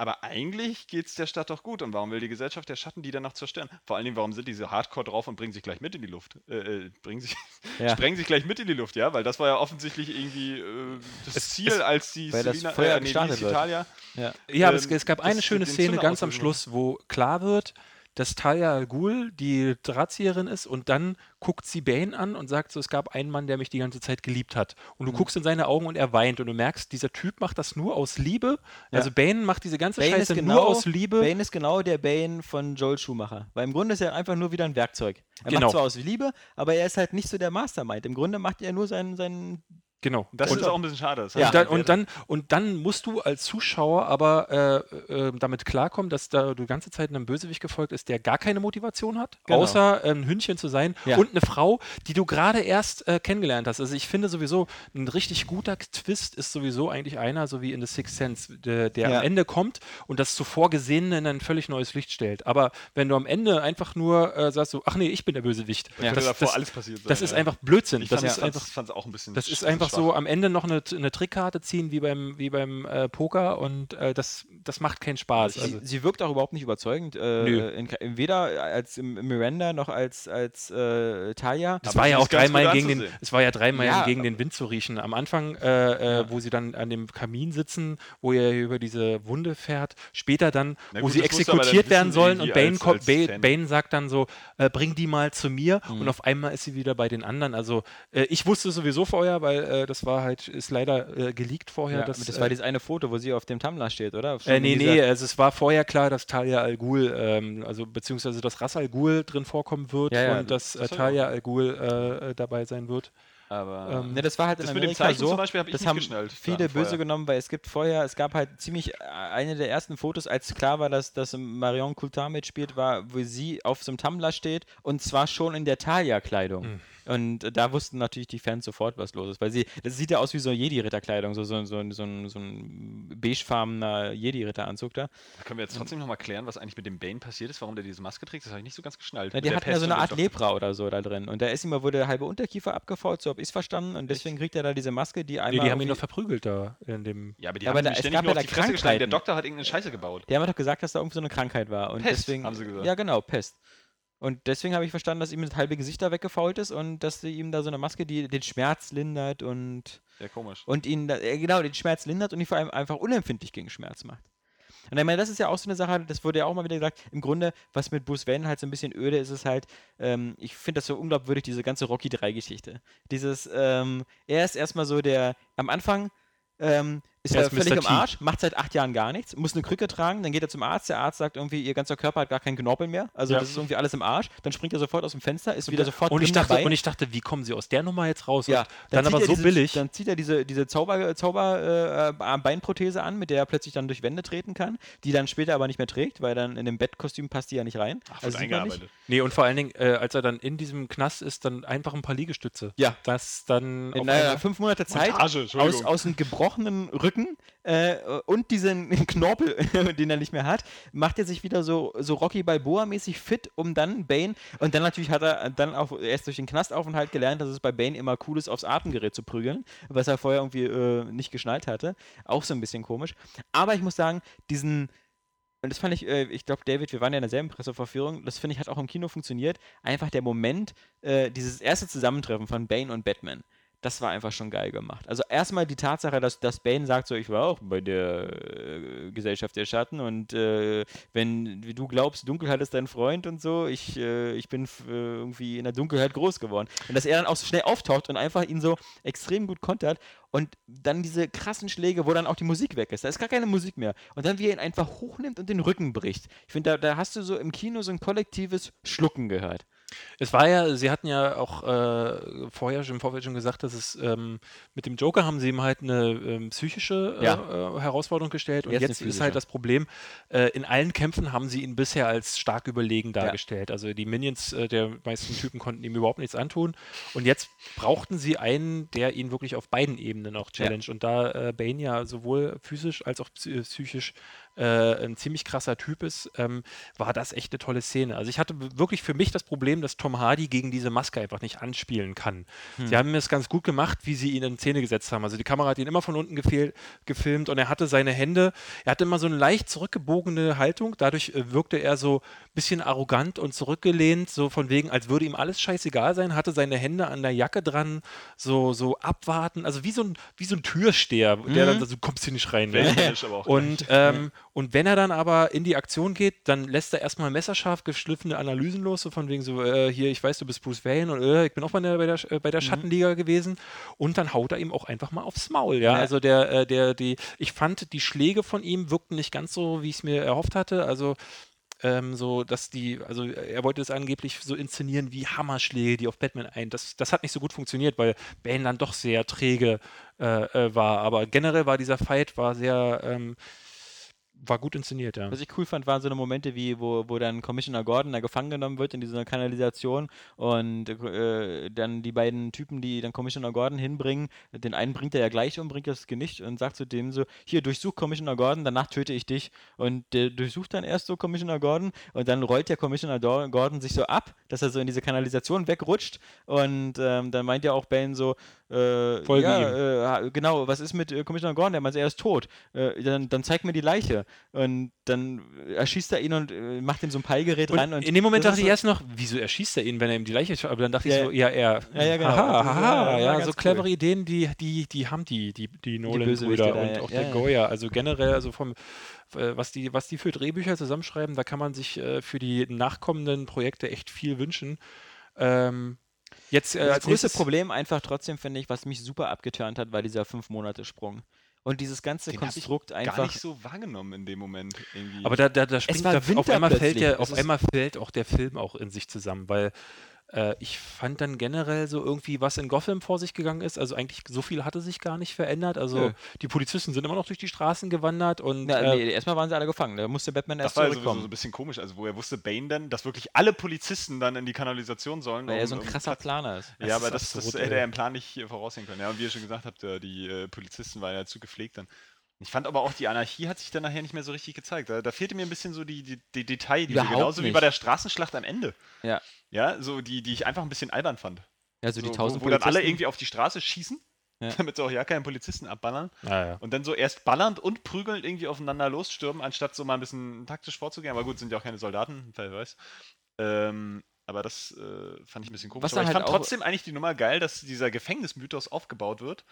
Aber eigentlich geht es der Stadt doch gut. Und warum will die Gesellschaft der Schatten die dann noch zerstören? Vor allen Dingen, warum sind diese Hardcore drauf und bringen sich gleich mit in die Luft? Äh, äh, bringen sich, *laughs* Ja. sprengen sich gleich mit in die Luft, ja? Weil das war ja offensichtlich irgendwie äh, das Es- Ziel, es- als die weil das Selina- Feuer äh, nee. Italia. Ja. Ja, aber es, ähm, es gab eine schöne Szene ganz am. Schluss, wo klar wird, dass Talia al Ghul die Drahtzieherin ist und dann guckt sie Bane an und sagt so, es gab einen Mann, der mich die ganze Zeit geliebt hat. Und Mhm. du guckst in seine Augen und er weint und du merkst, dieser Typ macht das nur aus Liebe. Also Bane macht diese ganze Bane Scheiße genau, nur aus Liebe. Bane ist genau der Bane von Joel Schumacher. Weil im Grunde ist er einfach nur wieder ein Werkzeug. Er Genau. macht zwar aus Liebe, aber er ist halt nicht so der Mastermind. Im Grunde macht er nur seinen, seinen Genau. Das und, ist auch ein bisschen schade. Das Ja. hat und, dann, und, dann, und dann musst du als Zuschauer aber äh, äh, damit klarkommen, dass da du die ganze Zeit einem Bösewicht gefolgt ist, der gar keine Motivation hat, Genau. außer ein Hündchen zu sein Ja. und eine Frau, die du gerade erst äh, kennengelernt hast. Also ich finde sowieso, ein richtig guter Twist ist sowieso eigentlich einer, so wie in The Sixth Sense, der, der Ja. am Ende kommt und das zuvor Gesehene in ein völlig neues Licht stellt. Aber wenn du am Ende einfach nur äh, sagst, so, ach nee, ich bin der Bösewicht, Ja. das, das, alles passiert sein. das ist ja. einfach Blödsinn. Ich Das fand ist einfach es auch ein bisschen das ist sch- einfach so am Ende noch eine, eine Trickkarte ziehen wie beim, wie beim äh, Poker und äh, das, das macht keinen Spaß. Sie, Also, sie wirkt auch überhaupt nicht überzeugend. Äh, in, weder als Miranda noch als, als äh, Talia. das war ja auch gut dreimal gegen den, es war ja dreimal Ja, gegen den Wind zu riechen. Am Anfang, äh, äh, Ja. wo sie dann an dem Kamin sitzen, wo er über diese Wunde fährt. Später dann, Na wo gut, sie exekutiert werden sollen und Bane, als- als Bane. Bane sagt dann so, bring die mal zu mir Mhm. und auf einmal ist sie wieder bei den anderen. Also ich wusste sowieso vorher, weil äh, das war halt, ist leider äh, geleakt vorher. Ja, dass, das äh, war dieses eine Foto, wo sie auf dem Tumblr steht, oder? Schon Äh, nee, nee, also es war vorher klar, dass Talia Al Ghul, ähm, also beziehungsweise dass Ras Al Ghul drin vorkommen wird Ja, ja, und dass äh, das Talia Al Ghul äh, äh, dabei sein wird. Aber Ähm, Ne, das war halt Das in mit dem Amerika Zeichen so. zum Beispiel hab ich das nicht haben geschnallt, viele böse genommen, weil es gibt vorher, es gab halt ziemlich äh, eine der ersten Fotos, als klar war, dass, dass Marion Coulthard mitspielt, war, wo sie auf so einem Tumblr steht und zwar schon in der Talia-Kleidung. Hm. Und da wussten natürlich die Fans sofort, was los ist, weil sie, das sieht ja aus wie so Jedi-Ritterkleidung, so, so, so, so, ein, so ein beigefarbener Jedi-Ritteranzug da. da können wir jetzt trotzdem nochmal klären, was eigentlich mit dem Bane passiert ist, warum der diese Maske trägt. Das habe ich nicht so ganz geschnallt. Ja, der hatten ja so eine Art Lepra oder so da drin. Und da ist ihm mal wurde der halbe Unterkiefer abgefault, so habe ich es verstanden. Und deswegen kriegt er da diese Maske, die Nee, einmal. die haben ihn doch verprügelt da in dem. Ja, aber die Ja, haben aber da- es gab nur ja da geschlagen. Der. Doktor hat irgendeine Scheiße gebaut. Die haben doch gesagt, dass da irgendwie so eine Krankheit war. Und Pest, deswegen, haben sie gesagt. Ja, genau, Pest. Und deswegen habe ich verstanden, dass ihm das halbe Gesicht da weggefault ist und dass sie ihm da so eine Maske, die den Schmerz lindert und, Sehr komisch. und ihn, da, genau, den Schmerz lindert und ihn vor allem einfach unempfindlich gegen Schmerz macht. Und ich meine, das ist ja auch so eine Sache, das wurde ja auch mal wieder gesagt, im Grunde, was mit Bruce Wayne halt so ein bisschen öde ist, ist halt, ähm, ich finde das so unglaubwürdig, diese ganze Rocky 3-Geschichte. Dieses, ähm, er ist erstmal so der, am Anfang ähm, ist Er er völlig Mr. im. Arsch, macht seit acht Jahren gar nichts, muss eine Krücke tragen, dann geht er zum Arzt, der Arzt sagt irgendwie, ihr ganzer Körper hat gar keinen Knorpel mehr, also Ja. das ist irgendwie alles im Arsch, dann springt er sofort aus dem Fenster, ist wieder sofort Und ich, dachte, dabei. und ich dachte, wie kommen sie aus der Nummer jetzt raus? Ja, und dann, zieht aber er so diese, billig. Dann zieht er diese, diese Zauber, Zauber äh, Beinprothese an, mit der er plötzlich dann durch Wände treten kann, die dann später aber nicht mehr trägt, weil dann in dem Bettkostüm passt die ja nicht rein. Ach, also man nicht. eingearbeitet. Nee, und vor allen Dingen, äh, als er dann in diesem Knast ist, dann einfach ein paar Liegestütze. Ja. Das dann. In äh, einmal- fünf Monate Zeit Montage, aus, aus einem gebrochenen Rücken äh, und diesen *laughs* Knorpel, *laughs* den er nicht mehr hat, macht er sich wieder so, so Rocky Balboa-mäßig fit, um dann Bane, und dann natürlich hat er dann auch erst durch den Knastaufenthalt gelernt, dass es bei Bane immer cool ist, aufs Atemgerät zu prügeln, was er vorher irgendwie äh, nicht geschnallt hatte. Auch so ein bisschen komisch. Aber ich muss sagen, diesen und das fand ich, äh, ich glaube, David, wir waren ja in derselben Presseverführung, das finde ich hat auch im Kino funktioniert. Einfach der Moment, äh, dieses erste Zusammentreffen von Bane und Batman. Das war einfach schon geil gemacht. Also erstmal die Tatsache, dass, dass Bane sagt, so ich war auch bei der äh, Gesellschaft der Schatten und äh, wenn du glaubst, Dunkelheit ist dein Freund und so, ich, äh, ich bin äh, irgendwie in der Dunkelheit groß geworden. Und dass er dann auch so schnell auftaucht und einfach ihn so extrem gut kontert und dann diese krassen Schläge, wo dann auch die Musik weg ist. Da ist gar keine Musik mehr. Und dann wie er ihn einfach hochnimmt und den Rücken bricht. Ich finde, da, da hast du so im Kino so ein kollektives Schlucken gehört. Es war ja, sie hatten ja auch äh, vorher schon im Vorfeld schon gesagt, dass es ähm, mit dem Joker haben sie ihm halt eine ähm, psychische äh, Ja. äh, Herausforderung gestellt. Und Jetzt jetzt, ist halt das Problem, äh, in allen Kämpfen haben sie ihn bisher als stark überlegen dargestellt. Also die Minions äh, der meisten Typen konnten ihm überhaupt nichts antun. Und jetzt brauchten sie einen, der ihn wirklich auf beiden Ebenen auch challenge. Und da äh, Bane ja sowohl physisch als auch psy- psychisch äh, ein ziemlich krasser Typ ist, ähm, war das echt eine tolle Szene. Also ich hatte wirklich für mich das Problem, dass Tom Hardy gegen diese Maske einfach nicht anspielen kann. Sie haben es ganz gut gemacht, wie sie ihn in Szene gesetzt haben. Also die Kamera hat ihn immer von unten gefehl, gefilmt und er hatte seine Hände, er hatte immer so eine leicht zurückgebogene Haltung, dadurch äh, wirkte er so ein bisschen arrogant und zurückgelehnt, so von wegen, als würde ihm alles scheißegal sein, hatte seine Hände an der Jacke dran, so, so abwarten, also wie so ein, wie so ein Türsteher, der dann, so, du kommst hier nicht rein. Ne? Und, ähm, und wenn er dann aber in die Aktion geht, dann lässt er erstmal messerscharf geschliffene Analysen los, so von wegen so, äh, hier, ich weiß, du bist Bruce Wayne und äh, ich bin auch bei der, bei der, äh, bei der Schattenliga gewesen. Und dann haut er ihm auch einfach mal aufs Maul, ja. Ja. Also der, äh, der, die, ich fand, die Schläge von ihm wirkten nicht ganz so, wie ich es mir erhofft hatte. Also ähm, so, dass die, also er wollte es angeblich so inszenieren wie Hammerschläge, die auf Batman ein. Das, das hat nicht so gut funktioniert, weil Bane dann doch sehr träge äh, äh, war. Aber generell war dieser Fight war sehr, ähm, war gut inszeniert, ja. Was ich cool fand, waren so eine Momente wie, wo, wo dann Commissioner Gordon da gefangen genommen wird in dieser Kanalisation und äh, dann die beiden Typen, die dann Commissioner Gordon hinbringen, den einen bringt er ja gleich um, bringt das Genicht und sagt zu dem so, hier, durchsuch Commissioner Gordon, danach töte ich dich. Und der durchsucht dann erst so Commissioner Gordon und dann rollt der Commissioner Gordon sich so ab, dass er so in diese Kanalisation wegrutscht und ähm, dann meint ja auch Bane so, äh, Folge ja, äh, genau, was ist mit äh, Commissioner Gordon? Der meint, er ist tot. Äh, dann, dann zeig mir die Leiche. Und dann erschießt er ihn und äh, macht ihm so ein Peilgerät ran. Und Und in dem Moment dachte ich erst noch, wieso erschießt er ihn, wenn er ihm die Leiche? Aber dann dachte Ja, ich so, ja, er. Ja, ja, genau. Das ist- haha, ja, ja, so cool. clevere Ideen, die, die, die haben die, die, die Nolan-Brüder und auch der. Goya. Also generell, also vom, äh, was die, was die für Drehbücher zusammenschreiben, da kann man sich äh, für die nachkommenden Projekte echt viel wünschen. Ähm, jetzt äh, das größte Problem einfach trotzdem, finde ich, was mich super abgeturnt hat, war dieser Fünf-Monate-Sprung. Und dieses ganze Den hab ich Konstrukt Gar einfach. nicht so wahrgenommen in dem Moment. Irgendwie. Aber da, da, da springt war da, auf einmal fällt der, Es auf einmal fällt auch der Film auch in sich zusammen, weil äh, ich fand dann generell so irgendwie, was in Gotham vor sich gegangen ist. Also eigentlich so viel hatte sich gar nicht verändert. Also Nö. die Polizisten sind immer noch durch die Straßen gewandert und Na, äh, nee, erstmal waren sie alle gefangen. Da musste Batman erst das war ja zurückkommen. so ein bisschen komisch. Also, woher wusste Bane denn, dass wirklich alle Polizisten dann in die Kanalisation sollen? weil er um- so ein um krasser Platz- Planer ist. Ja, Das aber ist das, das absurd, hätte ey. er im Plan nicht äh, voraussehen können. Ja, und wie ihr schon gesagt habt, äh, die äh, Polizisten waren ja zu gepflegt dann. Ich fand aber auch, die Anarchie hat sich dann nachher nicht mehr so richtig gezeigt. Da, da fehlte mir ein bisschen so die, die, die Detailliebe, Überhaupt genauso wie nicht. bei der Straßenschlacht am Ende. Ja. Ja, so die, die ich einfach ein bisschen albern fand. Ja, so die So, tausend wo, wo dann alle irgendwie auf die Straße schießen, Ja. *laughs* damit sie auch ja keinen Polizisten abballern. naja. Und dann so erst ballernd und prügelnd irgendwie aufeinander losstürmen, anstatt so mal ein bisschen taktisch vorzugehen. Aber gut, sind ja auch keine Soldaten, wer weiß. Ähm, aber das äh, fand ich ein bisschen komisch. Was aber ich halt fand trotzdem eigentlich die Nummer geil, dass dieser Gefängnismythos aufgebaut wird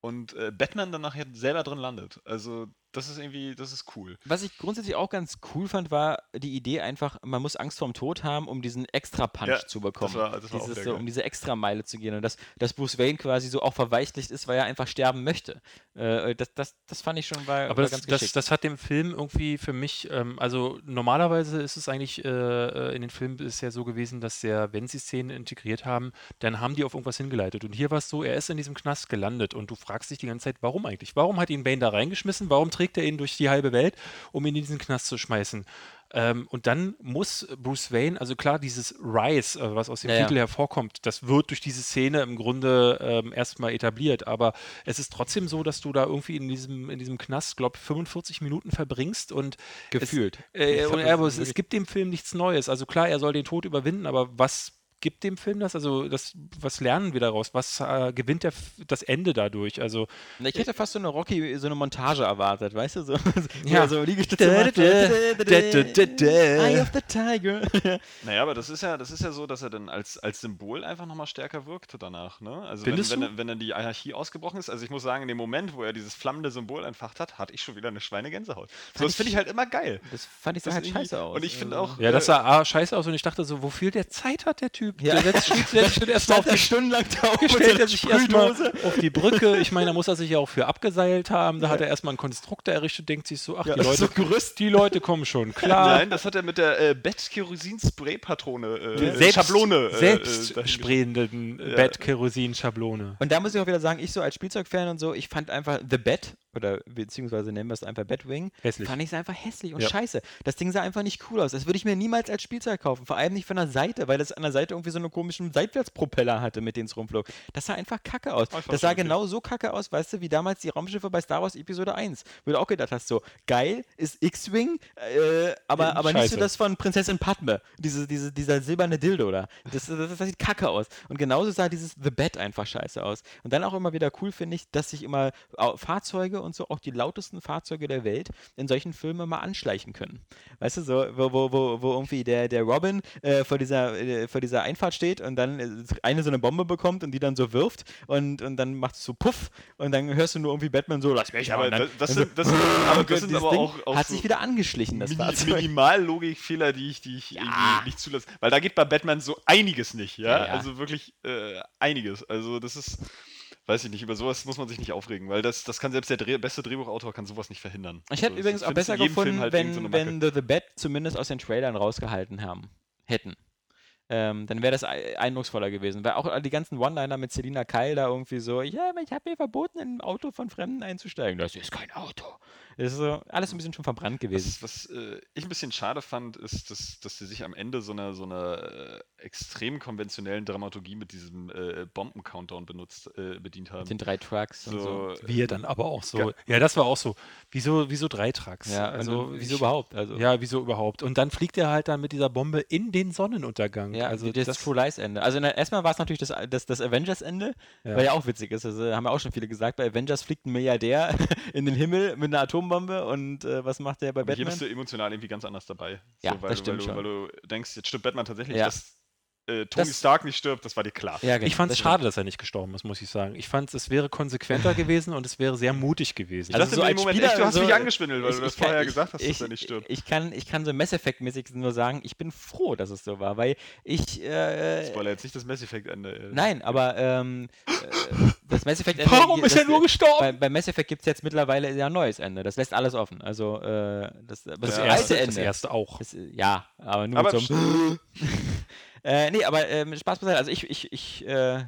und äh, Batman dann nachher selber drin landet. Also, das ist irgendwie, das ist cool. Was ich grundsätzlich auch ganz cool fand, war die Idee einfach, man muss Angst vorm Tod haben, um diesen extra Punch Ja, zu bekommen. das war- das war auch Dieses, so, um diese extra Meile zu gehen. Und dass, dass Bruce Wayne quasi so auch verweichlicht ist, weil er einfach sterben möchte. Äh, das, das, das fand ich schon war, Aber war das, ganz das, geschickt. das hat dem Film irgendwie für mich, ähm, also normalerweise ist es eigentlich äh, äh, in den Filmen bisher so gewesen, dass der, wenn sie Szenen integriert haben, dann haben die auf irgendwas hingeleitet. Und hier war es so, er ist in diesem Knast gelandet und du fragst dich die ganze Zeit, warum eigentlich? Warum hat ihn Bane da reingeschmissen? Warum trägt er ihn durch die halbe Welt, um ihn in diesen Knast zu schmeißen? Ähm, und dann muss Bruce Wayne, also klar, dieses Rise, äh, was aus dem Ja. Titel hervorkommt, das wird durch diese Szene im Grunde ähm, erstmal etabliert. Aber es ist trotzdem so, dass du da irgendwie in diesem, in diesem Knast, glaube 45 Minuten verbringst und Gefühlt. Es, äh, Ich und er, das ist es gibt dem Film nichts Neues. Also klar, er soll den Tod überwinden, aber was gibt dem Film das? Also, das, was lernen wir daraus? Was äh, gewinnt der, das Ende dadurch? Also, Ich hätte fast so eine Rocky, so eine Montage erwartet, weißt du? So, *laughs* Ja. so Liegestütze. Eye of the Tiger. *laughs* Naja, aber das ist ja, das ist ja so, dass er dann als, als Symbol einfach nochmal stärker wirkt danach. Ne? Also wenn, wenn, er- wenn dann die Anarchie ausgebrochen ist, also ich muss sagen, in dem Moment, wo er dieses flammende Symbol entfacht hat, hatte ich schon wieder eine Schweinegänsehaut. So, das finde ich halt immer geil. Das fand ich so Das halt scheiße aus. Und ich finde Also- auch. ja, das äh, sah A, scheiße aus und ich dachte so, wofür der Zeit hat, der Typ? Ja. Der setzt, steht, der *laughs* steht erstmal auf Stand die stundenlang *laughs* da stellt er sich erstmal auf die Brücke. *laughs* Ich meine, da muss er sich ja auch für abgeseilt haben. Da hat er erstmal einen Konstruktor errichtet, denkt sich so, ach, Ja, die Leute, so Gerüst. die Leute kommen schon, klar. Nein, das hat er mit der äh, Bett-Kerosin-Spray-Patrone, äh, Selbst, Schablone. Äh, äh, selbst dahin sprayenden Ja. Bett-Kerosin-Schablone. Und da muss ich auch wieder sagen, ich so als Spielzeugfan und so, ich fand einfach The Bat, oder beziehungsweise nennen wir es einfach Batwing, Hässlich. fand ich es einfach hässlich und Ja. scheiße. Das Ding sah einfach nicht cool aus. Das würde ich mir niemals als Spielzeug kaufen. Vor allem nicht von der Seite, weil das an der Seite irgendwie so einen komischen Seitwärtspropeller hatte, mit denen es rumflog. Das sah einfach kacke aus. Fand's das sah genau so kacke aus, weißt du, wie damals die Raumschiffe bei Star Wars Episode 1. Wo du auch gedacht hast, so, geil ist X-Wing, äh, aber, aber nicht so das von Prinzessin Padme. Diese, diese, dieser silberne Dildo da. Das, das, das sieht kacke aus. Und genauso sah dieses The Bat einfach scheiße aus. Und dann auch immer wieder cool finde ich, dass sich immer au- Fahrzeuge und so, auch die lautesten Fahrzeuge der Welt, in solchen Filmen mal anschleichen können. Weißt du, so, wo, wo, wo, wo irgendwie der, der Robin äh, vor, dieser, äh, vor dieser Einfahrt steht und dann äh, eine so eine Bombe bekommt und die dann so wirft und, und dann macht es so Puff und dann hörst du nur irgendwie Batman so, lass mich Ja, aber dann- das, das sind, das sind, *laughs* aber das sind aber Ding auch, auch hat so sich wieder angeschlichen, das Mini Fahrzeug. Minimal-Logikfehler, die ich, die ich irgendwie nicht zulasse. Weil da geht bei Batman so einiges nicht, ja? Ja, ja. Also wirklich äh, einiges. Also das ist, weiß ich nicht, über sowas muss man sich nicht aufregen, weil das, das kann selbst der Dreh, beste Drehbuchautor kann sowas nicht verhindern. Ich hätte Also, übrigens auch besser gefunden, halt wenn, so wenn. The, The Bat zumindest aus den Trailern rausgehalten haben, hätten. Ähm, dann wäre das ei- eindrucksvoller gewesen. Weil auch die ganzen One-Liner mit Selina Kyle da irgendwie so, ja, ich habe mir verboten, in ein Auto von Fremden einzusteigen. Das ist kein Auto. Das ist so alles ein bisschen schon verbrannt gewesen. Was, was äh, ich ein bisschen schade fand, ist, dass, dass sie sich am Ende so einer so einer äh, extrem konventionellen Dramaturgie mit diesem äh, Bomben-Countdown benutzt, äh, bedient haben. Mit den drei Trucks und so. so, Wir dann aber auch so. Ja, das war auch so. Wieso, wieso drei Trucks? Ja, also also wieso ich- überhaupt? Also, Ja, wieso überhaupt? Und dann fliegt er halt dann mit dieser Bombe in den Sonnenuntergang. Ja, also also das, True Lies Ende. Also na, erstmal war es natürlich das, das, das Avengers Ende, Ja. weil ja auch witzig ist. Also haben ja auch schon viele gesagt, bei Avengers fliegt ein Milliardär *laughs* in den Himmel mit einer Atombombe und äh, was macht der bei Aber hier Batman? bist du emotional irgendwie ganz anders dabei. Ja, so, weil, das du- stimmt weil, du, weil schon. du denkst, jetzt stirbt Batman tatsächlich, Ja. dass äh, Tony Das- Stark nicht stirbt, das war dir klar. Ja, genau, ich fand es das schade, dass er nicht gestorben ist, muss ich sagen. Ich fand, es wäre konsequenter *laughs* gewesen und es wäre sehr mutig gewesen. Ich Also dachte so als Moment Spieler echt, du hast so- mich angeschwindelt, weil Ich- du das kann- vorher ich- gesagt hast, dass ich, er nicht stirbt. Ich, kann, ich kann so Mass Effect-mäßig nur sagen, ich bin froh, dass es so war, weil ich. Äh, Spoiler jetzt nicht das Mass Effect-Ende. äh. nein, aber ähm, äh, das Mass Effect *laughs* Warum ist er nur gestorben? Bei, bei Mass Effect gibt es jetzt mittlerweile ja ein neues Ende. Das lässt alles offen. Also äh, das, das, das, erste, alte das Ende. erste auch. Das, ja, aber nur Aber einem. *laughs* äh, nee, aber ähm, Spaß beiseite. Also ich, ich, ich äh,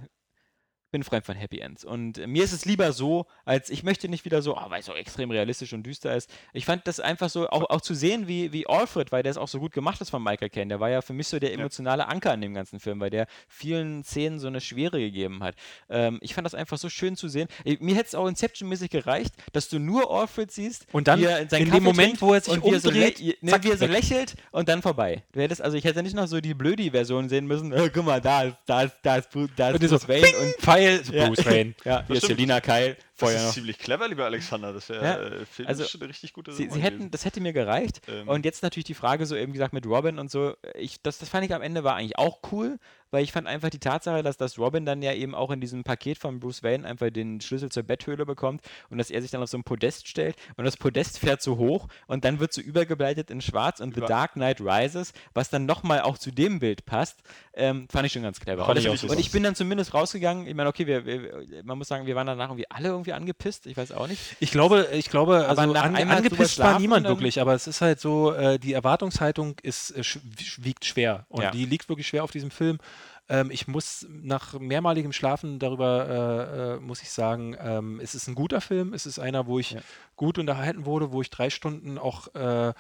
bin Freund von Happy Ends. Und äh, mir ist es lieber so, als ich möchte nicht wieder so, ah, weil es so extrem realistisch und düster ist. Ich fand das einfach so, auch, auch zu sehen, wie, wie Alfred, weil der es auch so gut gemacht ist von Michael Caine. Der war ja für mich so der emotionale Anker in dem ganzen Film, weil der vielen Szenen so eine Schwere gegeben hat. Ähm, ich fand das einfach so schön zu sehen. Ich, mir hätte es auch Inception-mäßig gereicht, dass du nur Alfred siehst. Und dann seinen in dem Moment, wo er sich und wie er so, umdreht, ne, zack, wie er so lächelt und dann vorbei. Du hättest, also ich hätte nicht noch so die Blödi-Version sehen müssen. Äh, *laughs* guck mal, da ist, da ist, da ist, Bru- da ist Und die so, Bruce Wayne und Pfeil, ja, Bruce Wayne. ja, hier ist. Selina Kyle. Das Vorher ist noch. ziemlich clever, lieber Alexander. Das wäre Ja, äh, also, schon eine richtig gute Sie, sie hätten, das hätte mir gereicht. Ähm. und jetzt natürlich die Frage, so eben gesagt, mit Robin und so, ich, das, das fand ich am Ende war eigentlich auch cool, weil ich fand einfach die Tatsache, dass das Robin dann ja eben auch in diesem Paket von Bruce Wayne einfach den Schlüssel zur Betthöhle bekommt und dass er sich dann auf so ein Podest stellt und das Podest fährt so hoch und dann wird so übergebleitet in schwarz und The Über- Dark Knight Rises, was dann nochmal auch zu dem Bild passt, ähm, fand ich schon ganz clever. Und, ich und ich bin dann zumindest rausgegangen, ich meine, okay, wir, wir, man muss sagen, wir waren danach irgendwie alle irgendwie angepisst, ich weiß auch nicht. Ich glaube, ich glaube, Aber also an, angepisst war niemand wirklich, aber es ist halt so, äh, die Erwartungshaltung ist, äh, sch wiegt schwer und Ja. die liegt wirklich schwer auf diesem Film. Ähm, ich muss nach mehrmaligem Schlafen darüber, äh, äh, muss ich sagen, ähm, es ist ein guter Film, es ist einer, wo ich Ja. gut unterhalten wurde, wo ich drei Stunden auch äh,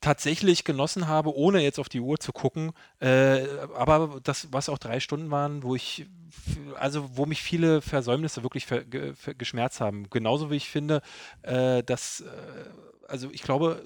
tatsächlich genossen habe, ohne jetzt auf die Uhr zu gucken. Äh, aber das, was auch drei Stunden waren, wo ich, also wo mich viele Versäumnisse wirklich ver, geschmerzt haben. Genauso wie ich finde, äh, dass, äh, also ich glaube,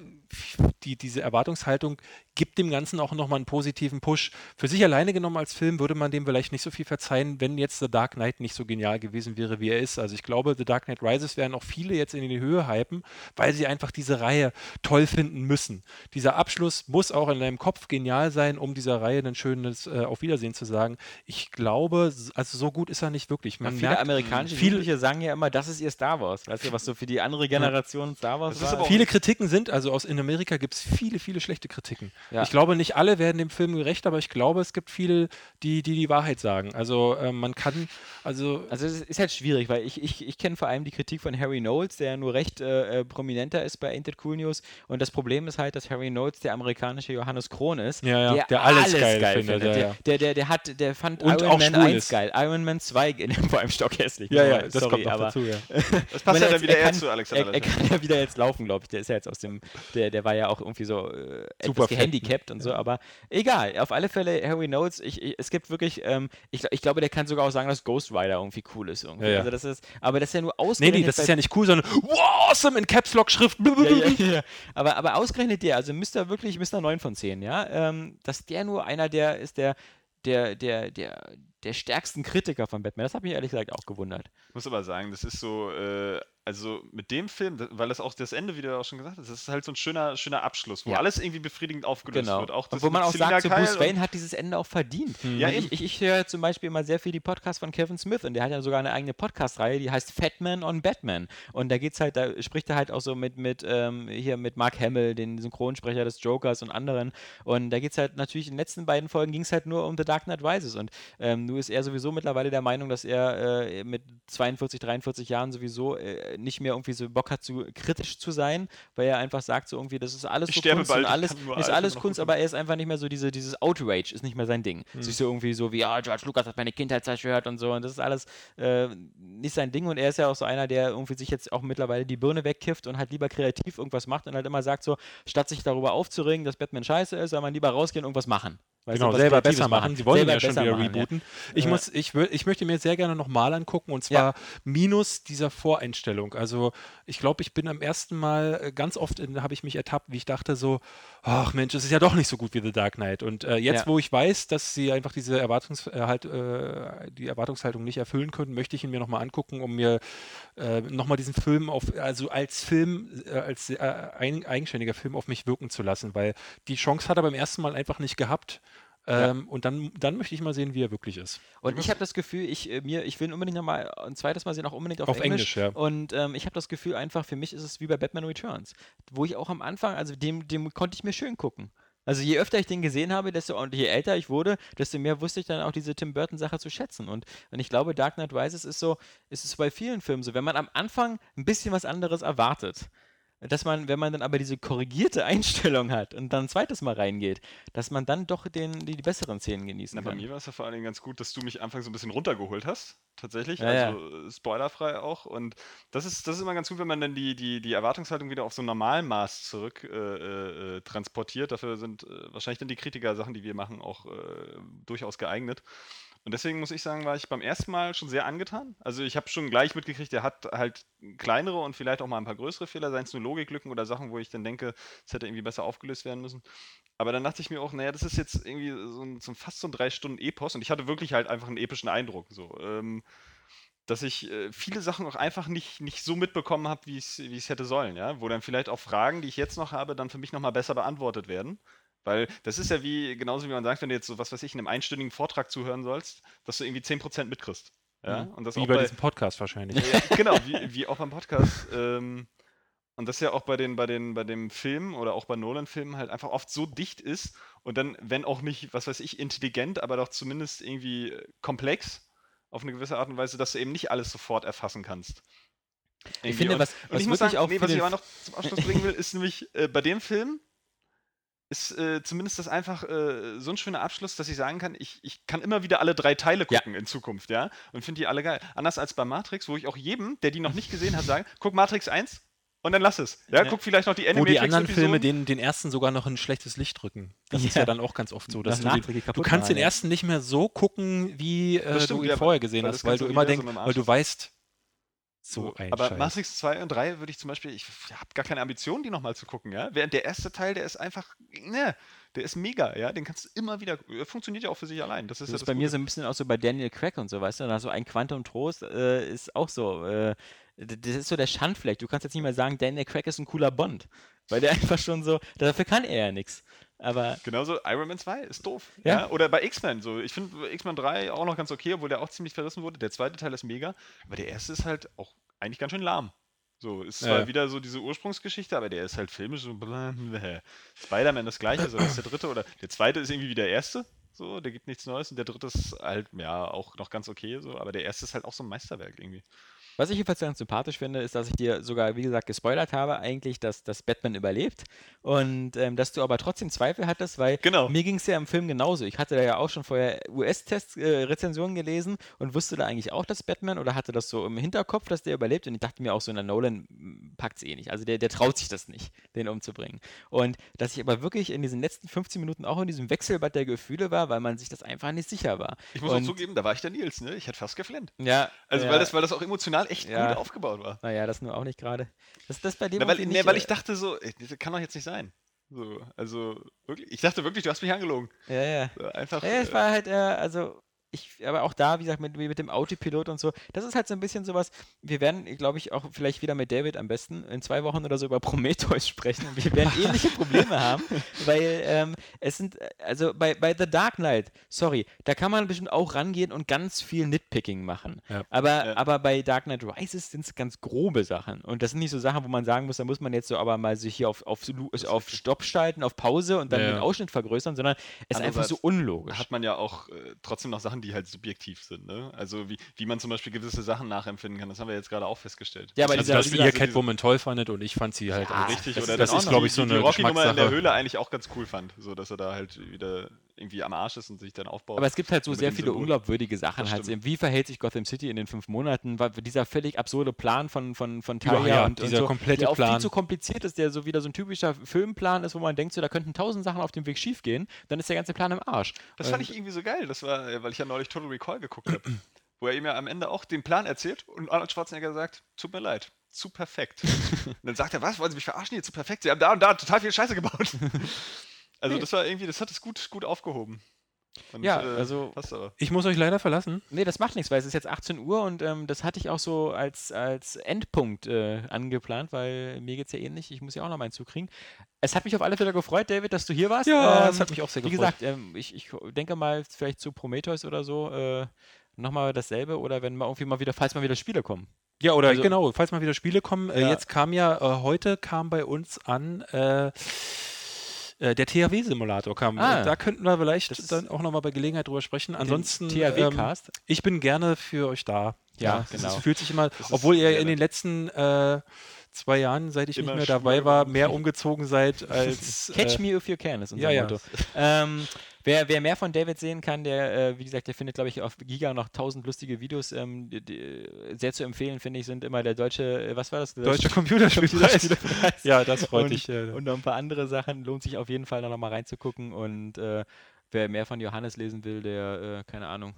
die, diese Erwartungshaltung gibt dem Ganzen auch nochmal einen positiven Push. Für sich alleine genommen als Film würde man dem vielleicht nicht so viel verzeihen, wenn jetzt The Dark Knight nicht so genial gewesen wäre, wie er ist. Also ich glaube, The Dark Knight Rises werden auch viele jetzt in die Höhe hypen, weil sie einfach diese Reihe toll finden müssen. Dieser Abschluss muss auch in deinem Kopf genial sein, um dieser Reihe ein schönes äh, Auf Wiedersehen zu sagen. Ich glaube, also so gut ist er nicht wirklich. Man viele merkt, amerikanische viel- Jugendliche sagen ja immer, das ist ihr Star Wars. Weißt du, was so für die andere Generation Star Wars war? Viele Kritiken sind, also aus in Amerika gibt es viele, viele schlechte Kritiken. Ja. Ich glaube, nicht alle werden dem Film gerecht, aber ich glaube, es gibt viele, die die, die Wahrheit sagen. Also äh, man kann, also, Also es ist halt schwierig, weil ich, ich, ich kenne vor allem die Kritik von Harry Knowles, der ja nur recht äh, äh, prominenter ist bei Ain't It Cool News. Und das Problem ist halt, dass Harry Knowles der amerikanische Johannes Kron ist, Ja, ja, der, der alles geil findet, ja, der, ja. Der, der, der, hat, der fand Und Iron Man schwul 1 ist. geil, Iron Man 2 *laughs* vor allem stockhässlich. ja, ja, Sorry, das kommt noch aber dazu, ja. Das passt ja dann er- wieder er eher kann, zu Alexander. Er, er kann ja wieder jetzt laufen, glaube ich. Der ist ja jetzt aus dem, der, der war ja auch irgendwie so äh, etwas Super fett, gehandicapt und so, aber egal. Auf alle Fälle, Harry Notes, ich, ich, es gibt wirklich, ähm, ich, ich glaube, der kann sogar auch sagen, dass Ghost Rider irgendwie cool ist. Irgendwie. Ja, ja. Also das ist, aber das ist ja nur Nee, ausgerechnet. nee, das ist ja nicht cool, sondern wow, awesome in Caps Lock Schrift. ja. Aber, aber ausgerechnet der, also Mr. wirklich Mr. 9 von 10, ja, ähm, dass der nur einer der ist, der, der, der, der, der stärksten Kritiker von Batman. Das hat mich ehrlich gesagt auch gewundert. Ich muss aber sagen, das ist so, äh, also mit dem Film, weil das auch das Ende, wie du auch schon gesagt hast, das ist halt so ein schöner, schöner Abschluss, wo Ja. alles irgendwie befriedigend aufgelöst Genau. wird. Auch das und wo man auch Selina sagt, so Bruce Wayne hat dieses Ende auch verdient. Ja, Und eben. ich, ich, ich höre zum Beispiel immer sehr viel die Podcasts von Kevin Smith und der hat ja sogar eine eigene Podcast-Reihe, die heißt Fatman on Batman. Und da geht's halt, da spricht er halt auch so mit, mit ähm, hier mit Mark Hamill, den Synchronsprecher des Jokers und anderen. Und da geht's halt natürlich in den letzten beiden Folgen ging es halt nur um The Dark Knight Rises. Und ähm, nun ist er sowieso mittlerweile der Meinung, dass er äh, mit 42, 43 Jahren sowieso äh, nicht mehr irgendwie so Bock hat, zu kritisch zu sein, weil er einfach sagt, so irgendwie, das ist alles so Kunst bald, und alles *laughs* nur ist alles Kunst, aber er ist einfach nicht mehr so diese, dieses Outrage ist nicht mehr sein Ding. Hm. Sich so irgendwie so wie, ja, George Lucas hat meine Kindheit zerstört und so und das ist alles äh, nicht sein Ding und er ist ja auch so einer, der irgendwie sich jetzt auch mittlerweile die Birne wegkifft und halt lieber kreativ irgendwas macht und halt immer sagt so, statt sich darüber aufzuregen, dass Batman scheiße ist, soll man lieber rausgehen und irgendwas machen. Weißt Genau, du, selber besser machen. Sie wollen Selber ja schon wieder machen, ja. rebooten. Ich, Ja. muss, ich, wür- ich möchte mir sehr gerne nochmal angucken und zwar minus dieser Voreinstellung. Also ich glaube, ich bin am ersten Mal äh, ganz oft habe ich mich ertappt, wie ich dachte so, ach Mensch, es ist ja doch nicht so gut wie The Dark Knight. Und äh, jetzt, Ja. wo ich weiß, dass sie einfach diese Erwartungs äh, halt, äh, die Erwartungshaltung nicht erfüllen können, möchte ich ihn mir nochmal angucken, um mir äh, nochmal diesen Film auf, also als Film, äh, als äh, ein, eigenständiger Film auf mich wirken zu lassen, weil die Chance hat er beim ersten Mal einfach nicht gehabt. Ähm, Und dann, dann möchte ich mal sehen, wie er wirklich ist. Und ich habe das Gefühl, ich, äh, mir, ich will ihn unbedingt nochmal ein zweites Mal sehen, auch unbedingt auf, Auf Englisch, ja. Und ähm, ich habe das Gefühl einfach, für mich ist es wie bei Batman Returns, wo ich auch am Anfang, also dem, dem konnte ich mir schön gucken. Also je öfter ich den gesehen habe, desto und je älter ich wurde, desto mehr wusste ich dann auch diese Tim Burton Sache zu schätzen. Und, und ich glaube, Dark Knight Rises ist so, ist es bei vielen Filmen so, wenn man am Anfang ein bisschen was anderes erwartet, dass man, wenn man dann aber diese korrigierte *laughs* Einstellung hat und dann ein zweites Mal reingeht, dass man dann doch den, die, die besseren Szenen genießen Na, bei kann. mir war es ja vor allen Dingen ganz gut, dass du mich anfangs so ein bisschen runtergeholt hast. Tatsächlich. Ja, ja. also äh, spoilerfrei auch. Und das ist, das ist immer ganz gut, wenn man dann die, die, die Erwartungshaltung wieder auf so ein Normalmaß zurück äh, äh, äh, transportiert. Dafür sind äh, wahrscheinlich dann die Kritiker-Sachen, die wir machen, auch äh, durchaus geeignet. Und deswegen muss ich sagen, war ich beim ersten Mal schon sehr angetan. Also ich habe schon gleich mitgekriegt, er hat halt kleinere und vielleicht auch mal ein paar größere Fehler, seien es nur Logiklücken oder Sachen, wo ich dann denke, es hätte irgendwie besser aufgelöst werden müssen. Aber dann dachte ich mir auch, naja, das ist jetzt irgendwie so, ein, so fast so ein drei Stunden Epos und ich hatte wirklich halt einfach einen epischen Eindruck. So, ähm, dass ich äh, viele Sachen auch einfach nicht, nicht so mitbekommen habe, wie es hätte sollen, ja. Wo dann vielleicht auch Fragen, die ich jetzt noch habe, dann für mich nochmal besser beantwortet werden. Weil das ist ja wie, genauso wie man sagt, wenn du jetzt so was weiß ich, in einem einstündigen Vortrag zuhören sollst, dass du irgendwie 10% mitkriegst. Ja? Und das Wie auch bei bei, diesem Podcast wahrscheinlich. ja, genau, wie, wie auch beim Podcast. Ähm, und das ja auch bei den, bei den, bei dem Film oder auch bei Nolan-Filmen halt einfach oft so dicht ist und dann, wenn auch nicht, was weiß ich, intelligent, aber doch zumindest irgendwie komplex auf eine gewisse Art und Weise, dass du eben nicht alles sofort erfassen kannst. Ich Irgendwie. finde, und, was, und was ich muss sagen, auch nee, was ich aber noch zum Abschluss bringen will, ist nämlich äh, bei dem Film ist äh, zumindest das einfach äh, so ein schöner Abschluss, dass ich sagen kann, ich, ich kann immer wieder alle drei Teile Ja. gucken in Zukunft, ja, und finde die alle geil. Anders als bei Matrix, wo ich auch jedem, der die noch nicht gesehen hat, sage, guck Matrix 1 und dann lass es. Ja, Ja. guck vielleicht noch die Wo die anderen. Filme den, den ersten sogar noch ein schlechtes Licht drücken. Das ist Ja. ja dann auch ganz oft so. Dass Das du, nachträglich du kannst den ja. ersten nicht mehr so gucken, wie äh, stimmt, du ihn ja, vorher gesehen weil hast, weil du immer denkst, Arsch weil du weißt, So ein Aber Scheiß. Matrix 2 und 3 würde ich zum Beispiel, ich habe gar keine Ambition, die nochmal zu gucken, ja. Während der erste Teil, der ist einfach, ne, der ist mega, ja. Den kannst du immer wieder, er funktioniert ja auch für sich allein. Das ist, Das ja ist das bei mir Gute. so ein bisschen auch so bei Daniel Craig und so, weißt du? Da so ein Quantum Trost äh, ist auch so. Äh, das ist so der Schandfleck. Du kannst jetzt nicht mehr sagen, Daniel Craig ist ein cooler Bond. Weil der *laughs* einfach schon so, dafür kann er ja nichts. Aber Genauso Iron Man 2 ist doof. Ja. Ja. Oder bei X-Men so. Ich finde X-Men 3 auch noch ganz okay, obwohl der auch ziemlich verrissen wurde. Der zweite Teil ist mega, aber der erste ist halt auch eigentlich ganz schön lahm. So, ist zwar Ja. wieder so diese Ursprungsgeschichte, aber der ist halt filmisch so. Spider-Man das gleiche, so das ist der dritte oder der zweite ist irgendwie wie der erste. So, der gibt nichts Neues und der dritte ist halt, ja, auch noch ganz okay, so, aber der erste ist halt auch so ein Meisterwerk irgendwie. Was ich jedenfalls ganz sympathisch finde, ist, dass ich dir sogar, wie gesagt, gespoilert habe, eigentlich, dass, dass Batman überlebt. Und ähm, dass du aber trotzdem Zweifel hattest, weil Genau. mir ging es ja im Film genauso. Ich hatte da ja auch schon vorher US-Test-Rezensionen gelesen und wusste da eigentlich auch, dass Batman oder hatte das so im Hinterkopf, dass der überlebt. Und ich dachte mir auch so, na, Nolan packt es eh nicht. Also der, der traut sich das nicht, den umzubringen. Und dass ich aber wirklich in diesen letzten 15 Minuten auch in diesem Wechselbad der Gefühle war, weil man sich das einfach nicht sicher war. Ich muss und, auch zugeben, da war ich der Nils, ne? Ich hätte fast geflennt. Ja, Also, ja, weil, das, weil das auch emotional echt Ja. gut aufgebaut war. Naja, das nur auch nicht gerade. Das, das bei dem Na, weil, nee, nicht, weil äh, ich dachte so, das kann doch jetzt nicht sein. So, also wirklich, ich dachte wirklich, du hast mich angelogen. Ja, ja. So, Einfach. Ja, es äh, war halt, äh, also, ich, aber auch da, wie gesagt, mit, mit dem Autopilot und so, das ist halt so ein bisschen sowas. Wir werden, glaube ich, auch vielleicht wieder mit David am besten in zwei Wochen oder so über Prometheus *laughs* sprechen. Wir werden ähnliche Probleme haben, weil ähm, es sind, also bei, bei The Dark Knight, sorry, da kann man bestimmt auch rangehen und ganz viel Nitpicking machen. Ja. Aber, Ja. aber bei Dark Knight Rises sind es ganz grobe Sachen. Und das sind nicht so Sachen, wo man sagen muss, da muss man jetzt so aber mal sich hier auf, auf, auf Stopp schalten, auf Pause und dann Ja, den. Ausschnitt vergrößern, sondern es ist einfach so unlogisch. hat man ja auch äh, trotzdem noch Sachen, die halt subjektiv sind. Ne? Also wie, wie man zum Beispiel gewisse Sachen nachempfinden kann. Das haben wir jetzt gerade auch festgestellt. Ja, aber Also, dieser- dass wie ihr gesagt, Catwoman toll fandet und ich fand sie halt Ja, auch Richtig, das oder ist dass in ich, Ordnung. glaube ich, so die, eine die Rocky-Nummer in der. Höhle eigentlich auch ganz cool fand. So, dass er da halt wieder irgendwie am Arsch ist und sich dann aufbaut. Aber es gibt halt so sehr viele Symbol. unglaubwürdige Sachen. Halt. Wie verhält sich Gotham City in den fünf Monaten? War dieser völlig absurde Plan von, von, von Ja, Talia ja, und, und dieser so, komplette der auch viel Plan. zu kompliziert ist, der so wieder so ein typischer Filmplan ist, wo man denkt, so, da könnten tausend Sachen auf dem Weg schief gehen, dann ist der ganze Plan im Arsch. Das fand Und- ich irgendwie so geil. Das war, äh, weil ich ja neulich Total Recall geguckt habe. wo er ihm ja am Ende auch den Plan erzählt und Arnold Schwarzenegger sagt, tut mir leid, zu perfekt. *laughs* und dann sagt er, was, wollen Sie mich verarschen hier, zu perfekt? Sie haben da und da total viel Scheiße gebaut. *laughs* also das war irgendwie, das hat es gut, gut aufgehoben. Und, Ja, äh, also- Passt aber. Ich muss euch leider verlassen. Nee, das macht nichts, weil es ist jetzt 18 Uhr und ähm, das hatte ich auch so als, als Endpunkt äh, angeplant, weil mir geht es ja ähnlich. Ich muss ja auch noch meinen Zug kriegen. Es hat mich auf alle Fälle gefreut, David, dass du hier warst. Ja, ähm, es hat mich auch sehr Wie gefreut. gesagt, ähm, ich, ich denke mal vielleicht zu Prometheus oder so äh, nochmal dasselbe oder wenn mal irgendwie mal wieder, falls mal wieder Spiele kommen. Ja, oder Also- genau, falls mal wieder Spiele kommen. Äh, Ja. jetzt kam ja, äh, heute kam bei uns an äh, der THW-Simulator kam. Ah. Da könnten wir vielleicht Das dann auch nochmal bei Gelegenheit drüber sprechen. Ansonsten, ähm, ich bin gerne für euch da. Ja, es genau. fühlt sich immer, ist obwohl ihr in den letzten äh, zwei Jahren, seit ich nicht mehr dabei war, mehr umgezogen seid als. Catch äh, me if you can ist unser ja, ja. Motto. Ähm, wer, wer mehr von David sehen kann, der, äh, wie gesagt, der findet, glaube ich, auf Giga noch tausend lustige Videos. Ähm, die, die, sehr zu empfehlen, finde ich, sind immer der deutsche, äh, was war das? Der Deutscher Computerspielpreis. *laughs* ja, das freut und, dich. Äh, und noch ein paar andere Sachen. Lohnt sich auf jeden Fall da noch mal reinzugucken. Und äh, wer mehr von Johannes lesen will, der, äh, keine Ahnung.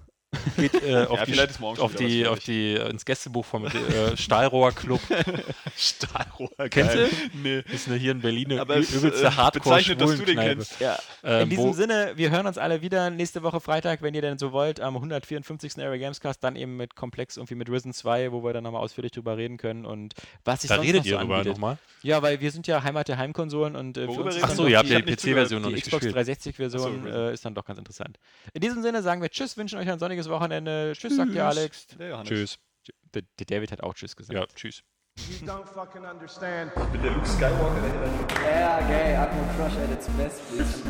Geht äh, auf, Ja, die, vielleicht ist morgen schon auf, die, auf die, ins Gästebuch vom äh, Stahlrohr Club. *laughs* Stahlrohr, Kennst du? Nee. ist eine hier in Berlin eine Aber übelste äh, hardcore bezeichnet, dass du den kennst. Ja. Ähm, In diesem wo- Sinne, wir hören uns alle wieder nächste Woche Freitag, wenn ihr denn so wollt, am 154. Area Gamescast, dann eben mit Komplex irgendwie mit Risen 2, wo wir dann nochmal ausführlich drüber reden können und was sich Da sonst redet noch so ihr drüber anbietet. nochmal. Ja, weil wir sind ja Heimat der Heimkonsolen und äh, für uns Achso, ihr habt die, ja die PC-Version noch die nicht Xbox gespielt. 360-Version Ach so, äh, ist dann doch ganz interessant. In diesem Sinne sagen wir Tschüss, wünschen euch ein sonniges Wochenende. Tschüss, sagt der Alex. Der. Tschüss. Der, der David hat auch Tschüss gesagt. Ja, tschüss. You don't fucking understand. Ja, geil, Atmo Crush at its best, please.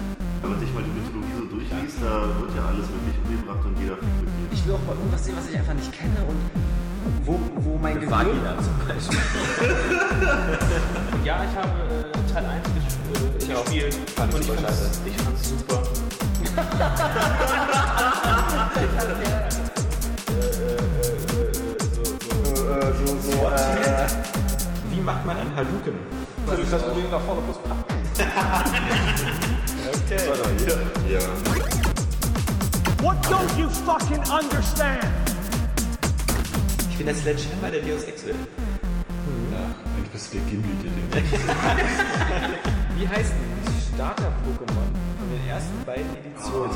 Wenn man sich mal die Mythologie so durchliest, da wird ja alles wirklich umgebracht und jeder fickt mit. Ich will auch mal irgendwas sehen, was ich einfach nicht kenne und wo, wo mein Gehirn... zum Beispiel. Ja, ich habe äh, Teil 1 ges äh, gespielt. Fand und ich fand's, ich fand's super. Wie macht man einen Haluken? What don't you fucking understand? Ich bin der Sledgehammer der Deus Ex Welt. Eigentlich bist du der Gimli, der den *laughs* Wie heißt denn das Starter-Pokémon ersten beiden Editionen?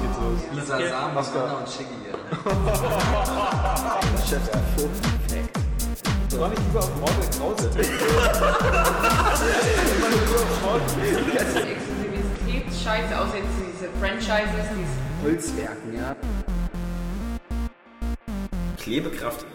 Los. Sasam, Oscar. Oscar und Shiggy. *laughs* Chef. Soll ich lieber auf Mortal Krause? *laughs* Exklusivität, Scheiße, außer jetzt diese Franchises, diese Holzwerken, ja. Klebekraft